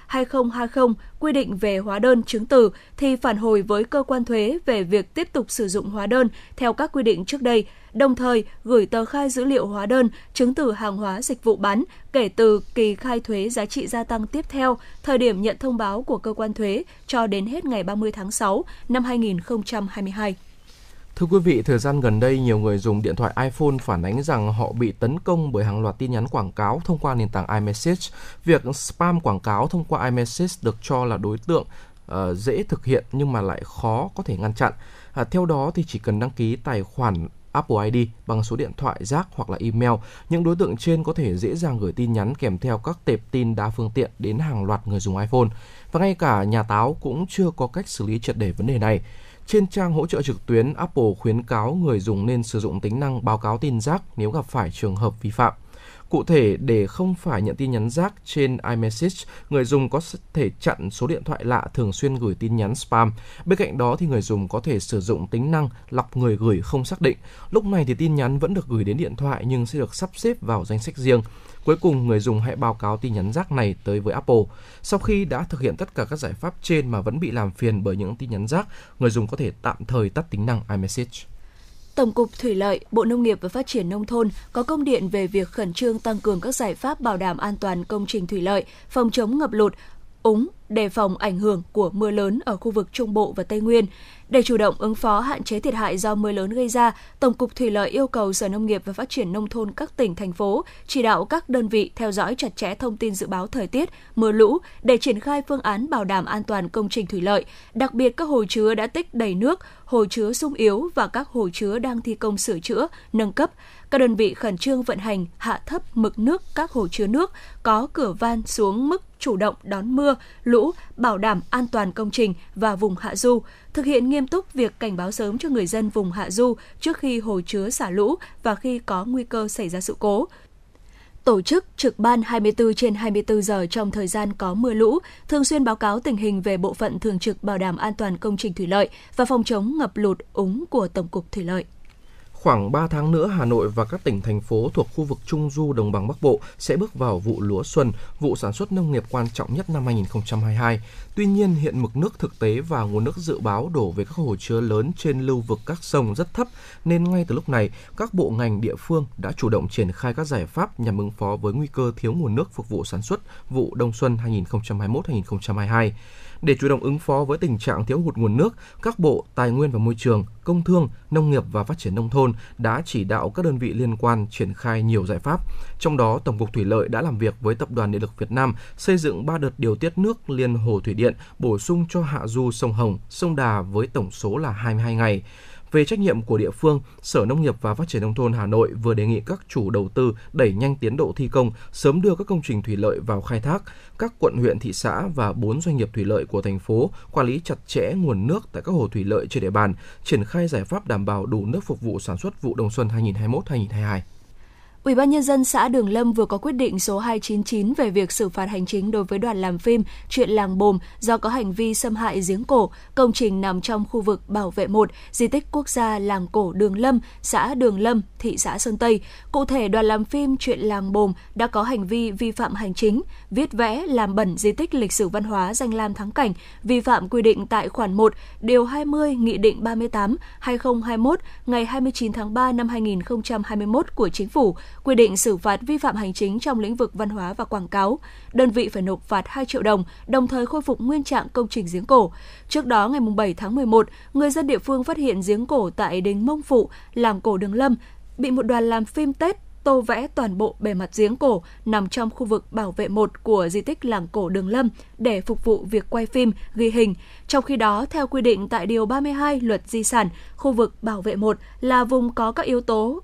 123-2020 quy định về hóa đơn chứng từ thì phản hồi với cơ quan thuế về việc tiếp tục sử dụng hóa đơn theo các quy định trước đây, đồng thời gửi tờ khai dữ liệu hóa đơn chứng từ hàng hóa dịch vụ bán kể từ kỳ khai thuế giá trị gia tăng tiếp theo, thời điểm nhận thông báo của cơ quan thuế cho đến hết ngày 30 tháng 6 năm 2022. Thưa quý vị, thời gian gần đây nhiều người dùng điện thoại iPhone phản ánh rằng họ bị tấn công bởi hàng loạt tin nhắn quảng cáo thông qua nền tảng iMessage. Việc spam quảng cáo thông qua iMessage được cho là đối tượng uh, dễ thực hiện nhưng mà lại khó có thể ngăn chặn. À, theo đó thì chỉ cần đăng ký tài khoản Apple ID bằng số điện thoại rác hoặc là email, những đối tượng trên có thể dễ dàng gửi tin nhắn kèm theo các tệp tin đa phương tiện đến hàng loạt người dùng iPhone. Và ngay cả nhà táo cũng chưa có cách xử lý triệt để vấn đề này. Trên trang hỗ trợ trực tuyến, Apple khuyến cáo người dùng nên sử dụng tính năng báo cáo tin rác nếu gặp phải trường hợp vi phạm. Cụ thể, để không phải nhận tin nhắn rác trên iMessage, người dùng có thể chặn số điện thoại lạ thường xuyên gửi tin nhắn spam. Bên cạnh đó thì người dùng có thể sử dụng tính năng lọc người gửi không xác định. Lúc này thì tin nhắn vẫn được gửi đến điện thoại nhưng sẽ được sắp xếp vào danh sách riêng. Cuối cùng, người dùng hãy báo cáo tin nhắn rác này tới với Apple. Sau khi đã thực hiện tất cả các giải pháp trên mà vẫn bị làm phiền bởi những tin nhắn rác, người dùng có thể tạm thời tắt tính năng iMessage. Tổng cục Thủy lợi, Bộ Nông nghiệp và Phát triển Nông thôn có công điện về việc khẩn trương tăng cường các giải pháp bảo đảm an toàn công trình thủy lợi, phòng chống ngập lụt, úng, đề phòng ảnh hưởng của mưa lớn ở khu vực Trung Bộ và Tây Nguyên. Để chủ động ứng phó hạn chế thiệt hại do mưa lớn gây ra, Tổng cục Thủy lợi yêu cầu Sở Nông nghiệp và Phát triển Nông thôn các tỉnh, thành phố chỉ đạo các đơn vị theo dõi chặt chẽ thông tin dự báo thời tiết, mưa lũ để triển khai phương án bảo đảm an toàn công trình thủy lợi, đặc biệt các hồ chứa đã tích đầy nước, hồ chứa sung yếu và các hồ chứa đang thi công sửa chữa, nâng cấp. Các đơn vị khẩn trương vận hành hạ thấp mực nước các hồ chứa nước có cửa van xuống mức chủ động đón mưa, lũ, bảo đảm an toàn công trình và vùng hạ du, thực hiện nghiêm túc việc cảnh báo sớm cho người dân vùng hạ du trước khi hồ chứa xả lũ và khi có nguy cơ xảy ra sự cố. Tổ chức trực ban 24 trên 24 giờ trong thời gian có mưa lũ, thường xuyên báo cáo tình hình về bộ phận thường trực bảo đảm an toàn công trình thủy lợi và phòng chống ngập lụt úng của Tổng cục Thủy lợi. Khoảng 3 tháng nữa, Hà Nội và các tỉnh, thành phố thuộc khu vực Trung Du Đồng bằng Bắc Bộ sẽ bước vào vụ lúa xuân, vụ sản xuất nông nghiệp quan trọng nhất năm 2022. Tuy nhiên, hiện mực nước thực tế và nguồn nước dự báo đổ về các hồ chứa lớn trên lưu vực các sông rất thấp, nên ngay từ lúc này, các bộ ngành địa phương đã chủ động triển khai các giải pháp nhằm ứng phó với nguy cơ thiếu nguồn nước phục vụ sản xuất vụ đông xuân 2021-2022. Để chủ động ứng phó với tình trạng thiếu hụt nguồn nước, các bộ Tài nguyên và Môi trường, Công Thương, Nông nghiệp và Phát triển Nông thôn đã chỉ đạo các đơn vị liên quan triển khai nhiều giải pháp. Trong đó, Tổng cục Thủy lợi đã làm việc với Tập đoàn Điện lực Việt Nam xây dựng 3 đợt điều tiết nước liên hồ thủy điện, bổ sung cho hạ du sông Hồng, sông Đà với tổng số là 22 ngày. Về trách nhiệm của địa phương, Sở Nông nghiệp và Phát triển Nông thôn Hà Nội vừa đề nghị các chủ đầu tư đẩy nhanh tiến độ thi công, sớm đưa các công trình thủy lợi vào khai thác. Các quận huyện, thị xã và 4 doanh nghiệp thủy lợi của thành phố quản lý chặt chẽ nguồn nước tại các hồ thủy lợi trên địa bàn, triển khai giải pháp đảm bảo đủ nước phục vụ sản xuất vụ đông xuân 2021-2022. Ủy ban nhân dân xã Đường Lâm vừa có quyết định số 299 về việc xử phạt hành chính đối với đoàn làm phim Chuyện làng Bồm do có hành vi xâm hại giếng cổ, công trình nằm trong khu vực bảo vệ 1, di tích quốc gia làng cổ Đường Lâm, xã Đường Lâm, thị xã Sơn Tây. Cụ thể, đoàn làm phim Chuyện làng Bồm đã có hành vi vi phạm hành chính, viết vẽ làm bẩn di tích lịch sử văn hóa danh lam thắng cảnh, vi phạm quy định tại khoản 1, điều 20 Nghị định 38 2021 ngày 29 tháng 3 năm 2021 của Chính phủ quy định xử phạt vi phạm hành chính trong lĩnh vực văn hóa và quảng cáo. Đơn vị phải nộp phạt 2 triệu đồng, đồng thời khôi phục nguyên trạng công trình giếng cổ. Trước đó, ngày 7 tháng 11, người dân địa phương phát hiện giếng cổ tại đình Mông Phụ, làng cổ Đường Lâm, bị một đoàn làm phim Tết tô vẽ toàn bộ bề mặt giếng cổ nằm trong khu vực bảo vệ một của di tích làng cổ Đường Lâm để phục vụ việc quay phim, ghi hình. Trong khi đó, theo quy định tại Điều 32 Luật Di sản, khu vực bảo vệ một là vùng có các yếu tố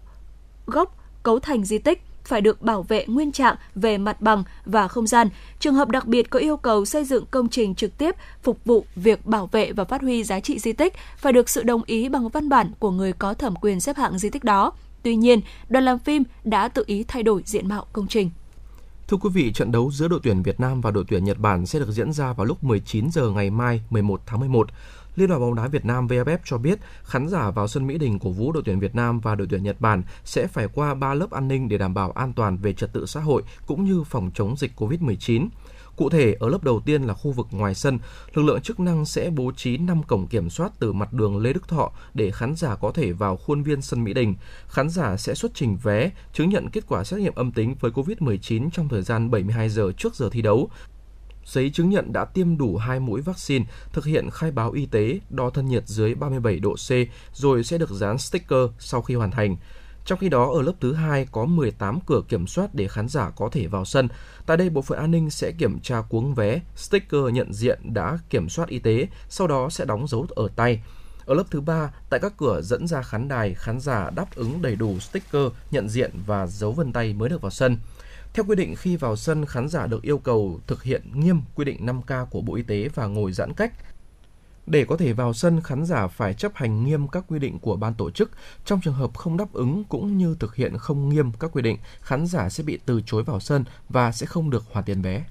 gốc cấu thành di tích phải được bảo vệ nguyên trạng về mặt bằng và không gian. Trường hợp đặc biệt có yêu cầu xây dựng công trình trực tiếp phục vụ việc bảo vệ và phát huy giá trị di tích phải được sự đồng ý bằng văn bản của người có thẩm quyền xếp hạng di tích đó. Tuy nhiên, đoàn làm phim đã tự ý thay đổi diện mạo công trình. Thưa quý vị, trận đấu giữa đội tuyển Việt Nam và đội tuyển Nhật Bản sẽ được diễn ra vào lúc 19 giờ ngày mai 11 tháng 11. Liên đoàn bóng đá Việt Nam VFF cho biết khán giả vào sân Mỹ Đình cổ vũ đội tuyển Việt Nam và đội tuyển Nhật Bản sẽ phải qua 3 lớp an ninh để đảm bảo an toàn về trật tự xã hội cũng như phòng chống dịch COVID-19. Cụ thể, ở lớp đầu tiên là khu vực ngoài sân, lực lượng chức năng sẽ bố trí 5 cổng kiểm soát từ mặt đường Lê Đức Thọ để khán giả có thể vào khuôn viên sân Mỹ Đình. Khán giả sẽ xuất trình vé, chứng nhận kết quả xét nghiệm âm tính với COVID-19 trong thời gian 72 giờ trước giờ thi đấu, giấy chứng nhận đã tiêm đủ 2 mũi vaccine, thực hiện khai báo y tế, đo thân nhiệt dưới 37 độ C rồi sẽ được dán sticker sau khi hoàn thành. Trong khi đó, ở lớp thứ hai có 18 cửa kiểm soát để khán giả có thể vào sân. Tại đây, bộ phận an ninh sẽ kiểm tra cuống vé, sticker nhận diện đã kiểm soát y tế, sau đó sẽ đóng dấu ở tay. Ở lớp thứ ba, tại các cửa dẫn ra khán đài, khán giả đáp ứng đầy đủ sticker, nhận diện và dấu vân tay mới được vào sân. Theo quy định, khi vào sân, khán giả được yêu cầu thực hiện nghiêm quy định 5K của Bộ Y tế và ngồi giãn cách. Để có thể vào sân, khán giả phải chấp hành nghiêm các quy định của ban tổ chức. Trong trường hợp không đáp ứng cũng như thực hiện không nghiêm các quy định, khán giả sẽ bị từ chối vào sân và sẽ không được hoàn tiền vé.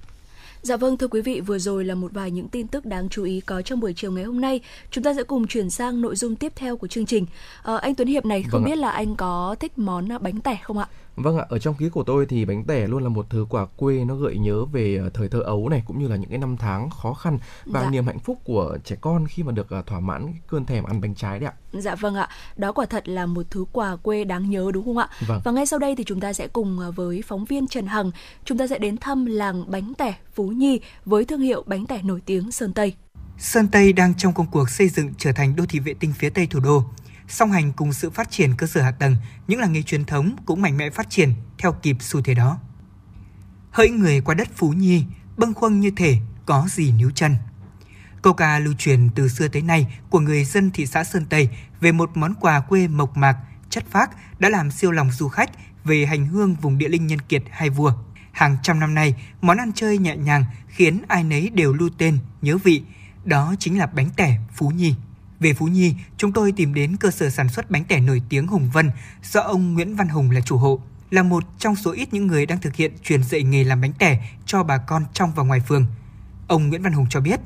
Dạ vâng, thưa quý vị, vừa rồi là một vài những tin tức đáng chú ý có trong buổi chiều ngày hôm nay. Chúng ta sẽ cùng chuyển sang nội dung tiếp theo của chương trình. À, anh Tuấn Hiệp này, không Vâng ạ. biết là anh có thích món bánh tẻ không ạ? Vâng ạ, ở trong ký của tôi thì bánh tẻ luôn là một thứ quà quê nó gợi nhớ về ờ, thời thơ ấu này cũng như là những cái năm tháng khó khăn và Dạ. niềm hạnh phúc của trẻ con khi mà được ờ, thỏa mãn cái cơn thèm ăn bánh trái đấy ạ. Dạ vâng ạ, đó quả thật là một thứ quà quê đáng nhớ đúng không ạ? Vâng. Và ngay sau đây thì chúng ta sẽ cùng à, với phóng viên Trần Hằng, chúng ta sẽ đến thăm làng bánh tẻ Phú Nhi với thương hiệu bánh tẻ nổi tiếng Sơn Tây. Sơn Tây đang trong công cuộc xây dựng trở thành đô thị vệ tinh phía Tây thủ đô. Song hành cùng sự phát triển cơ sở hạ tầng, những làng nghề truyền thống cũng mạnh mẽ phát triển theo kịp xu thế đó. Hỡi người qua đất Phú Nhi, bâng khuâng như thể có gì níu chân. Câu ca lưu truyền từ xưa tới nay của người dân thị xã Sơn Tây về một món quà quê mộc mạc, chất phác đã làm siêu lòng du khách về hành hương vùng địa linh nhân kiệt hai vua. Hàng trăm năm nay, món ăn chơi nhẹ nhàng khiến ai nấy đều lưu tên, nhớ vị. Đó chính là bánh tẻ Phú Nhi. Về Phú Nhi, chúng tôi tìm đến cơ sở sản xuất bánh tẻ nổi tiếng Hùng Vân do ông Nguyễn Văn Hùng là chủ hộ, là một trong số ít những người đang thực hiện truyền dạy nghề làm bánh tẻ cho bà con trong và ngoài phường. Ông Nguyễn Văn Hùng cho biết,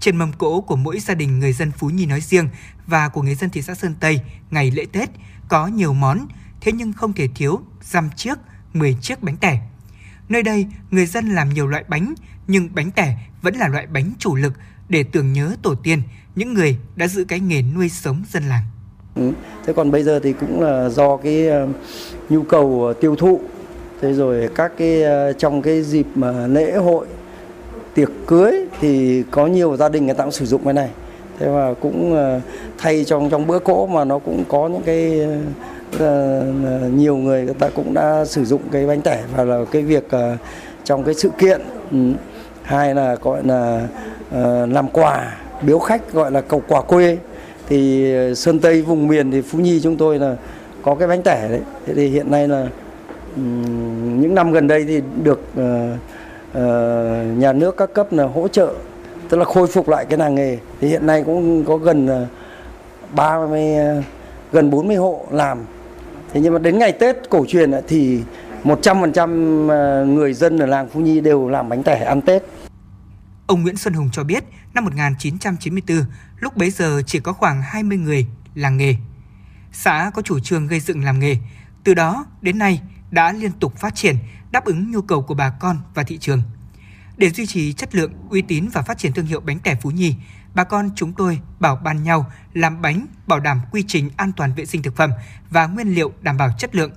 trên mâm cỗ của mỗi gia đình người dân Phú Nhi nói riêng và của người dân thị xã Sơn Tây ngày lễ Tết có nhiều món, thế nhưng không thể thiếu dăm chiếc, 10 chiếc bánh tẻ. Nơi đây, người dân làm nhiều loại bánh, nhưng bánh tẻ vẫn là loại bánh chủ lực để tưởng nhớ tổ tiên, những người đã giữ cái nghề nuôi sống dân làng. Ừ. Thế còn bây giờ thì cũng là do cái ờ, nhu cầu ờ, tiêu thụ thế rồi các cái ờ, trong cái dịp mà lễ hội, tiệc cưới thì có nhiều gia đình người ta cũng sử dụng cái này thế mà cũng thay trong trong bữa cỗ mà nó cũng có những cái nhiều người người ta cũng đã sử dụng cái bánh tẻ và là cái việc trong cái sự kiện ừ. hai là gọi là làm quà biếu khách gọi là cầu quà quê. Thì ờ, sơn tây vùng miền thì phú nhi chúng tôi là có cái bánh tẻ đấy. Thế thì hiện nay là những năm gần đây thì được ờ, ờ, nhà nước các cấp là hỗ trợ tức là khôi phục lại cái làng nghề. Thì hiện nay cũng có gần 30 gần 40 hộ làm. Thế nhưng mà đến ngày Tết cổ truyền thì 100% người dân ở làng Phú Nhi đều làm bánh tẻ ăn Tết. Ông Nguyễn Xuân Hùng cho biết, năm 1994, lúc bấy giờ chỉ có khoảng 20 người làng nghề. Xã có chủ trương gây dựng làm nghề, từ đó đến nay đã liên tục phát triển, đáp ứng nhu cầu của bà con và thị trường. Để duy trì chất lượng, uy tín và phát triển thương hiệu bánh tẻ Phú Nhi, bà con chúng tôi bảo ban nhau làm bánh bảo đảm quy trình an toàn vệ sinh thực phẩm và nguyên liệu đảm bảo chất lượng.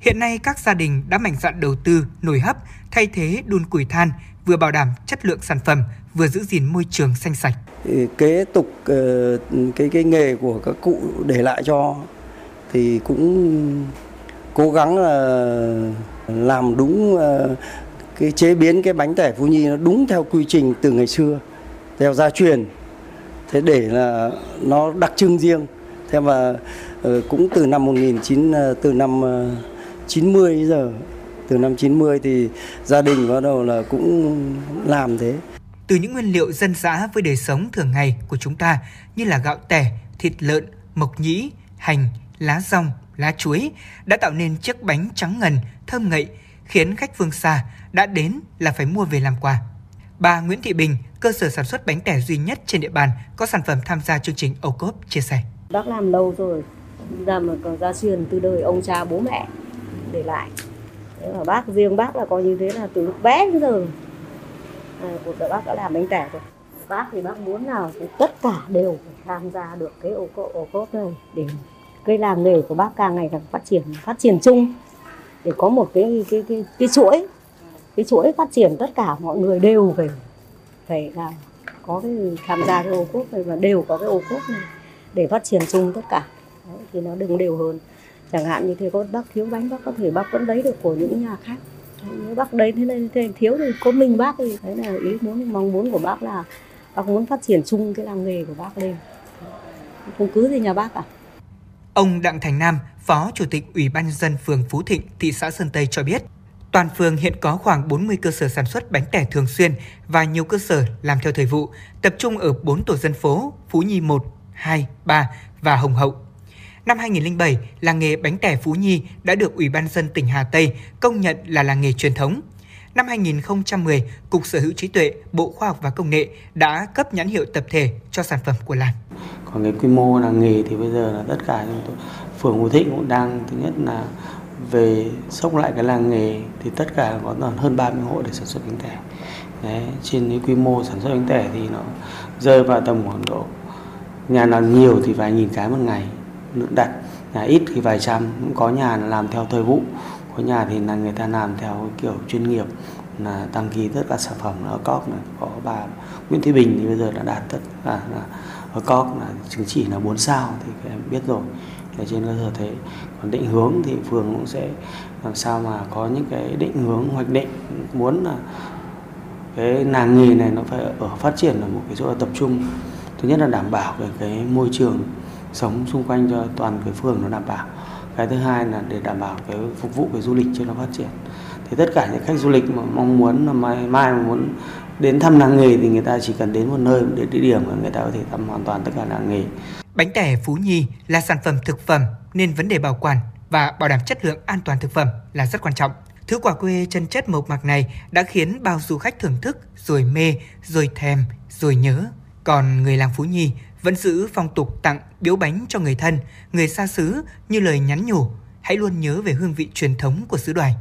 Hiện nay các gia đình đã mạnh dạn đầu tư nồi hấp thay thế đun củi than, vừa bảo đảm chất lượng sản phẩm, vừa giữ gìn môi trường xanh sạch. Kế tục ờ, cái cái nghề của các cụ để lại cho thì cũng cố gắng là làm đúng ờ, cái chế biến cái bánh tẻ Phú Nhi nó đúng theo quy trình từ ngày xưa theo gia truyền thế để là nó đặc trưng riêng thế mà ờ, cũng từ năm 19 từ năm 90 giờ từ năm 90 thì gia đình bắt đầu là cũng làm thế Từ những nguyên liệu dân dã với đời sống thường ngày của chúng ta như là gạo tẻ, thịt lợn, mộc nhĩ, hành, lá rong, lá chuối đã tạo nên chiếc bánh trắng ngần, thơm ngậy, khiến khách phương xa đã đến là phải mua về làm quà. Bà Nguyễn Thị Bình, cơ sở sản xuất bánh tẻ duy nhất trên địa bàn có sản phẩm tham gia chương trình ô cốp chia sẻ. Bác làm lâu rồi, làm mà còn gia truyền từ đời ông cha bố mẹ để lại. Thế mà bác riêng bác là coi như thế là từ lúc bé đến giờ. À, cuộc đời bác đã làm bánh tẻ rồi. Bác thì bác muốn nào thì tất cả đều phải tham gia được cái ô cốp, ô cốp này để cái làng nghề của bác càng ngày càng phát triển, phát triển chung. Để có một cái cái cái cái chuỗi cái chuỗi phát triển tất cả mọi người đều phải phải là có cái tham gia cái ô cốp này và đều có cái ô cốp này để phát triển chung tất cả. Đấy, thì nó đừng đều hơn chẳng hạn như thế có bác thiếu bánh bác có thể bác vẫn lấy được của những nhà khác. Nếu bác đấy thế nên thế thiếu thì có mình bác thì đấy là ý muốn mong muốn của bác là bác muốn phát triển chung cái làng nghề của bác lên. Không cứ gì nhà bác cả. Ông Đặng Thành Nam, Phó Chủ tịch Ủy ban nhân dân phường Phú Thịnh, thị xã Sơn Tây cho biết, toàn phường hiện có khoảng 40 cơ sở sản xuất bánh tẻ thường xuyên và nhiều cơ sở làm theo thời vụ, tập trung ở 4 tổ dân phố Phú Nhi 1, 2, 3 và Hồng Hậu. Năm 2007, làng nghề bánh tẻ Phú Nhi đã được Ủy ban dân tỉnh Hà Tây công nhận là làng nghề truyền thống. Năm 2010, Cục Sở hữu trí tuệ, Bộ Khoa học và Công nghệ đã cấp nhãn hiệu tập thể cho sản phẩm của làng. còn cái quy mô làng nghề thì bây giờ là tất cả chúng tôi phường Hồ Thịnh cũng đang thứ nhất là về sốc lại cái làng nghề thì tất cả có hơn 30 hộ để sản xuất bánh tẻ Đấy, trên cái quy mô sản xuất bánh tẻ thì nó rơi vào tầm khoảng độ nhà nào nhiều thì vài nghìn cái một ngày lượng đặt. Nhà ít thì vài trăm, cũng có nhà làm theo thời vụ. Có nhà thì là người ta làm theo kiểu chuyên nghiệp, là đăng ký tất cả sản phẩm ở cóc này. Có bà Nguyễn Thị Bình thì bây giờ đã đạt tất cả là ở cóc là chứng chỉ là 4 sao thì các em biết rồi. Để trên cơ sở thế. Còn định hướng thì phường cũng sẽ làm sao mà có những cái định hướng hoạch định. Muốn là cái làng nghề này nó phải ở phát triển ở một cái chỗ tập trung. Thứ nhất là đảm bảo về cái môi trường sống xung quanh cho toàn cái phường nó đảm bảo cái thứ hai là để đảm bảo cái phục vụ cái du lịch cho nó phát triển thì tất cả những khách du lịch mà mong muốn là mai mai mà muốn đến thăm làng nghề thì người ta chỉ cần đến một nơi để địa điểm mà người ta có thể thăm hoàn toàn tất cả làng nghề Bánh tẻ Phú Nhi là sản phẩm thực phẩm nên vấn đề bảo quản và bảo đảm chất lượng an toàn thực phẩm là rất quan trọng. Thứ quả quê chân chất mộc mạc này đã khiến bao du khách thưởng thức rồi mê, rồi thèm, rồi nhớ. Còn người làng Phú Nhi vẫn giữ phong tục tặng biếu bánh cho người thân, người xa xứ như lời nhắn nhủ, hãy luôn nhớ về hương vị truyền thống của xứ đoài.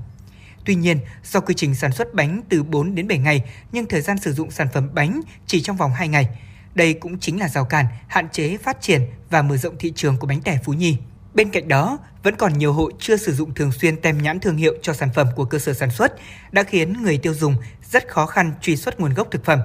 Tuy nhiên, do quy trình sản xuất bánh từ 4 đến 7 ngày, nhưng thời gian sử dụng sản phẩm bánh chỉ trong vòng 2 ngày. Đây cũng chính là rào cản hạn chế phát triển và mở rộng thị trường của bánh tẻ Phú Nhi. Bên cạnh đó, vẫn còn nhiều hộ chưa sử dụng thường xuyên tem nhãn thương hiệu cho sản phẩm của cơ sở sản xuất, đã khiến người tiêu dùng rất khó khăn truy xuất nguồn gốc thực phẩm.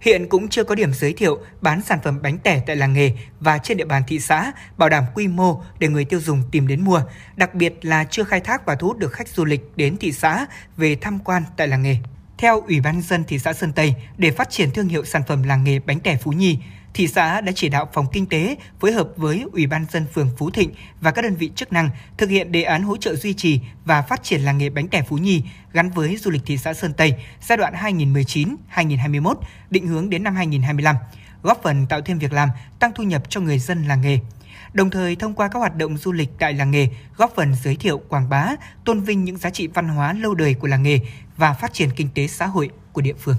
Hiện cũng chưa có điểm giới thiệu bán sản phẩm bánh tẻ tại làng nghề và trên địa bàn thị xã, bảo đảm quy mô để người tiêu dùng tìm đến mua, đặc biệt là chưa khai thác và thu hút được khách du lịch đến thị xã về tham quan tại làng nghề. Theo Ủy ban nhân dân thị xã Sơn Tây, để phát triển thương hiệu sản phẩm làng nghề bánh tẻ Phú Nhi, thị xã đã chỉ đạo phòng kinh tế phối hợp với Ủy ban dân phường Phú Thịnh và các đơn vị chức năng thực hiện đề án hỗ trợ duy trì và phát triển làng nghề bánh tẻ Phú Nhi gắn với du lịch thị xã Sơn Tây giai đoạn 2019-2021, định hướng đến năm 2025, góp phần tạo thêm việc làm, tăng thu nhập cho người dân làng nghề. Đồng thời thông qua các hoạt động du lịch tại làng nghề, góp phần giới thiệu, quảng bá, tôn vinh những giá trị văn hóa lâu đời của làng nghề và phát triển kinh tế xã hội của địa phương.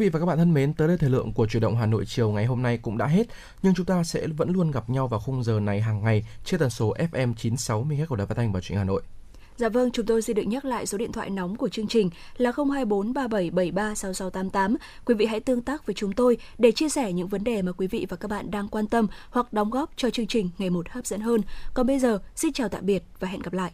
Vị và các bạn thân mến, tới đây thời lượng của chuyển động Hà Nội chiều ngày hôm nay cũng đã hết, nhưng chúng ta sẽ vẫn luôn gặp nhau vào khung giờ này hàng ngày trên tần số FM 96 MHz của Đài Phát thanh và Truyền hình Hà Nội. Dạ vâng, chúng tôi xin được nhắc lại số điện thoại nóng của chương trình là 024 3773 6688. Quý vị hãy tương tác với chúng tôi để chia sẻ những vấn đề mà quý vị và các bạn đang quan tâm hoặc đóng góp cho chương trình ngày một hấp dẫn hơn. Còn bây giờ, xin chào tạm biệt và hẹn gặp lại.